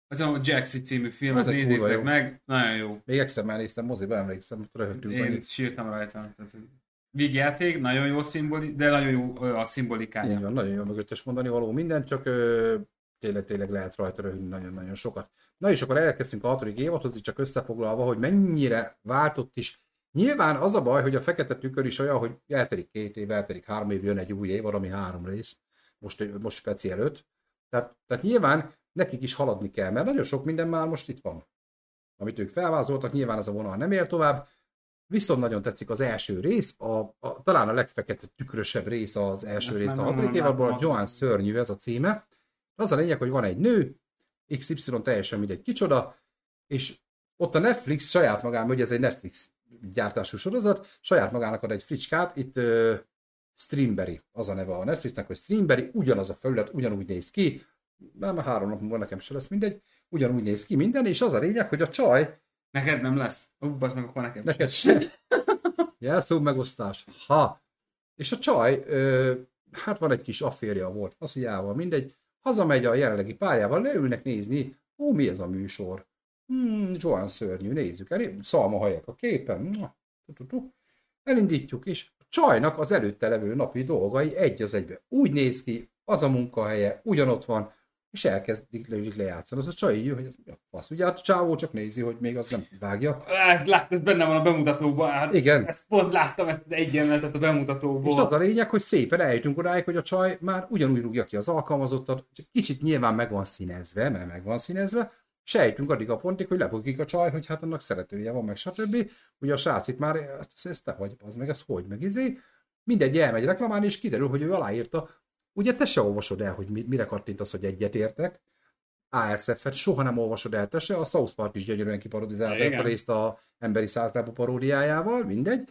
A: Az a Jaxi című filmet
B: Az
A: nézzétek meg, nagyon jó.
B: Még egyszer már néztem moziba, emlékszem, röhögtünk
A: Én
B: annyit.
A: sírtam rajta. Tehát, vígjáték, nagyon jó szimboli, de nagyon jó a szimbolikája.
B: Így van, nagyon jó mögöttes mondani való minden, csak ö, tényleg, tényleg lehet rajta röhögni nagyon-nagyon sokat. Na és akkor elkezdtünk a hatodik évadhoz, csak összefoglalva, hogy mennyire váltott is. Nyilván az a baj, hogy a fekete tükör is olyan, hogy eltelik két év, eltelik három év, jön egy új évad, ami három rész, most, most speciál öt. Tehát, tehát nyilván nekik is haladni kell, mert nagyon sok minden már most itt van. Amit ők felvázoltak, nyilván ez a vonal nem él tovább, Viszont nagyon tetszik az első rész, a, a, talán a legfekete tükrösebb rész az első rész,
A: nem,
B: a hatodik évadban, a. Joan Szörnyű ez a címe. Az a lényeg, hogy van egy nő, XY teljesen mindegy kicsoda, és ott a Netflix saját magában, hogy ez egy Netflix gyártású sorozat, saját magának ad egy fricskát, itt uh, Streamberry, az a neve a Netflixnek, hogy Streamberry, ugyanaz a felület, ugyanúgy néz ki, már, már három nap múlva nekem se lesz mindegy, ugyanúgy néz ki minden, és az a lényeg, hogy a csaj
A: Neked nem lesz? Ú, basz meg, akkor nekem
B: Neked se. Jelszó megosztás. Ha. És a csaj, ö, hát van egy kis afférja volt, fasziával, mindegy, hazamegy a jelenlegi párjával, leülnek nézni, ó, mi ez a műsor? Hmm, Joan szörnyű, nézzük el, szalmahajak a képen, elindítjuk, és a csajnak az előtte levő napi dolgai egy az egybe. Úgy néz ki, az a munkahelye, ugyanott van, és elkezdik leülik lejátszani. Az a csaj így jön, hogy ez mi a fasz. Ugye hát a csávó csak nézi, hogy még az nem vágja.
A: Hát, lát, ez benne van a bemutatóban. Hát,
B: Igen.
A: Ezt pont láttam, ezt jelenetet a bemutatóból.
B: És az a lényeg, hogy szépen eljutunk odáig, hogy a csaj már ugyanúgy rúgja ki az alkalmazottat, csak kicsit nyilván meg van színezve, mert meg van színezve, és eljutunk addig a pontig, hogy lebukik a csaj, hogy hát annak szeretője van, meg stb. Ugye a srác itt már, hát ez, ez te vagy, az meg ez hogy, meg izé. Mindegy, elmegy reklamálni, és kiderül, hogy ő aláírta. Ugye te se olvasod el, hogy mi- mire kattintasz, hogy egyet értek. ASF-et soha nem olvasod el, te se. A South Park is gyönyörűen kiparodizálta ezt a részt a emberi százlábú paródiájával, mindegy.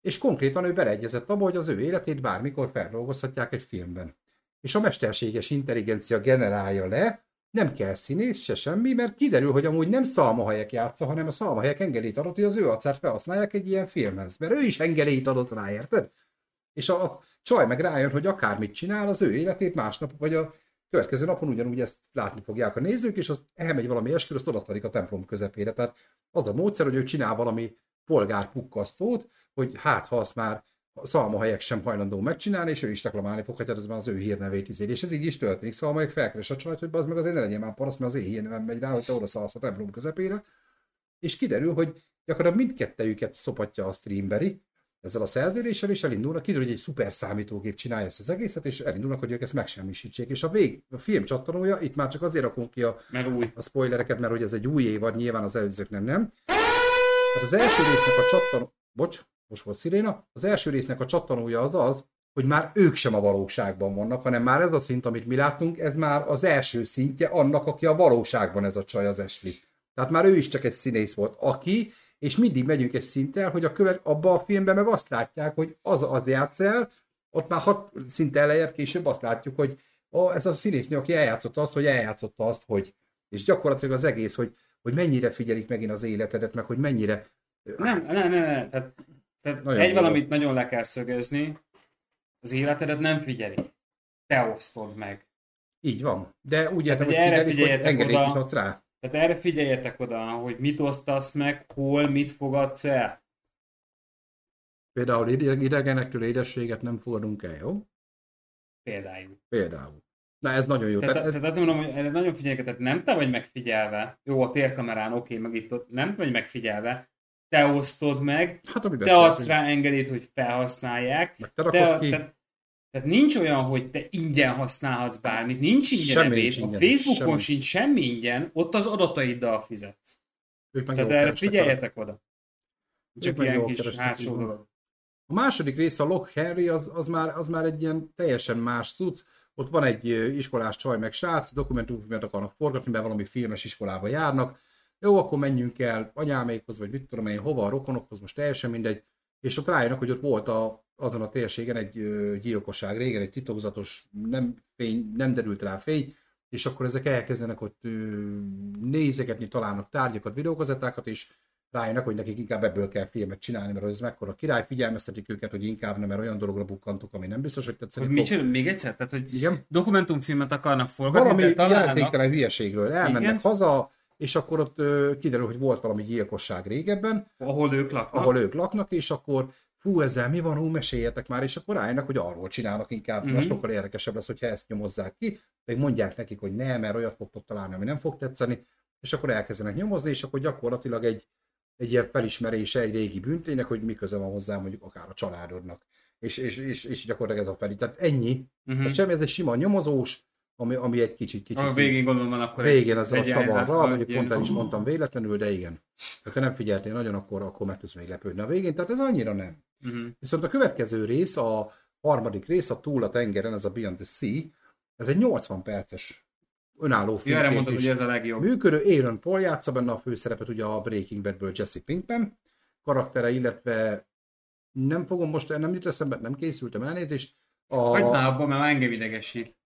B: És konkrétan ő beleegyezett abba, hogy az ő életét bármikor feldolgozhatják egy filmben. És a mesterséges intelligencia generálja le, nem kell színész, se semmi, mert kiderül, hogy amúgy nem szalmahelyek játsza, hanem a szalmahelyek engedélyt adott, hogy az ő arcát felhasználják egy ilyen filmhez. Mert ő is engedélyt adott rá, érted? És a, csaj meg rájön, hogy akármit csinál, az ő életét másnap, vagy a következő napon ugyanúgy ezt látni fogják a nézők, és az elmegy valami esküvő, azt odasztarik a templom közepére. Tehát az a módszer, hogy ő csinál valami polgárpukkasztót, hogy hát ha azt már a szalmahelyek sem hajlandó megcsinálni, és ő is reklamálni fog, hogy hát ez már az ő hírnevét izéli. És ez így is történik. Szalmahelyek felkeres a csajt, hogy az meg azért ne legyen már paraszt, mert az én hírnevem megy rá, hogy te oda szalsz a templom közepére. És kiderül, hogy gyakorlatilag mindkettejüket szopatja a Streamberry, ezzel a szerződéssel, és elindulnak, kiderül, hogy egy szuper számítógép csinálja ezt az egészet, és elindulnak, hogy ők ezt megsemmisítsék. És a vég, a film csattanója, itt már csak azért rakunk ki a,
A: új.
B: a spoilereket, mert hogy ez egy új évad, nyilván az előzők nem. Hát az első résznek a csattanó... Bocs, most volt sziréna. Az első résznek a csattanója az az, hogy már ők sem a valóságban vannak, hanem már ez a szint, amit mi látunk, ez már az első szintje annak, aki a valóságban ez a csaj az Ashley. Tehát már ő is csak egy színész volt, aki, és mindig megyünk egy szinttel, hogy a követ, abba a filmben meg azt látják, hogy az az játsz el, ott már hat szinte elejért később azt látjuk, hogy ó, ez a színésznő, aki eljátszotta azt, hogy eljátszotta azt, hogy és gyakorlatilag az egész, hogy, hogy mennyire figyelik megint az életedet, meg hogy mennyire...
A: Nem, nem, nem, nem. Tehát, tehát
B: Nagyon
A: egy
B: jó.
A: valamit nagyon le kell szögezni, az életedet nem figyeli. Te osztod meg.
B: Így van. De úgy értem,
A: hogy
B: figyelik, hogy engedélyt
A: oda.
B: is adsz rá.
A: Tehát erre figyeljetek oda, hogy mit osztasz meg, hol, mit fogadsz el.
B: Például ide- idegenektől édességet nem fogadunk el, jó?
A: Például.
B: Például. Na ez nagyon jó.
A: Tehát,
B: Tehát ez,
A: tehát azt mondom, hogy nagyon figyeljek, tehát nem te vagy megfigyelve, jó, a térkamerán, oké, meg itt ott, nem te vagy megfigyelve, te osztod meg,
B: hát
A: te adsz rá engedélyt, hogy felhasználják,
B: Meg te
A: te,
B: ki.
A: tehát, tehát nincs olyan, hogy te ingyen használhatsz bármit, nincs ingyen
B: Semmi
A: ebéd,
B: nincs
A: a
B: ingyen,
A: Facebookon
B: semmi.
A: sincs semmi ingyen, ott az adataiddal fizetsz.
B: ők meg
A: Tehát erre figyeljetek oda.
B: Ők
A: Csak ilyen kis hátsó dolog.
B: A második rész, a Lock Harry, az, az, már, az már egy ilyen teljesen más cucc. Ott van egy iskolás csaj meg srác, dokumentumfilmet akarnak forgatni, mert valami filmes iskolába járnak. Jó, akkor menjünk el anyámékhoz, vagy mit tudom én, hova, a rokonokhoz, most teljesen mindegy. És ott rájönnek, hogy ott volt a, azon a térségen egy gyilkosság régen, egy titokzatos, nem, fény, nem derült rá fény, és akkor ezek elkezdenek ott nézegetni, találnak tárgyakat, videókazettákat, és rájönnek, hogy nekik inkább ebből kell filmet csinálni, mert ez mekkora király, figyelmeztetik őket, hogy inkább nem, mert olyan dologra bukkantok, ami nem biztos, hogy tetszeni
A: Hogy
B: fog.
A: Még egyszer? Tehát, hogy
B: Igen,
A: dokumentumfilmet akarnak forgatni,
B: valami
A: találnak,
B: jelentéktelen hülyeségről elmennek
A: Igen.
B: haza, és akkor ott ö, kiderül, hogy volt valami gyilkosság régebben,
A: ahol ők laknak.
B: ahol ők laknak, és akkor fú, ezzel mi van, hú, meséljetek már, és akkor rájönnek, hogy arról csinálnak inkább, mm-hmm.
A: Mhm.
B: sokkal érdekesebb lesz, hogyha ezt nyomozzák ki, meg mondják nekik, hogy nem, mert olyat fogtok találni, ami nem fog tetszeni, és akkor elkezdenek nyomozni, és akkor gyakorlatilag egy, egy ilyen felismerése egy régi bűnténynek, hogy mi köze van hozzá mondjuk akár a családodnak. És, és, és, és gyakorlatilag ez a felé. Tehát ennyi.
A: Uh-huh.
B: Tehát semmi, ez egy sima nyomozós, ami, ami egy kicsit, kicsit
A: A végén gondolom van akkor
B: Végén ezzel a csavarral, mondjuk pont el is mondtam véletlenül, de igen. Ha nem figyeltél nagyon, akkor, akkor meg tudsz még lepődni a végén, tehát ez annyira nem.
A: Mhm.
B: Viszont a következő rész, a harmadik rész, a Túl a tengeren, ez a Beyond the Sea, ez egy 80 perces önálló
A: Ja, erre mondtad, hogy ez a legjobb.
B: működő. Aaron Paul játsza benne a főszerepet, ugye a Breaking Badből Jesse Pinkman karaktere, illetve nem fogom most, nem jut eszembe, nem készültem elnézést, a
A: Hagyd már abba, mert engem idegesít.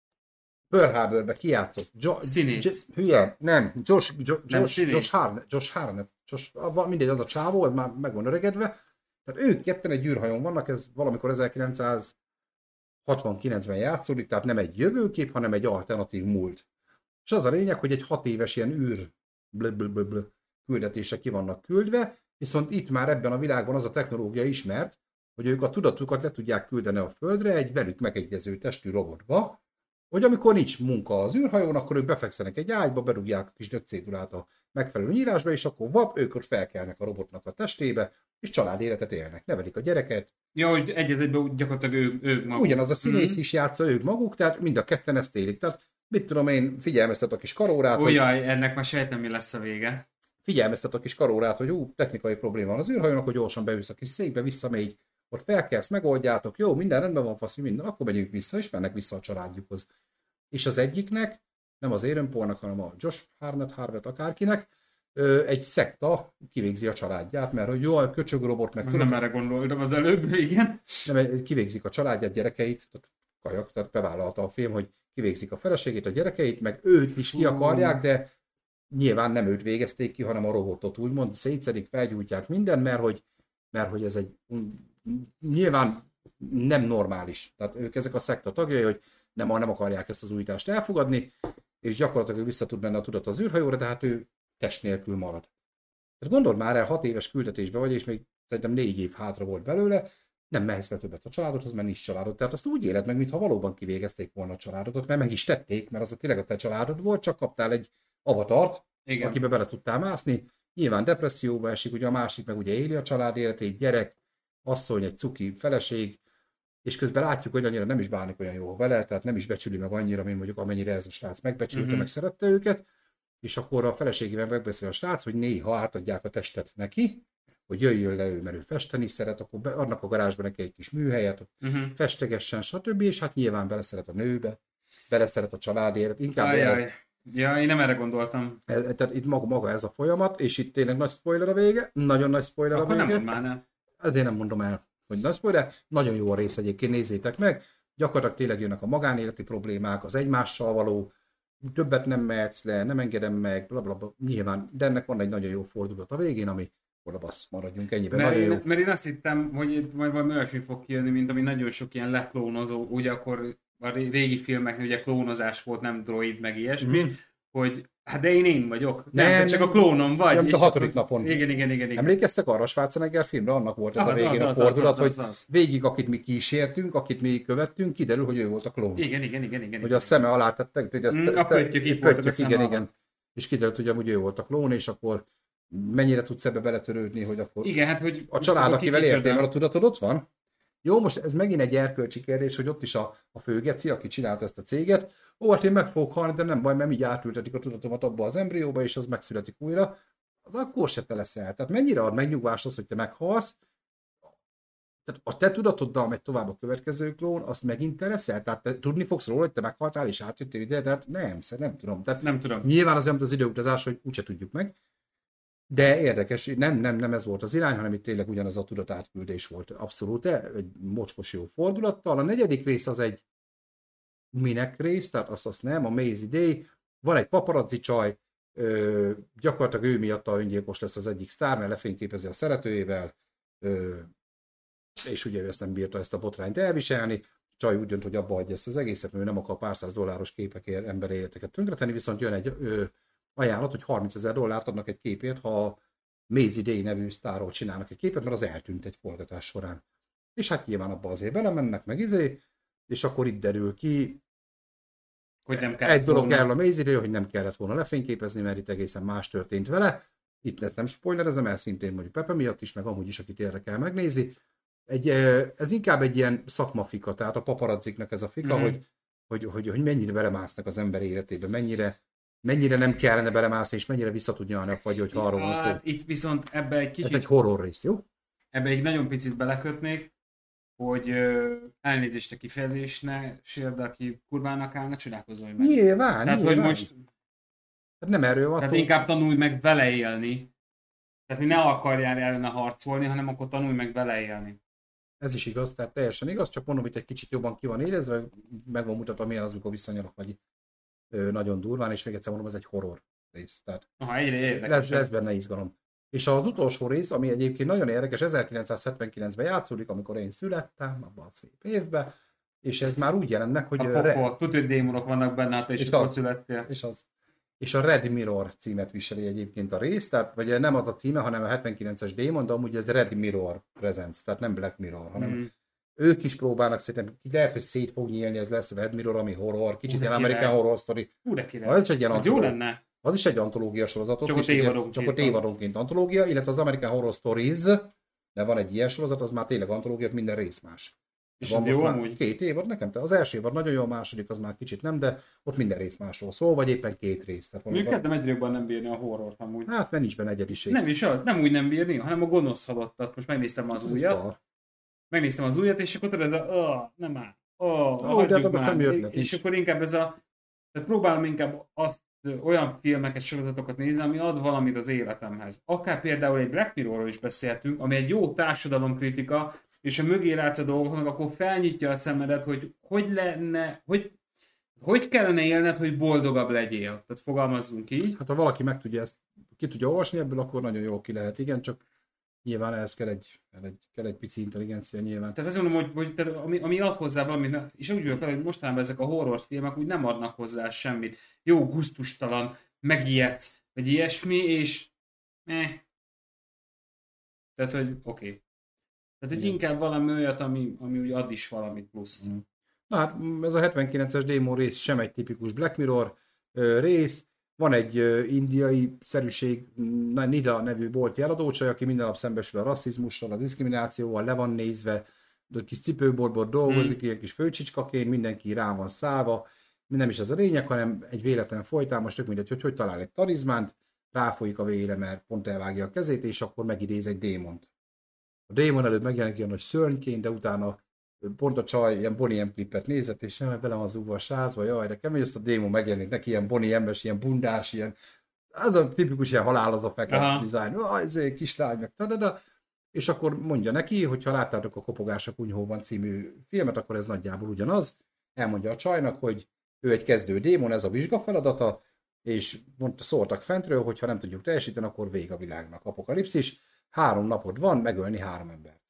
B: Pearl Harborbe kijátszott. Jo-
A: Színész.
B: J- hülye, nem, Josh, Jo-
A: Nem,
B: Josh,
A: színész.
B: Josh Harnett, Josh Harnett, Josh, val- mindegy, az a csávó, már meg van öregedve. Tehát ők ketten egy űrhajón vannak, ez valamikor 1960-90-ben játszódik, tehát nem egy jövőkép, hanem egy alternatív múlt. És az a lényeg, hogy egy hat éves ilyen űr bl- bl- bl- bl- küldetése ki vannak küldve, viszont itt már ebben a világban az a technológia ismert, hogy ők a tudatukat le tudják küldeni a Földre egy velük megegyező testű robotba, hogy amikor nincs munka az űrhajón, akkor ők befekszenek egy ágyba, berúgják a kis dögcédulát a megfelelő nyílásba, és akkor vap, ők ott felkelnek a robotnak a testébe, és család életet élnek, nevelik a gyereket.
A: Ja, hogy egy az egyben gyakorlatilag ők, ők maguk.
B: Ugyanaz a színész
A: Mhm.
B: is játsza, ők maguk, tehát mind a ketten ezt élik. Tehát mit tudom én, figyelmeztet a kis karórát,
A: Ó,
B: hogy
A: ennek már sejtem, mi lesz a vége.
B: figyelmeztet a kis karórát, hogy ú, technikai probléma van az űrhajón, akkor gyorsan beülsz a kis székbe, visszamegy, ott felkelsz, megoldjátok, jó, minden rendben van, faszi, minden, akkor megyünk vissza, és mennek vissza a családjukhoz. És az egyiknek, nem az Aaron Paulnak, hanem a Josh Harnett, Harvett, akárkinek, egy szekta kivégzi a családját, mert hogy jó, a köcsög robot, meg
A: Nem erre gondoltam az előbb, igen.
B: nem, kivégzik a családját, gyerekeit, tehát kajak, tehát bevállalta a film, hogy kivégzik a feleségét, a gyerekeit, meg őt is ki akarják, de nyilván nem őt végezték ki, hanem a robotot úgymond szétszedik, felgyújtják minden, mert hogy, mert hogy ez egy nyilván nem normális. Tehát ők ezek a szekta tagjai, hogy nem, nem akarják ezt az újítást elfogadni, és gyakorlatilag vissza tud menni a tudat az űrhajóra, de hát ő test nélkül marad. Tehát gondold már el, hat éves küldetésbe vagy, és még szerintem négy év hátra volt belőle, nem mehetsz le többet a családodhoz, mert nincs családod. Tehát azt úgy éled meg, mintha valóban kivégezték volna a családodat, mert meg is tették, mert az a tényleg a te családod volt, csak kaptál egy avatart,
A: Igen.
B: akibe bele tudtál mászni. Nyilván depresszióba esik, ugye a másik meg ugye éli a család életét, gyerek, asszony, egy cuki feleség, és közben látjuk, hogy annyira nem is bánik olyan jól vele, tehát nem is becsüli meg annyira, mint mondjuk amennyire ez a srác megbecsülte,
A: Mhm.
B: uh-huh. meg szerette őket, és akkor a feleségével megbeszél a srác, hogy néha átadják a testet neki, hogy jöjjön le ő, mert ő festeni szeret, akkor be, adnak a garázsba neki egy kis műhelyet,
A: Uh-huh.
B: festegessen, stb. És hát nyilván beleszeret a nőbe, beleszeret a családért, inkább ez,
A: Ajaj. Ja, én nem erre gondoltam.
B: ez, tehát itt maga, maga ez a folyamat, és itt tényleg nagy spoiler a vége, nagyon nagy spoiler
A: Akkor
B: a
A: nem
B: vége.
A: mondd már, ne.
B: Ezért nem mondom el. Hogy na spoiler, nagyon jó a rész egyébként, nézzétek meg. Gyakorlatilag tényleg jönnek a magánéleti problémák, az egymással való, többet nem mehetsz le, nem engedem meg, bla, bla, bla. nyilván, de ennek van egy nagyon jó fordulat a végén, ami basz, maradjunk ennyiben.
A: Mert
B: nagyon
A: én,
B: jó.
A: mert én azt hittem, hogy itt majd valami olyasmi fog kijönni, mint ami nagyon sok ilyen leklónozó, ugye akkor a ré- régi filmeknél ugye klónozás volt, nem droid, meg ilyesmi,
B: Mhm.
A: hogy hát de én én vagyok, nem,
B: Nem,
A: csak
B: nem.
A: a klónom vagy.
B: Ja, mint a hatodik napon.
A: Igen, igen, igen. igen.
B: Emlékeztek arra a Schwarzenegger filmre? Annak volt ez
A: Az,
B: a végén
A: az,
B: a
A: az,
B: fordulat,
A: az, az,
B: hogy végig, akit mi kísértünk, akit mi követtünk, kiderül, hogy ő volt a klón.
A: Igen, igen, igen, igen.
B: Hogy a szeme alá tettek, hogy ezt,
A: Mm, a pöttyök itt voltak a
B: igen, igen. És kiderült, hogy amúgy ő volt a klón, és akkor mennyire tudsz ebbe beletörődni, hogy akkor
A: Igen, hát hogy...
B: a család, akivel éltél, mert a tudatod ott van. Jó, most ez megint egy erkölcsi kérdés, hogy ott is a, a főgeci, aki csinálta ezt a céget, ó, hát én meg fogok halni, de nem baj, mert így átültetik a tudatomat abba az embrióba, és az megszületik újra, az akkor se te leszel. Tehát mennyire ad megnyugvás az, hogy te meghalsz, tehát a te tudatoddal megy tovább a következő klón, azt megint te leszel? Tehát te tudni fogsz róla, hogy te meghaltál és átjöttél ide, tehát nem, nem tudom. Tehát
A: Nem tudom.
B: Nyilván az nem az időutazás, hogy úgyse tudjuk meg. De érdekes, nem, nem, nem ez volt az irány, hanem itt tényleg ugyanaz a tudatátküldés volt. Abszolút, egy mocskos jó fordulattal. A negyedik rész az egy minek rész, tehát azt, azt nem, a Maze Day. Van egy paparazzi csaj, ö, gyakorlatilag ő miatt a öngyilkos lesz az egyik sztár, mert lefényképezi a szeretőjével, ö, és ugye ő ezt nem bírta ezt a botrányt elviselni. Csaj úgy dönt, hogy abba hagyja ezt az egészet, mert ő nem akar pár száz dolláros képekért ember életeket tönkretenni, viszont jön egy ö, ajánlat, hogy 30 ezer dollárt adnak egy képért, ha Maisie Day nevű sztárról csinálnak egy képet, mert az eltűnt egy forgatás során. És hát nyilván abba azért belemennek, meg izé, és akkor itt derül ki,
A: Hogy nem kell
B: egy dolog kell a maisie hogy nem kellett volna lefényképezni, mert itt egészen más történt vele. Itt ezt nem spoilerezem el, szintén mondjuk Pepe miatt is, meg amúgy is, akit érdekel megnézi. Egy, ez inkább egy ilyen szakmafika, tehát a paparazziknak ez a fika, mm-hmm. hogy, hogy, hogy, hogy mennyire belemásznak az ember életébe, mennyire, mennyire nem kellene belemászni, és mennyire vissza tud nyalni a fagy, hogy arról van szó.
A: Hát itt viszont ebbe egy
B: Ez
A: kicsit,
B: egy horror rész, jó?
A: ebbe egy nagyon picit belekötnék, hogy ö, elnézést a kifejezésnél, de aki kurvának állna, csodálkozom, hogy meg.
B: Nyilván,
A: Tehát,
B: nyilván.
A: hogy most
B: Hát nem erről van
A: Tehát
B: szó.
A: inkább tanulj meg vele élni. Tehát, hogy ne akarjál ellene harcolni, hanem akkor tanulj meg vele élni.
B: Ez is igaz, tehát teljesen igaz, csak mondom, hogy egy kicsit jobban ki van érezve, meg van mutatva, milyen az, amikor visszanyalok, vagy nagyon durván, és még egyszer mondom, ez egy horror rész. Tehát
A: Aha, egyre érdekes.
B: lesz, lesz benne izgalom. És az utolsó rész, ami egyébként nagyon érdekes, 1979-ben játszódik, amikor én születtem, abban a szép évben, és ez már úgy jelent meg, hogy...
A: A
B: re-
A: tudod, hogy démonok vannak benne, hát is
B: És
A: akkor
B: az.
A: születtél.
B: és az. És a Red Mirror címet viseli egyébként a rész, tehát vagy nem az a címe, hanem a 79-es Demon, de amúgy ez Red Mirror Presents, tehát nem Black Mirror, hanem
A: Mm.
B: Ők is próbálnak szerintem, lehet, hogy szét fog nyílni, ez lesz a Red Mirror, ami horror, kicsit ilyen. American Horror Story.
A: Hú, de.
B: Az egy ilyen
A: Az jó lenne.
B: Az is egy antológia sorozat.
A: Csak
B: ott
A: évadonként
B: Csak ott évadonként antológia, illetve az American Horror Stories, de van egy ilyen sorozat, az már tényleg antológia, minden rész más.
A: És
B: Van
A: jó amúgy?
B: Két évad nekem, te az első évad nagyon jó, a második az már kicsit nem, de ott minden rész másról szól, vagy éppen két rész. Tehát
A: Mondjuk kezdem egyre jobban nem bírni a horrort amúgy.
B: Hát, mert nincs benne egyediség.
A: Nem is az, nem úgy nem bírni, hanem a gonosz halottat. Most megnéztem az
B: Ez
A: újat. Megnéztem az újat, és akkor tudod, ez a, oh, nem áll, oh,
B: Ó, de most nem jött
A: És akkor inkább ez a, tehát próbálom inkább azt, olyan filmeket, sorozatokat nézni, ami ad valamit az életemhez. Akár például egy Black Mirrorról is beszéltünk, ami egy jó társadalomkritika, és a mögé látsz a dolgoknak, akkor felnyitja a szemedet, hogy hogy lenne, hogy, hogy kellene élned, hogy boldogabb legyél. Tehát fogalmazzunk így.
B: Hát ha valaki meg tudja ezt, ki tudja olvasni ebből, akkor nagyon jó ki lehet. Igen, csak nyilván ehhez kell egy, kell egy, kell egy pici intelligencia nyilván.
A: Tehát azt mondom, hogy, hogy tehát ami, ami ad hozzá valamit, és úgy vagyok hogy mostanában ezek a horrorfilmek úgy nem adnak hozzá semmit. Jó, gusztustalan, megijedsz, vagy ilyesmi, és eh. Tehát, hogy oké. Okay. Tehát, hogy
B: Igen.
A: inkább valami olyat, ami, ami úgy ad is valamit pluszt.
B: Mm. Na hát ez a 79-es démon rész sem egy tipikus Black Mirror rész. Van egy indiai szerűség, Nida nevű bolti eladócsaj, aki minden nap szembesül a rasszizmussal, a diszkriminációval, le van nézve, de kis cipőborból dolgozik,
A: Mm.
B: ilyen kis főcsicskaként, mindenki rá van szállva. Nem is ez a lényeg, hanem egy véletlen folytán, most tök mindegy, hogy hogy talál egy tarizmánt, ráfolyik a vére, mert pont elvágja a kezét, és akkor megidéz egy démont. A démon előbb megjelenik ilyen nagy szörnyként, de utána pont a csaj ilyen Bonnie M klipet nézett, és nem, van zúgva a sázba, jaj, de kemény, azt a démon megjelenik neki, ilyen Bonnie M-es, ilyen bundás, ilyen, az a tipikus ilyen halál az a
A: Aha.
B: fekete design, aj, ez egy kislány, meg de, de, és akkor mondja neki, hogy ha láttátok a Kopogás a kunyhóban című filmet, akkor ez nagyjából ugyanaz. Elmondja a csajnak, hogy ő egy kezdő démon, ez a vizsgafeladata, és mondta, szóltak fentről, hogy ha nem tudjuk teljesíteni, akkor vég a világnak. Apokalipszis, három napod van, megölni három embert.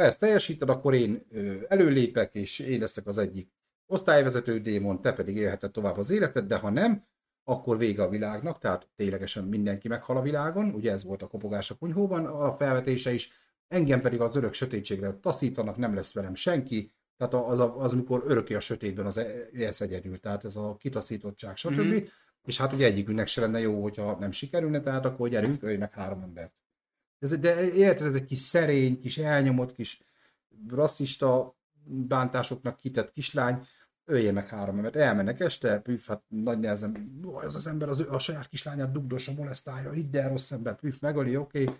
B: Ha ezt teljesíted, akkor én előlépek, és én leszek az egyik osztályvezető démon, te pedig élheted tovább az életed, de ha nem, akkor vége a világnak, tehát ténylegesen mindenki meghal a világon, ugye ez volt a kopogás a kunyhóban a felvetése is, engem pedig az örök sötétségre taszítanak, nem lesz velem senki, tehát az, az, az amikor örökké a sötétben az ez egyedül, tehát ez a kitaszítottság, stb. Mm-hmm. És hát ugye egyikünknek se lenne jó, hogyha nem sikerülne, tehát akkor gyerünk, ölj meg három embert. Ez, de érted, ez egy kis szerény, kis elnyomott, kis rasszista bántásoknak kitett kislány, ölje meg három embert, elmennek este, püf, hát nagy nehezen, az az ember az, a saját kislányát dugdossa, molesztálja, hidd el rossz ember, püf, megöli, oké, okay.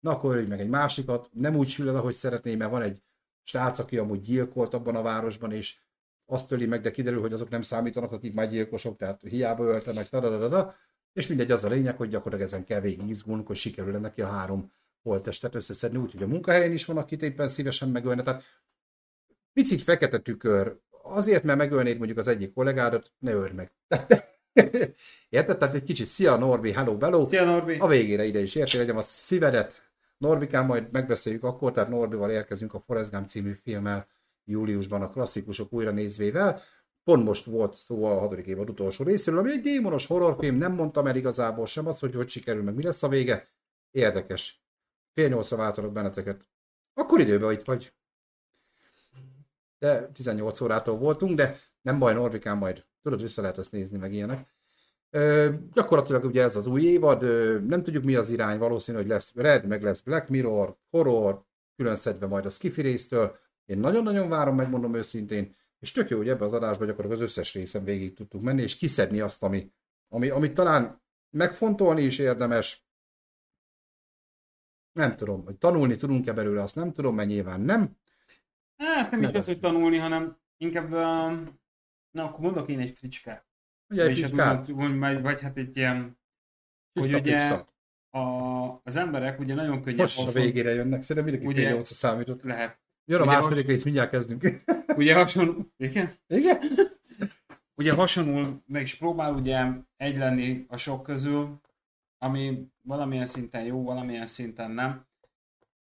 B: na akkor ölj meg egy másikat, nem úgy sül el, ahogy szeretné, mert van egy srác, aki amúgy gyilkolt abban a városban, és azt öli meg, de kiderül, hogy azok nem számítanak, akik már gyilkosok, tehát hiába ölte meg, da és mindegy, az a lényeg, hogy gyakorlatilag ezen kell végig izgulnunk, hogy sikerül neki a három holttestet összeszedni, úgyhogy a munkahelyen is van, akit éppen szívesen megölne. Tehát picit fekete tükör, azért, mert megölnéd mondjuk az egyik kollégádat, ne ölj meg. Érted? Tehát egy kicsit szia Norbi, hello, bello.
A: Szia Norbi.
B: A végére ide is értél, legyem a szívedet. Norbikán majd megbeszéljük akkor, tehát Norbival érkezünk a Forrest Gump című filmmel júliusban a klasszikusok újra nézvével. Pont most volt szó a hatodik évad utolsó részéről, ami egy démonos horrorfilm, nem mondtam el igazából sem az, hogy hogy sikerül, meg mi lesz a vége. Érdekes. Fél nyolcra váltanak benneteket. Akkor időben itt vagy. De 18 órától voltunk, de nem baj, Norbikán majd tudod, vissza lehet ezt nézni, meg ilyenek. Ö, gyakorlatilag ugye ez az új évad, ö, nem tudjuk mi az irány, valószínű, hogy lesz Red, meg lesz Black Mirror, horror, külön szedve majd a Skiffy résztől. Én nagyon-nagyon várom, megmondom őszintén, és tök jó, hogy ebbe az adásban gyakorlatilag az összes részen végig tudtuk menni, és kiszedni azt, ami, ami, amit talán megfontolni is érdemes, nem tudom, hogy tanulni tudunk-e belőle, azt nem tudom, mert nyilván nem.
A: Hát nem is az, hogy tanulni, hanem inkább, um, na akkor mondok én egy fricskát.
B: Ugye egy fricskát?
A: Vagy, vagy hát egy ilyen, fricska, hogy ugye a, az emberek ugye nagyon könnyen...
B: Most a végére jönnek, szerintem mindenki ugye, 8 számított.
A: Lehet.
B: Jön a ugye második rész, mindjárt kezdünk.
A: Ugye hasonló... Igen?
B: Igen?
A: Ugye hasonlul meg is próbál ugye egy lenni a sok közül, ami valamilyen szinten jó, valamilyen szinten nem.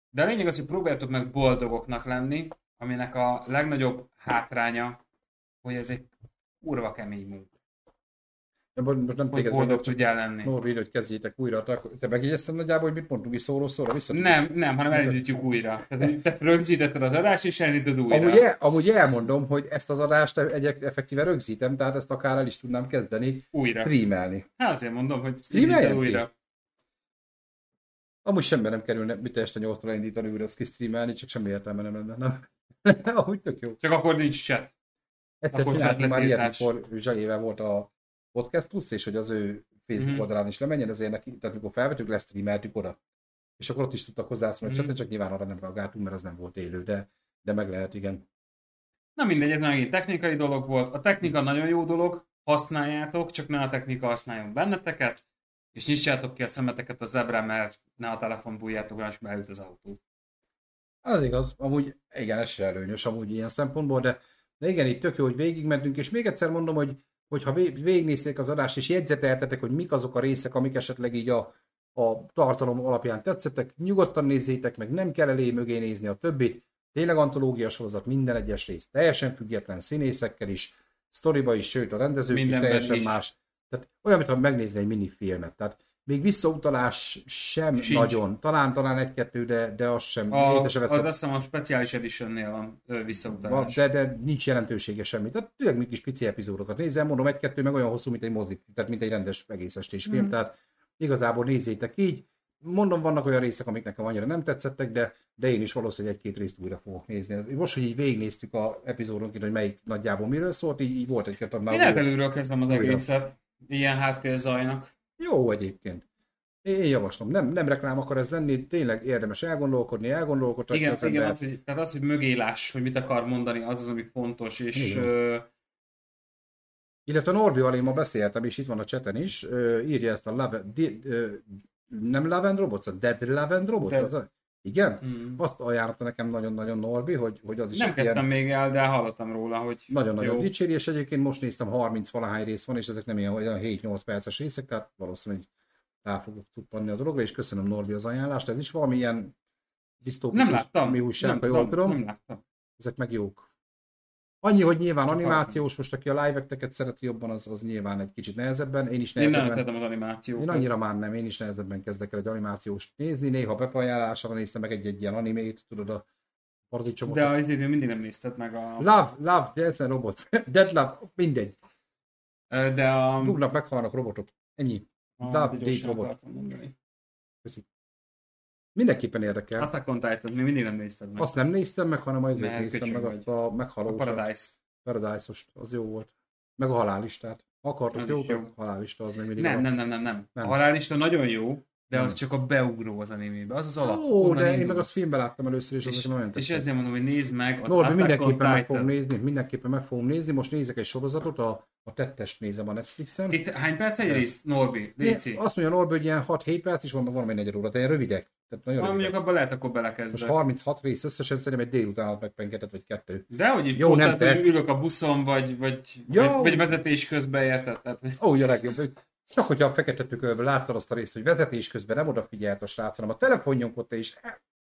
A: De a lényeg az, hogy próbáljátok meg boldogoknak lenni, aminek a legnagyobb hátránya, hogy ez egy kurva kemény munka.
B: De most nem
A: téged boldog tudjál lenni.
B: Norvi, hogy kezdjétek újra. Te megjegyezted nagyjából, hogy mit mondtunk is szóról szóra vissza?
A: Nem, nem, hanem elindítjuk újra. Te rögzítetted az adást, és elindítod újra.
B: Amúgy, el, amúgy elmondom, hogy ezt az adást egy effektíve rögzítem, tehát ezt akár el is tudnám kezdeni
A: újra.
B: streamelni.
A: Hát azért mondom, hogy
B: streameljen újra. Amúgy semmi nem kerülne, mit este 8 elindítani újra, azt kisztreamelni, csak semmi értelme nem lenne, nem? Ahogy tök jó.
A: Csak akkor nincs chat.
B: Egyszer akkor csináltunk már ilyet, amikor Zsalével volt a Podcast Plus, és hogy az ő Facebook mm-hmm. oldalán is lemenjen, ezért neki, tehát amikor felvettük, lesztreameltük oda. És akkor ott is tudtak hozzászólni mm-hmm. csak nyilván arra nem reagáltunk, mert az nem volt élő, de, de meg lehet, igen.
A: Na mindegy, ez megint technikai dolog volt. A technika nagyon jó dolog, használjátok, csak ne a technika használjon benneteket, és nyissátok ki a szemeteket a zebrán, mert ne a telefon bújjátok, és beült az autó.
B: Az igaz, amúgy igen, ez se előnyös amúgy ilyen szempontból, de, de igen, itt tök jó, hogy végigmentünk, és még egyszer mondom, hogy hogyha végignézték az adást, és jegyzeteltetek, hogy mik azok a részek, amik esetleg így a, a tartalom alapján tetszettek, nyugodtan nézzétek meg, nem kell elé mögé nézni a többit. Tényleg antológia sorozat minden egyes rész, teljesen független színészekkel is, sztoriba is, sőt a rendezők Mindenben is teljesen is. más. Tehát olyan, mintha megnézni egy minifilmet. Tehát még visszautalás sem Sincs. nagyon. Talán, talán egy-kettő, de, de az sem.
A: A, az azt hiszem a speciális editionnél van visszautalás.
B: Van, de, de nincs jelentősége semmi. Tehát tényleg még kis pici epizódokat nézem, mondom, egy-kettő meg olyan hosszú, mint egy mozi, tehát mint egy rendes egész estés film. Mm. Tehát igazából nézzétek így. Mondom, vannak olyan részek, amik nekem annyira nem tetszettek, de, de én is valószínűleg egy-két részt újra fogok nézni. Most, hogy így végignéztük a epizódonként, hogy melyik nagyjából miről szólt, így, így volt egy-kettő.
A: Én előről kezdem az egészet, ilyen háttérzajnak.
B: Jó egyébként. Én javaslom, nem, nem reklám akar ez lenni, tényleg érdemes elgondolkodni, elgondolkodni.
A: Igen, az igen az, hogy, tehát az, hogy mögélás, hogy mit akar mondani, az az, ami fontos, és... Igen. Ö...
B: Illetve Norbi én ma beszéltem, és itt van a cseten is, ö, írja ezt a Love, di, ö, nem Love and Robots, a Dead Love and Robots, Dead. az a Igen?
A: Mm.
B: Azt ajánlotta nekem nagyon-nagyon Norbi, hogy, hogy az is
A: Nem kezdtem
B: ilyen
A: még el, de hallottam róla, hogy
B: nagyon-nagyon dicséri, és egyébként most néztem 30 valahány rész van, és ezek nem ilyen olyan 7-8 perces részek, tehát valószínűleg rá fogok cuppanni a dologra, és köszönöm Norbi az ajánlást. Ez is valamilyen disztópikus
A: Nem láttam.
B: mi újság,
A: nem,
B: ha jól
A: nem,
B: tudom.
A: nem láttam.
B: Ezek meg jók. Annyi, hogy nyilván animációs, most aki a live szereti jobban, az, az nyilván egy kicsit nehezebben. Én is
A: Én nem
B: nehezebben.
A: szeretem az animációt.
B: Én annyira már nem, én is nehezebben kezdek el egy animációst nézni, néha bepajálásra néztem meg egy-egy ilyen animét, tudod, a paradicsomot.
A: De azért még mindig nem nézted meg a...
B: Love, Love, Dance and Robot, Dead Love, mindegy.
A: De a...
B: Rúgnak, meghalnak robotok. Ennyi.
A: a
B: Love, Date, Robot. Köszi. Mindenképpen érdekel.
A: Attack on Titan, még mindig nem nézted meg.
B: Azt nem néztem meg, hanem azért néztem meg azt a
A: a
B: meghalós
A: Paradise.
B: Paradise-ost, az jó volt. Meg a halálistát. Ha akartok
A: Az
B: jó, a halálista az még mindig
A: Nem, nem, nem, nem, nem.
B: Nem.
A: A halálista nagyon jó, de
B: Nem.
A: az csak a beugró az animébe. Az az alap.
B: Ó, de én
A: indul.
B: meg azt filmben láttam először, és, az
A: és,
B: nekem nagyon
A: és
B: tetszett.
A: ezért mondom, hogy nézd meg az
B: Norbi, mindenképpen meg fogom nézni, mindenképpen meg fogom nézni. Most nézek egy sorozatot, a, a tettest nézem a Netflixen.
A: Itt hány perc egy rész, Norbi? Léci.
B: Azt mondja Norbi, hogy ilyen 6-7 perc is van, van egy negyed óra, de ilyen rövidek. Tehát nagyon
A: Van, mondjuk abban lehet, akkor
B: Most
A: belekezdek.
B: 36 rész összesen szerintem egy délutánat megpengetett, vagy kettő.
A: De hogy is
B: Jó,
A: jó,
B: nem
A: nem
B: te.
A: ülök a buszon, vagy, vagy,
B: Jó.
A: vagy, vagy vezetés közben érted? Tehát,
B: Ó, ugye legjobb. Csak hogyha a fekete tükörben láttad azt a részt, hogy vezetés közben nem odafigyelt a srác, hanem a telefonnyomkodta és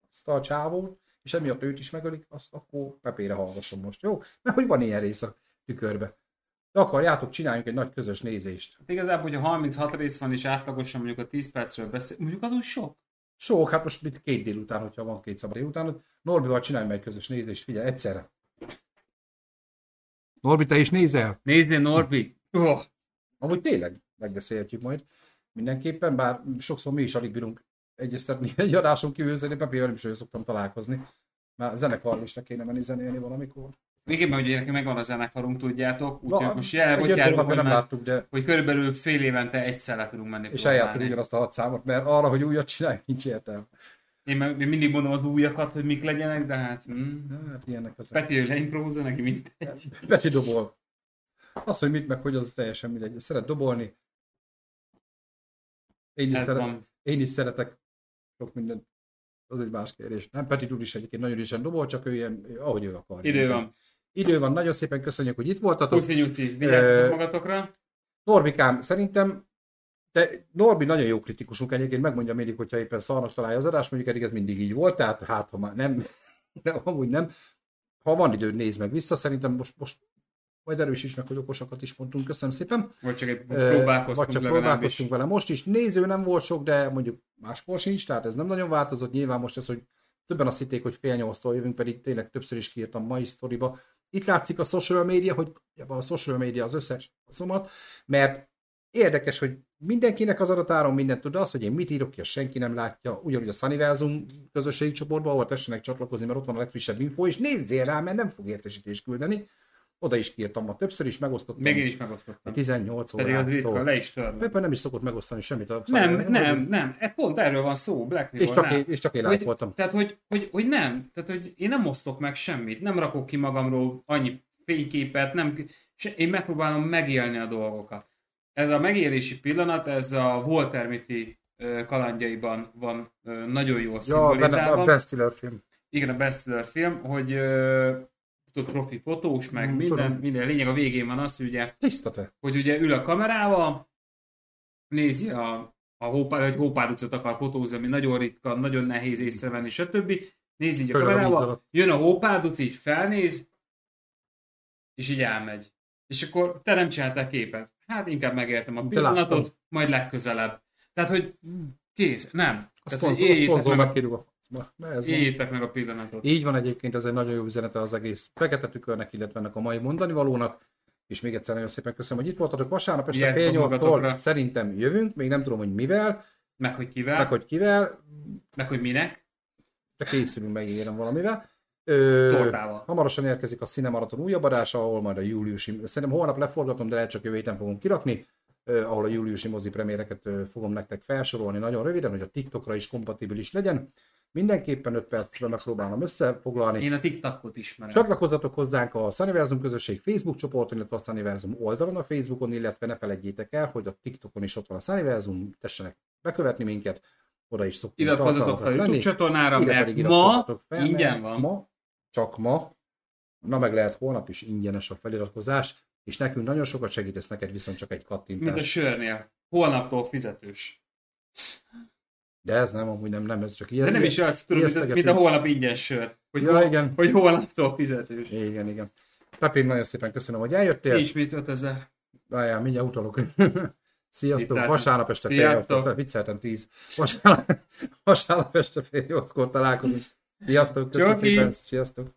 B: azt a csávót, és emiatt őt is megölik, azt akkor Pepére hallgasson most, jó? Mert hogy van ilyen rész a tükörbe. De akarjátok, csináljunk egy nagy közös nézést.
A: hát igazából, hogyha 36 rész van, és átlagosan mondjuk a 10 percről beszél, mondjuk az úgy sok.
B: Sok, hát most mit két délután, hogyha van két szabad délután, Norbival csináljunk meg egy közös nézést, figyelj, egyszerre. Norbi, te is nézel?
A: Nézzél, Norbi! Oh.
B: Amúgy tényleg megbeszélhetjük majd mindenképpen, bár sokszor mi is alig bírunk egyeztetni egy adáson kívül, szerintem Pepével nem is szoktam találkozni. Már zenekarra is le kéne menni zenélni valamikor.
A: Még éppen, hogy nekünk megvan a zenekarunk, tudjátok, úgyhogy most jelenleg
B: egy
A: ott
B: öt
A: járunk, hogy,
B: nem láttuk, de
A: hogy körülbelül fél évente egyszer le tudunk menni.
B: és eljátszunk ugyanazt a hat számot, mert arra, hogy újat csinálj, nincs értelme.
A: Én, meg, én mindig mondom az újakat, hogy mik legyenek, de hát... Mm.
B: Hát ilyenek az.
A: Peti, ő leimprózza, neki mindegy.
B: Peti dobol. Az, hogy mit meg hogy, az teljesen mindegy. Szeret dobolni. Én is,
A: Ez
B: szeret,
A: van.
B: én is szeretek sok mindent. Az egy más kérdés. Nem, Peti tud is egyébként nagyon ügyesen dobol, csak ő ilyen, ahogy ő akar.
A: Idő van.
B: Idő van, nagyon szépen köszönjük, hogy itt voltatok.
A: Puszi nyuszi, vigyázzatok magatokra.
B: Norbikám, szerintem de Norbi nagyon jó kritikusunk egyébként, megmondja mindig, hogyha éppen szarnak találja az adást, mondjuk eddig ez mindig így volt, tehát hát ha már nem, de amúgy nem. Ha van időd, nézd meg vissza, szerintem most, most majd erősíts meg, hogy okosakat is mondtunk, köszönöm szépen.
A: Vagy csak egy próbálkoztunk
B: Vagy csak próbálkoztunk vele. Most is néző nem volt sok, de mondjuk máskor sincs, tehát ez nem nagyon változott. Nyilván most ez, hogy többen azt hitték, hogy fél nyolctól jövünk, pedig tényleg többször is kiírtam mai sztoriba. Itt látszik a social media, hogy a social media az összes szomat, mert érdekes, hogy mindenkinek az adatáron mindent tud, az, hogy én mit írok ki, azt senki nem látja. Ugyanúgy a Sunnyversum közösségi csoportban, ahol tessenek csatlakozni, mert ott van a legfrissebb info, és nézzél rá, mert nem fog értesítést küldeni. Oda is kiírtam ma többször is, megosztottam.
A: Még én is megosztottam.
B: 18
A: Pedig az ritka,
B: órától.
A: le is törlöm.
B: Pepe nem is szokott megosztani semmit. A
A: Nem, nem, nem. E pont erről van szó, Black
B: És
A: Mirror.
B: csak,
A: nem.
B: én, és csak én
A: hogy,
B: voltam.
A: Tehát, hogy, hogy, hogy, nem. Tehát, hogy én nem osztok meg semmit. Nem rakok ki magamról annyi fényképet, nem, se, én megpróbálom megélni a dolgokat. Ez a megélési pillanat, ez a Walter Mitty kalandjaiban van nagyon jól
B: Ja,
A: szimbolizálva.
B: a Ben Stiller film.
A: Igen, a bestseller film, hogy tudod, profi fotós, meg
B: Mm,
A: minden,
B: tudom.
A: minden lényeg a végén van az, hogy ugye
B: Tiszta te.
A: hogy ugye ül a kamerával, nézi a, a hópár, hogy hópárducot akar fotózni, ami nagyon ritka, nagyon nehéz észrevenni, stb. Nézi így a
B: a
A: kamerával, jön a hópárduc, így felnéz, és így elmegy. És akkor te nem csináltál képet. Hát inkább megértem a pillanatot, majd legközelebb. Tehát, hogy kész, nem.
B: A
A: Tehát, hogy
B: szponzor, a
A: éljétek
B: szponzor
A: meg, a,
B: megkérjük a facba. Mert ez
A: éljétek meg a pillanatot.
B: Így van egyébként, ez egy nagyon jó üzenete az egész fekete tükörnek, illetve ennek a mai mondani valónak. És még egyszer nagyon szépen köszönöm, hogy itt voltatok. Vasárnap este fél nyolctól szerintem jövünk, még nem tudom, hogy mivel,
A: Meg hogy kivel,
B: meg hogy kivel,
A: meg hogy minek,
B: de készülünk, megígérem valamivel. Ö,
A: tortával.
B: hamarosan érkezik a Cinemaraton újabb adása, ahol majd a júliusi, szerintem holnap leforgatom, de lehet csak jövő héten fogom kirakni, ö, ahol a júliusi mozi premiereket ö, fogom nektek felsorolni nagyon röviden, hogy a TikTokra is kompatibilis legyen. Mindenképpen 5 percre megpróbálom összefoglalni.
A: Én a TikTokot ismerem.
B: Csatlakozzatok hozzánk a Sunniversum közösség Facebook csoporton, illetve a Sunniversum oldalon a Facebookon, illetve ne felejtjétek el, hogy a TikTokon is ott van a Sunniversum, tessenek bekövetni minket, oda is szoktunk
A: Iratkozzatok fel a YouTube
B: tenni.
A: csatornára,
B: Ide
A: mert ma
B: fel,
A: ingyen van.
B: Ma, csak ma, na meg lehet holnap is ingyenes a feliratkozás, és nekünk nagyon sokat segítesz neked viszont csak egy
A: Mint a
B: kattintás.
A: sörnél. Holnaptól fizetős.
B: De ez nem, amúgy nem, nem, ez csak ilyen.
A: De nem is az, tudod, mint, a- mint a holnap ingyen sör. Hogy,
B: Ja,
A: hol,
B: igen.
A: hogy holnaptól fizetős.
B: Igen, igen. Pepi, nagyon szépen köszönöm, hogy eljöttél.
A: Ismét 5000.
B: Várjál, mindjárt utalok. Sziasztok,
A: Itt
B: vasárnap este fél nyolckor, vicceltem tíz. Vasárnap, vasárnap este fél nyolckor találkozunk. Sziasztok, köszönöm szépen, sziasztok.